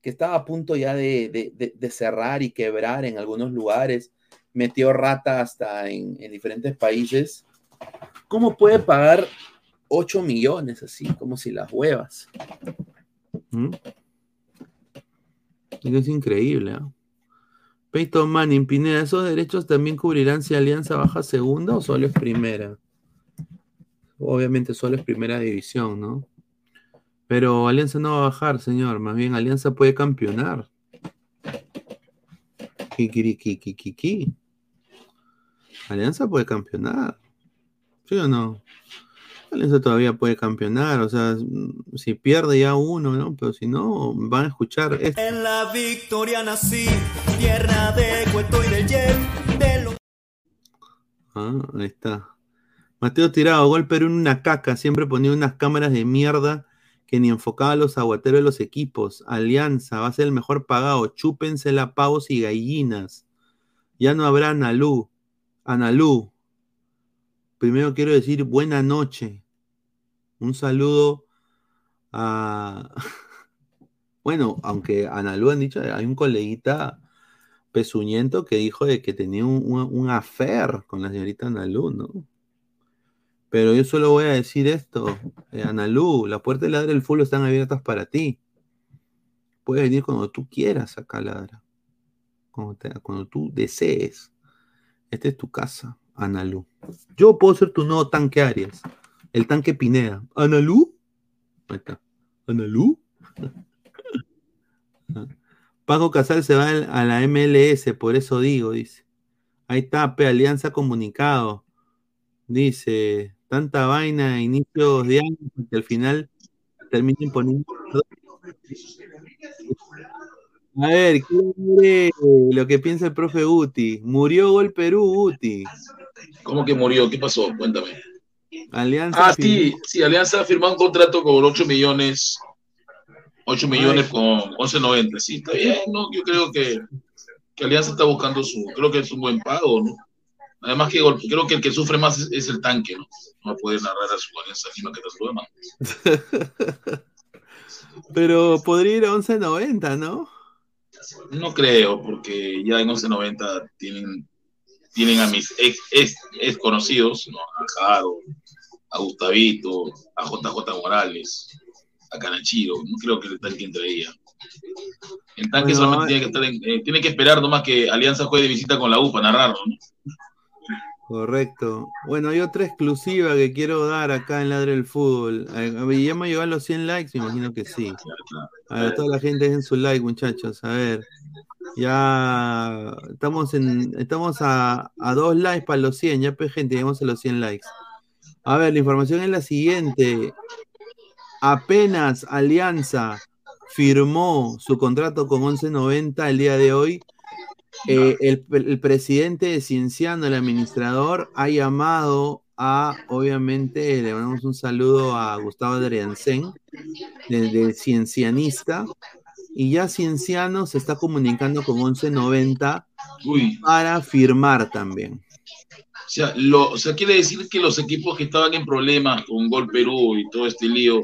que estaba a punto ya de, cerrar y quebrar en algunos lugares, metió rata hasta en, diferentes países, ¿cómo puede pagar 8 millones así, como si las huevas? ¿Mm? Es increíble. ¿eh? Peyton Manning, Pineda, ¿esos derechos también cubrirán si Alianza baja segunda o solo es primera? Obviamente solo es primera división, ¿no? Pero Alianza no va a bajar, señor. Más bien Alianza puede campeonar. Kikirikikikiki. Alianza puede campeonar. ¿Sí o no? Alianza todavía puede campeonar, o sea, si pierde ya uno, ¿no? Pero si no, van a escuchar esto. En la victoria nací, tierra de cuento y del de Ah, ahí está. Mateo Tirado, gol Perú en una caca, siempre ponía unas cámaras de mierda que ni enfocaba a los aguateros de los equipos. Alianza, va a ser el mejor pagado, chúpensela pavos y gallinas. Ya no habrá Analú. Analú, primero quiero decir buena noche. Un saludo a. [laughs] Bueno, aunque Ana Lu han dicho, hay un coleguita pezuñento que dijo de que tenía un, un, affair con la señorita Ana Lu, ¿no? Pero yo solo voy a decir esto, eh, Ana Lu, la puerta de ladra del fútbol están abiertas para ti. Puedes venir cuando tú quieras acá, ladra. Cuando tú desees. Esta es tu casa. Analú. Yo puedo ser tu nuevo tanque Arias. El tanque Pineda. ¿Analú? Ahí está. ¿Analú? [laughs] Paco Casal se va a la MLS, por eso digo, dice. Ahí está, P, Alianza Comunicado. Dice, tanta vaina inicios de año que al final termina imponiendo. A ver, ¿qué lo que piensa el profe Uti? Murió Gol Perú, Uti. ¿Cómo que murió? ¿Qué pasó? Cuéntame. Alianza. Ah, sí, sí, Alianza ha firmado un contrato con 8 millones. 8 millones con 11.90. Sí, está bien, ¿no? Yo creo que, que, Alianza está buscando su. Creo que es un buen pago, ¿no? Además, que creo que el que sufre más es, el tanque, ¿no? No puede narrar a su Alianza Lima que te sube [laughs] Pero podría ir a 11.90, ¿no? No creo, porque ya en 11.90 tienen tienen a mis ex, ex, ex conocidos, ¿no? a Jaro, a Gustavito, a JJ Morales, a Canachiro, no creo que el tanque entreía. El tanque Bueno, solamente ah, tiene que, estar en- eh, tiene que esperar nomás que Alianza juegue de visita con la U para narrarlo, ¿no? Correcto. Bueno, hay otra exclusiva que quiero dar acá en Ladre del Fútbol. Eh, ¿Ya me llegado a los 100 likes? Me imagino que sí. A ver, toda la gente dejen su like, muchachos. A ver. Ya estamos en estamos a, a dos likes para los 100. Ya, pues, gente, llegamos a los 100 likes. A ver, la información es la siguiente. Apenas Alianza firmó su contrato con 1190 el día de hoy, eh, el, el presidente de Cienciano, el administrador, ha llamado a, obviamente, le mandamos un saludo a Gustavo Adriansen, de, de Ciencianista, y ya Cienciano se está comunicando con 1190 Uy. para firmar también. O sea, lo, o sea, quiere decir que los equipos que estaban en problemas con Gol Perú y todo este lío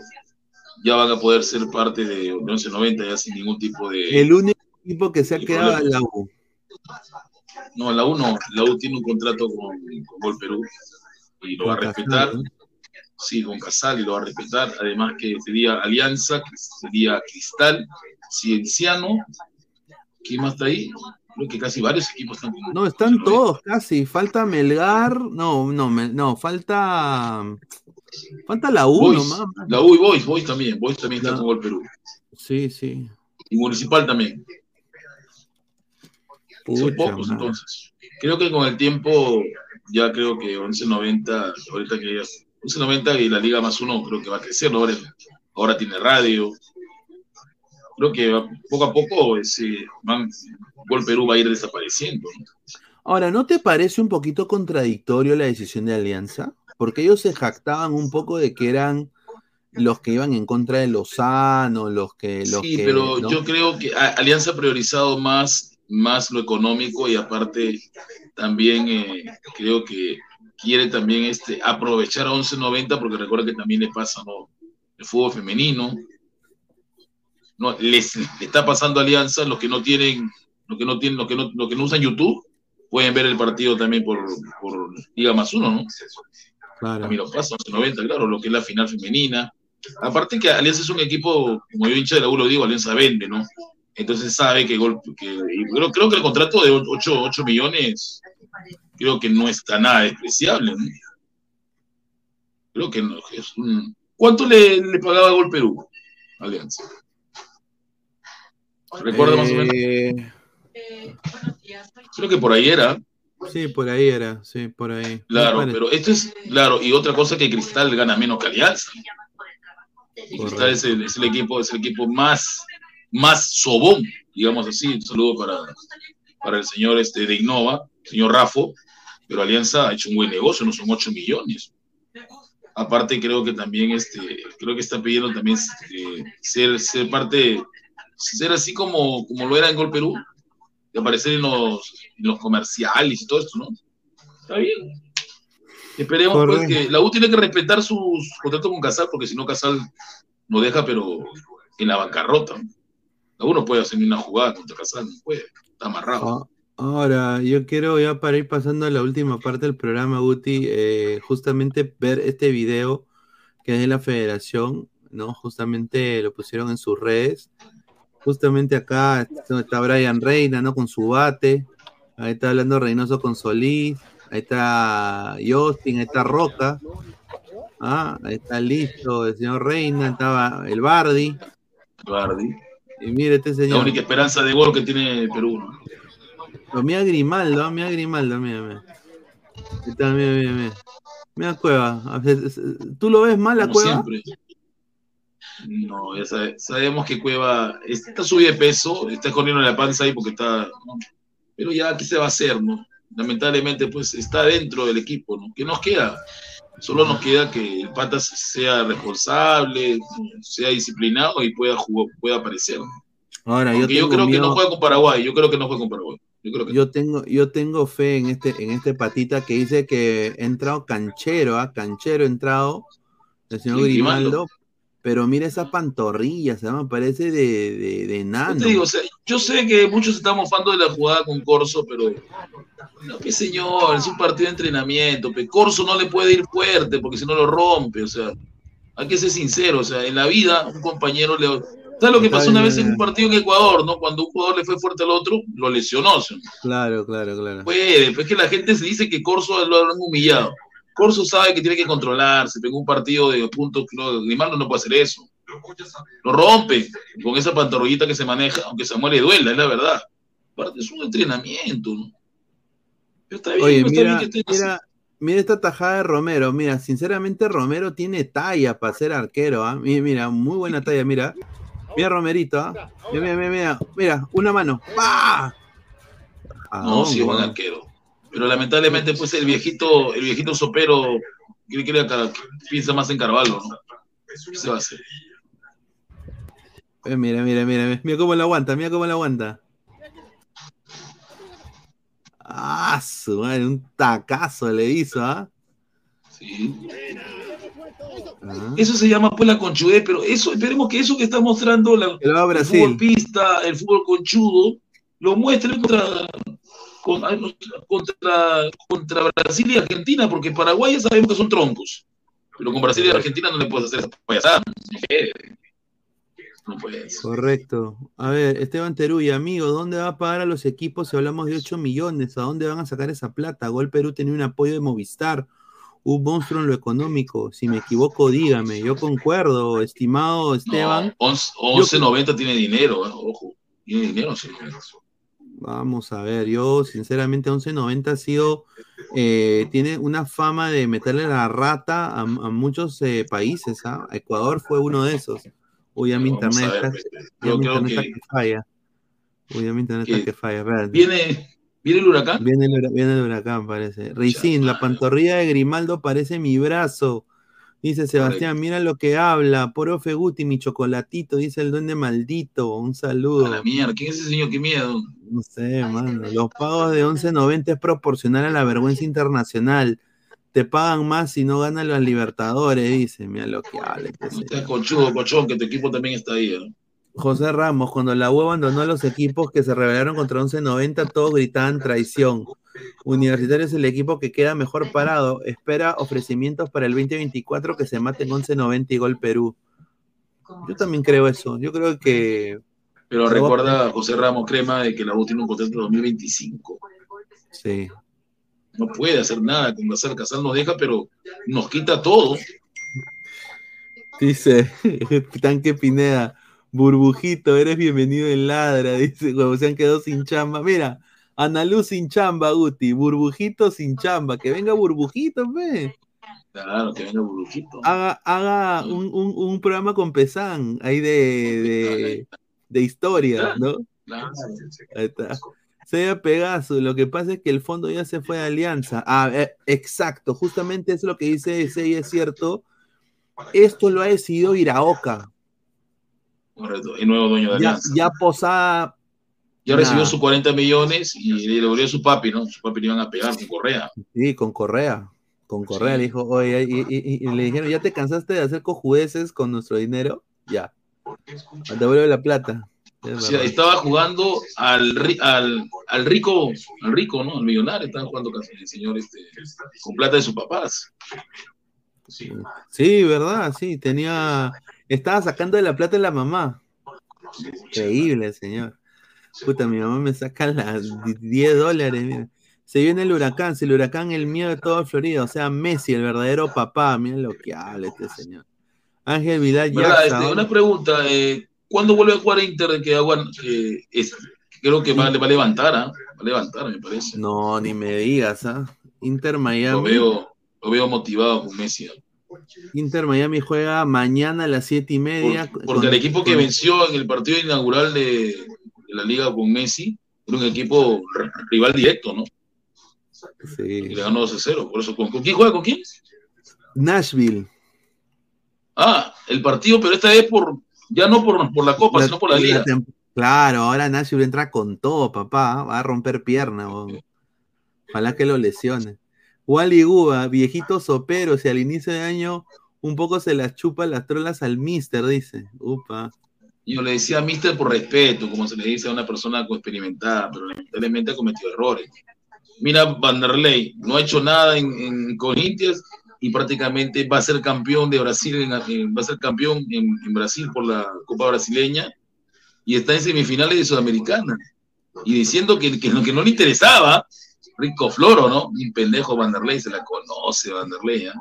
ya van a poder ser parte de 1190 ya sin ningún tipo de... El único equipo que se ha quedado es la U. No, la U no. La U tiene un contrato con, con Gol Perú y lo va a respetar. Sí, con Casal y lo va a respetar. Además que sería Alianza, que sería Cristal, Cienciano. ¿Quién más está ahí? Creo que casi varios equipos están No, están todos casi. Falta Melgar. No, no, no, falta. Falta la U Boys, nomás. La U y Boys, Boys también. Boys también está con Gol Perú. Sí, sí. Y Municipal también. Son Pucha, pocos madre. entonces. Creo que con el tiempo, ya creo que 11.90, ahorita que ya 11.90 y la Liga más uno creo que va a crecer, ¿no? ahora, ahora tiene radio. Creo que va- poco a poco ese van- Gol Perú va a ir desapareciendo. ¿no? Ahora, ¿no te parece un poquito contradictorio la decisión de Alianza? Porque ellos se jactaban un poco de que eran los que iban en contra de Lozano, los que. Los Sí, que, pero ¿no? yo creo que Alianza ha priorizado más, más lo económico y aparte también eh, creo que quiere también este, aprovechar a 11.90 porque recuerda que también le pasa ¿no? el fútbol femenino. No, les, le está pasando Alianza los que no tienen, los que no tienen, los que no, los que no usan YouTube, pueden ver el partido también por, por Liga más uno, ¿no? Claro. También lo pasa, 11.90, claro, lo que es la final femenina. Aparte que Alianza es un equipo, como yo hincha de la U lo digo, Alianza vende, ¿no? Entonces sabe que, gol, que creo, creo que el contrato de 8, 8 millones creo que no está nada despreciable, ¿no? Creo que no, es un... ¿Cuánto le, le pagaba Gol Perú? Alianza. ¿Recuerda más o menos? Eh, Creo que por ahí era. Sí, por ahí era, sí, por ahí. Claro, pero esto es, claro, y otra cosa que Cristal gana menos que Alianza. Y Cristal es el, es el equipo, es el equipo más, más sobón, digamos así. Un saludo para, para el señor este, de Innova, señor Rafo, pero Alianza ha hecho un buen negocio, no son 8 millones. Aparte, creo que también este, creo que está pidiendo también este, ser, ser parte, ser así como, como lo era en Gol Perú, de aparecer en los, en los comerciales y todo esto, ¿no? Está bien. Esperemos pues, que la U tiene que respetar sus contratos con Casal, porque si no Casal nos deja, pero en la bancarrota. La U no puede hacer ni una jugada contra Casal, no puede, está amarrado. Ah, Ahora, yo quiero ya para ir pasando a la última parte del programa, Guti, eh, justamente ver este video que es de la federación, ¿no? Justamente lo pusieron en sus redes. Justamente acá está Brian Reina, ¿no? Con su bate. Ahí está hablando Reynoso con Solís. Ahí está Justin, ahí está Roca. Ah, ahí está listo el señor Reina, estaba el Bardi. Bardi. Y mire este La señor. única esperanza de gol que tiene Perú. ¿no? Mira Grimaldo, mira Grimaldo, mira, mira. Está, mira, mira, mira. Mira Cueva. A veces- ¿Tú lo ves mal la Como Cueva? siempre. No, ya sabe- sabemos que Cueva está subido de peso, está corriendo la panza ahí porque está. ¿no? Pero ya, ¿qué se va a hacer, no? Lamentablemente, pues está dentro del equipo, ¿no? ¿Qué nos queda? Solo nos queda que el Pata sea responsable, sea disciplinado y pueda jugar, pueda aparecer. ¿no? Ahora, yo yo, creo que miedo- no juega con Paraguay, yo creo que no juega con Paraguay. Yo creo que Yo tengo, yo tengo fe en este, en este patita que dice que ha entrado canchero, ¿ah? Canchero ha entrado, el señor Grimaldo. Pero mira esa pantorrilla, se llama, parece de, de, de Yo te digo, o sea, yo sé que muchos están mofando de la jugada con Corso, pero No, que señor, es un partido de entrenamiento. Pe. Corso no le puede ir fuerte porque si no lo rompe. O sea, hay que ser sincero. O sea, en la vida, un compañero le. ¿Sabes lo que pasó una vez en un partido en Ecuador, no? Cuando un jugador le fue fuerte al otro, lo lesionó. ¿sí? Claro, claro, claro. Puede, pues que la gente se dice que Corso lo han humillado. Corso sabe que tiene que controlarse. Pegó un partido de puntos. No, Grimaldo no puede hacer eso. Lo rompe con esa pantorrillita que se maneja, aunque Samuel le duela, es la verdad. Aparte, es un entrenamiento, ¿no? Pero está bien, Oye, está mira, bien que esté así. mira, mira esta tajada de Romero. Mira, sinceramente Romero tiene talla para ser arquero. ¿ah? Mira, mira, muy buena talla, mira. Mira Romerito, ¿ah? Mira, mira, mira, mira, una mano. ¡Pah! No, sí, buen arquero. Pero lamentablemente, pues el viejito, el viejito sopero quiere Car- piensa más en Carvalho, ¿no? ¿Qué se va a hacer? Eh, Mira, mira, mira, mira, mira cómo lo aguanta, mira cómo lo aguanta. Ah, su madre, un tacazo le hizo, ¿ah? Sí. Ah. Eso se llama pues la conchudez, pero eso, esperemos que eso que está mostrando la, el fútbol pista, el fútbol conchudo, lo muestre contra, contra, contra Brasil y Argentina, porque Paraguay ya sabemos que son troncos. Pero con Brasil y Argentina no le puedes hacer esa payasada. No. Correcto. A ver, Esteban Teruya, amigo, ¿dónde va a pagar a los equipos si hablamos de 8 millones? ¿A dónde van a sacar esa plata? Gol Perú tenía un apoyo de Movistar, un monstruo en lo económico. Si me equivoco, dígame. Yo concuerdo, estimado Esteban. No, 11 11.90 tiene dinero, eh, ojo. Tiene dinero, sí. Vamos a ver, yo sinceramente 1190 ha sido, eh, tiene una fama de meterle la rata a, a muchos eh, países, ¿ah? Ecuador fue uno de esos. Uy, ya mi a internet está, pues, yo creo internet está que- que falla. Uy, ya mi internet está que que falla. espérate. ¿Viene, ¿Viene el huracán? Viene el, hura- viene el huracán, parece. Ricín, la pantorrilla de Grimaldo parece mi brazo. Dice Sebastián, mira lo que habla. Profe Guti, mi chocolatito, dice el duende maldito. Un saludo. A la mierda, ¿quién es ese señor? Qué miedo. No sé, mano. Los pagos de 11.90 es proporcional a la vergüenza [laughs] internacional. Te pagan más si no ganan los Libertadores, dice. Mira lo que habla. este conchudo, cochón, que tu equipo también está ahí. ¿no? José Ramos, cuando la U abandonó a los equipos que se rebelaron contra 11.90, todos gritaban traición. Universitario es el equipo que queda mejor parado. Espera ofrecimientos para el 2024 que se maten 11.90 y gol Perú. Yo también creo eso. Yo creo que. Pero recuerda José Ramos Crema de que la U tiene un contrato de 2025. Sí. No puede hacer nada con Casal. Casal nos deja, pero nos quita todo. Dice [laughs] Tanque Pineda, burbujito, eres bienvenido en ladra. [laughs] Dice, huevo, se han quedado sin chamba. Mira, Analuz sin chamba, Guti, burbujito sin chamba. Que venga burbujito, ve. Claro, que venga Burbujito. Haga, haga un, un- un programa con Pesán, ahí de, de, de historia, ¿no? Claro. Ahí está. Sea Pegaso, lo que pasa es que el fondo ya se fue de alianza. Ah, eh, exacto, justamente es lo que dice ese y es cierto. Esto lo ha decidido Iraoka. Correcto. El nuevo dueño de Ya, Alianza. ya Posada. Ya recibió sus 40 millones y le devolvió a su papi, ¿no? Su papi le iban a pegar con Correa. Sí, con Correa. Con Correa le dijo, oye, y, y- y- y le dijeron, ¿ya te cansaste de hacer cojudeces con nuestro dinero? Ya. Devuelve la plata. Es O sea, verdad. estaba jugando al, al, al rico, al rico, ¿no? Al millonario, estaba jugando con el señor este, con plata de sus papás. Sí, verdad, sí, tenía, estaba sacando de la plata de la mamá. Increíble, señor. Puta, mi mamá me saca las 10 dólares, mira. Se viene el huracán, si el huracán el miedo de toda Florida, o sea, Messi, el verdadero papá, mira lo que habla este señor. Ángel Vidal. Jackson. Este, una pregunta, eh, ¿cuándo vuelve a jugar Inter que agua, que es- creo que va, le va a levantar, ¿ah? Va a levantar, me parece. No, ni me digas, ¿ah? Inter Lo Miami. veo, lo veo motivado con Messi. ¿ah? Inter Miami juega mañana a las siete y media. Porque el equipo que venció en el partido inaugural de, de la liga con Messi era un equipo rival directo, ¿no? Sí. Y le ganó 2 0. Por eso, ¿con, con quién juega? ¿Con quién? Nashville. Ah, el partido, pero esta vez por, ya no por, por la Copa, La- sino por la liga. Claro, ahora Nashville entra con todo, papá. Va a romper pierna. Ojalá que lo lesione. Wally Guba, viejito sopero, si al inicio de año un poco se las chupa las trolas al mister, dice. Upa. Yo le decía Mister por respeto, como se le dice a una persona experimentada, pero lamentablemente ha cometido errores. Mira Vanderlei, no ha hecho nada en, en Corinthians y prácticamente va a ser campeón de Brasil, en- en- va a ser campeón en, en Brasil por la Copa Brasileña y está en semifinales de Sudamericana. Y diciendo que, que, lo que no le interesaba, Rico Floro, ¿no? Un pendejo Vanderlei, se la conoce Vanderlei, ¿eh?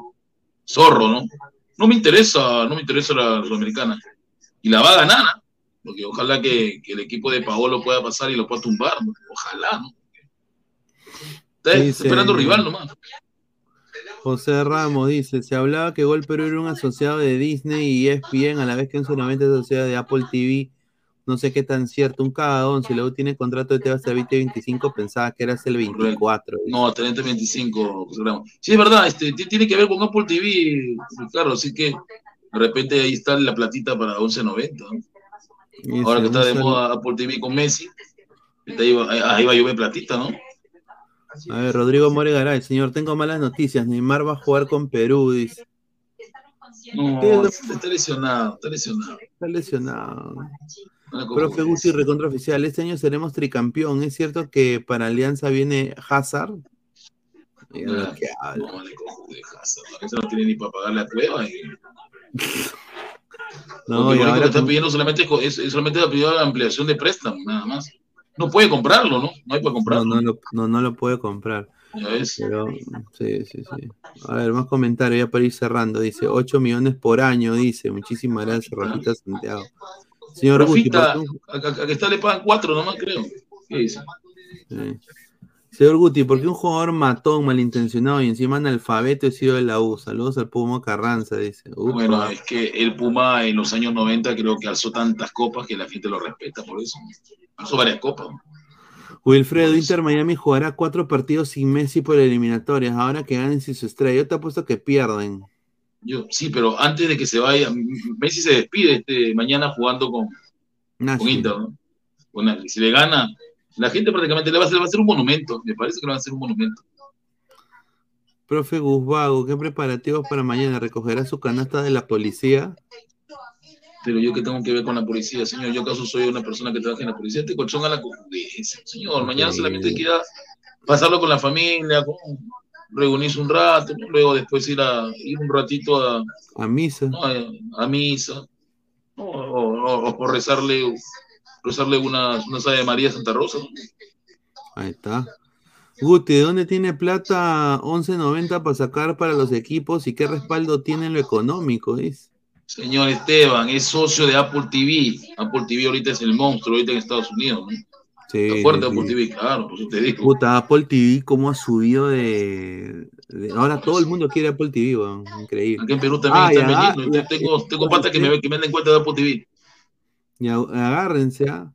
Zorro, ¿no? No me interesa, no me interesa la Sudamericana. Y la va a ganar, ¿no? Porque ojalá que, que el equipo de Paolo pueda pasar y lo pueda tumbar, ¿no? Ojalá, ¿no? Está Dice- esperando rival nomás. José Ramos dice, se hablaba que Gol Perú era un asociado de Disney y ESPN, a la vez que un solamente asociado de Apple TV. No sé qué tan cierto, un cagadón. Si luego tiene contrato de TV hasta el 2025, pensaba que era hasta el 24. No, 3025 gramos. Sí, es verdad, este, ti- tiene que ver con Apple TV, claro, así que de repente ahí está la platita para 11.90. ¿no? Ahora que está de moda Apple TV con Messi, ahí va, ahí va a llover platita, ¿no? A ver, Rodrigo Moregaray, señor, tengo malas noticias. Neymar va a jugar con Perú, dice. No, está lesionado, está lesionado. Está lesionado. Profe Guti, recontra oficial, este año seremos tricampeón. ¿Es cierto que para Alianza viene Hazard? Mira lo Ah, que habla. No, de Hazard, ¿no? No tiene ni para pagar la cueva. Y... No, Porque y ahora que está pidiendo solamente es, es solamente la ampliación de préstamo, nada más. No puede comprarlo, ¿no? No hay para No, comprarlo. no lo, no, no lo puede comprar. Pero, sí, sí, sí. A ver, más comentarios ya para ir cerrando. Dice, 8 millones por año, dice. Muchísimas gracias, Rafita Santiago. Señor Rafita, ¿por qué un- a, a- a que está le pagan cuatro nomás, creo. ¿Qué dice? Sí. Señor Guti, ¿por qué un jugador matón, malintencionado y encima analfabeto he sido de la U? Saludos al Pumo Carranza, dice. Bueno, es que el Puma en los años 90 creo que alzó tantas copas que la gente lo respeta por eso. Alzó varias copas. Wilfredo, Inter Miami jugará cuatro partidos sin Messi por eliminatorias. Ahora que ganen sin su estrella. Yo te apuesto que pierden. Yo, sí, pero antes de que se vaya, Messi se despide este, mañana jugando con, con. Inter. ¿no? Bueno, si le gana, la gente prácticamente le va a hacer, va a hacer un monumento. Me parece que le va a hacer un monumento. Profe Guzbago, ¿qué preparativos para mañana? ¿Recogerá su canasta de la policía? Pero yo que tengo que ver con la policía, señor, yo acaso soy una persona que trabaja en la policía, este colchón a la señor, mañana solamente queda pasarlo con la familia, con- reunirse un rato, luego después ir a ir un ratito a, A misa. ¿no? a, a misa, ¿no? o, o- o rezarle, rezarle una, una Ave María Santa Rosa. Ahí está. Guti, ¿de dónde tiene plata 11.90 para sacar para los equipos y qué respaldo tiene en lo económico? Dice. Señor Esteban, es socio de Apple TV. Apple TV ahorita es el monstruo ahorita en Estados Unidos. ¿no? Sí, Está fuerte sí, Apple. TV, claro, por eso te digo. Puta, Apple TV, ¿cómo ha subido de, de- Ahora todo el mundo quiere Apple TV, weón. Increíble. Aquí en Perú también Ah, están ya, vendiendo. ya, tengo tengo patas que me, que me den cuenta de Apple TV. Y ag- agárrense, ¿ah?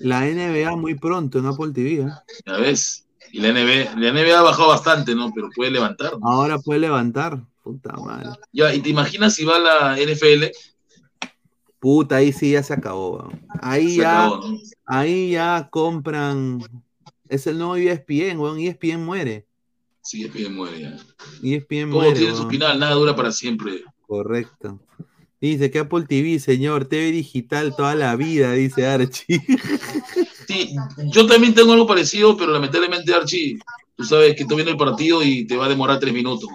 La NBA muy pronto en Apple TV, ¿ah? Ya ves. Y la NBA, la NBA ha bajado bastante, ¿no? Pero puede levantar. ¿no? Ahora puede levantar. Puta madre. Ya, y te imaginas si va la NFL, Puta, ahí sí ya se acabó, weón. Ahí Se ya, acabó, ¿no? ahí ya compran. Es el nuevo ESPN, weón. ESPN muere. sí, ESPN muere ya. ESPN Todo muere. tiene su final, nada dura para siempre. Correcto. Dice que Apple TV, señor, TV digital toda la vida, dice Archie. [laughs] Sí, yo también tengo algo parecido, pero lamentablemente, Archie, tú sabes que tú viendo el partido y te va a demorar tres minutos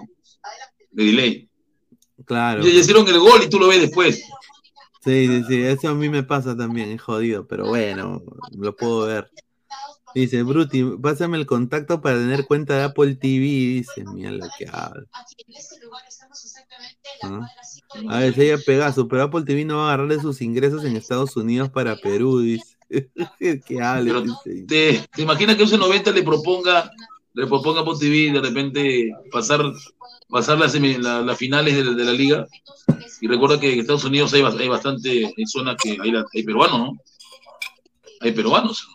de delay. Claro. Ya ya hicieron el gol y tú lo ves después. Sí, sí, sí, eso a mí me pasa también, es jodido, pero bueno, lo puedo ver. Dice, Bruti, pásame el contacto para tener cuenta de Apple TV, dice, mira lo que habla. ¿Ah? A ver, ella Pegaso, pero Apple TV no va a agarrar de sus ingresos en Estados Unidos para Perú, dice. [laughs] que hable, Pero dice. ¿Te, te imaginas que un 90 le proponga, le proponga Apple TV de repente pasar, pasar las, la- las finales de, de la liga? Y recuerda que en Estados Unidos hay, hay bastante, hay zonas que hay, la- hay peruanos, ¿no? Hay peruanos.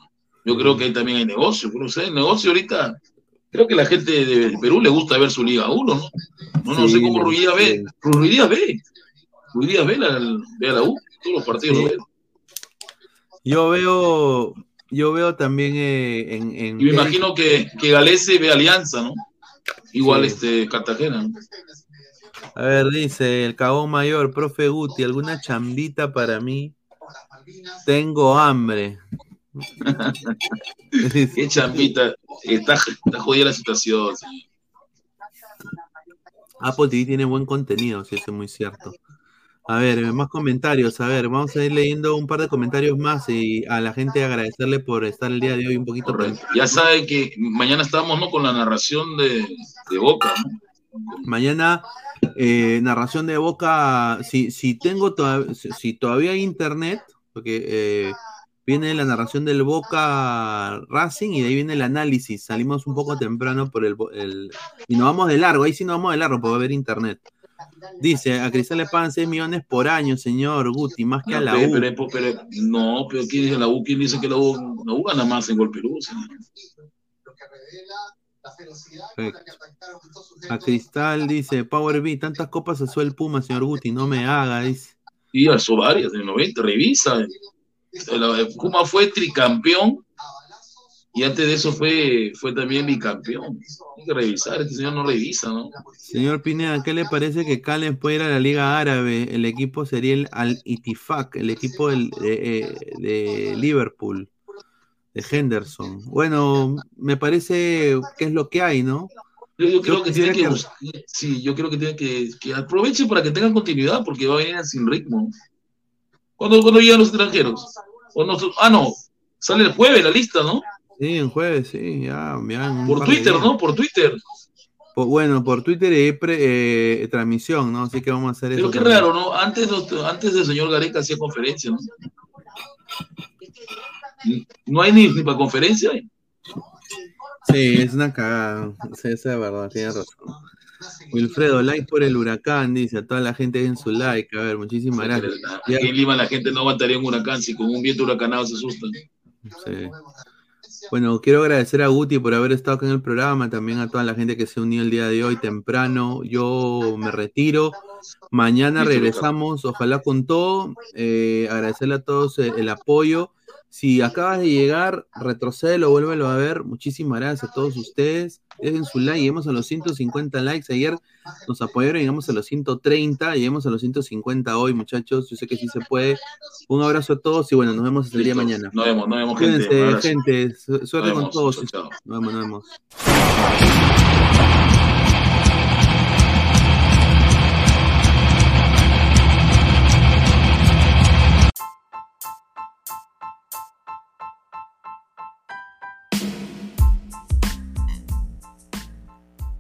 Yo creo que ahí también hay negocio. No sé, el negocio ahorita, creo que la gente de Perú le gusta ver su Liga 1, ¿no? No, no Sí, sé cómo Ruidías ve. Ruidías ve. Ruidías ve la, ve a la U, todos los partidos Sí. lo ve. Yo veo, yo veo también eh, en, en Y me imagino que, que Galese ve Alianza, ¿no? Igual Sí. este Cartagena. ¿no? A ver, dice el cagón mayor, profe Guti, ¿alguna chambita para mí? Tengo hambre. [laughs] Qué chambita. Está, está jodida la situación. Apple TV tiene buen contenido, sí, eso es muy cierto. A ver, más comentarios. A ver, vamos a ir leyendo un par de comentarios más y a la gente agradecerle por estar el día de hoy un poquito. Ya saben que mañana estamos ¿no? con la narración de, de Boca. ¿no? Mañana, eh, narración de Boca. Si, si tengo toda- si, si todavía hay internet, porque eh, viene la narración del Boca Racing y de ahí viene el análisis. Salimos un poco temprano por el, el- y nos vamos de largo. Ahí sí nos vamos de largo porque va a haber internet. Dice, a Cristal le pagan 6 millones por año, señor Guti, más que a la U. pero- pero- no, pero ¿quién dice la U? ¿Quién dice que la U, la U gana más en Gol Perú? señor? A Cristal dice, Power B, tantas copas azul el Puma, señor Guti, no me haga, dice. Y alzó varias en el 90, revisa. Puma fue tricampeón y antes de eso fue, fue también bicampeón. Hay que revisar, este señor no revisa, ¿no? Señor Pineda, ¿qué le parece que Calen puede ir a la Liga Árabe? El equipo sería el Al Itifak, el equipo del- de, eh, de Liverpool, de Henderson. Bueno, me parece que es lo que hay, ¿no? Yo, yo creo que tiene que, que- sí, yo creo que tiene que, que aproveche para que tengan continuidad porque va a venir sin ritmo. ¿Cuándo, cuándo llegan los extranjeros? ¿O no? ah, no, sale el jueves la lista, ¿no? Sí, en jueves, sí, ya, ya Por Twitter. ¿no? Por Twitter. Por- bueno, por Twitter pre- eh, transmisión, ¿no? Así que vamos a hacer Pero eso. qué también. raro, ¿no? Antes, antes el señor Gareca hacía conferencia, ¿no? No hay ni, ni para conferencia. Sí, es una cagada. Sí, esa es verdad, tiene razón. Wilfredo, like por el huracán, dice a toda la gente en su like. A ver, muchísimas gracias. Aquí en Lima la gente no aguantaría un huracán, si con un viento huracanado se asustan. Sí. Bueno, quiero agradecer a Guti por haber estado acá en el programa, también a toda la gente que se unió el día de hoy temprano. Yo me retiro. Mañana regresamos, ojalá con todo. Eh, agradecerle a todos eh, el apoyo. Si acabas de llegar, retrocédelo, vuélvelo a ver. Muchísimas gracias a todos ustedes. Dejen su like, lleguemos a los 150 likes. Ayer nos apoyaron, llegamos a los 130, lleguemos a los 150 hoy, muchachos. Yo sé que sí se puede. Un abrazo a todos y bueno, nos vemos el día de mañana. Nos vemos, nos vemos, gente. Cuídense, gente. Su- Suerte con todos. Nos vemos, nos vemos.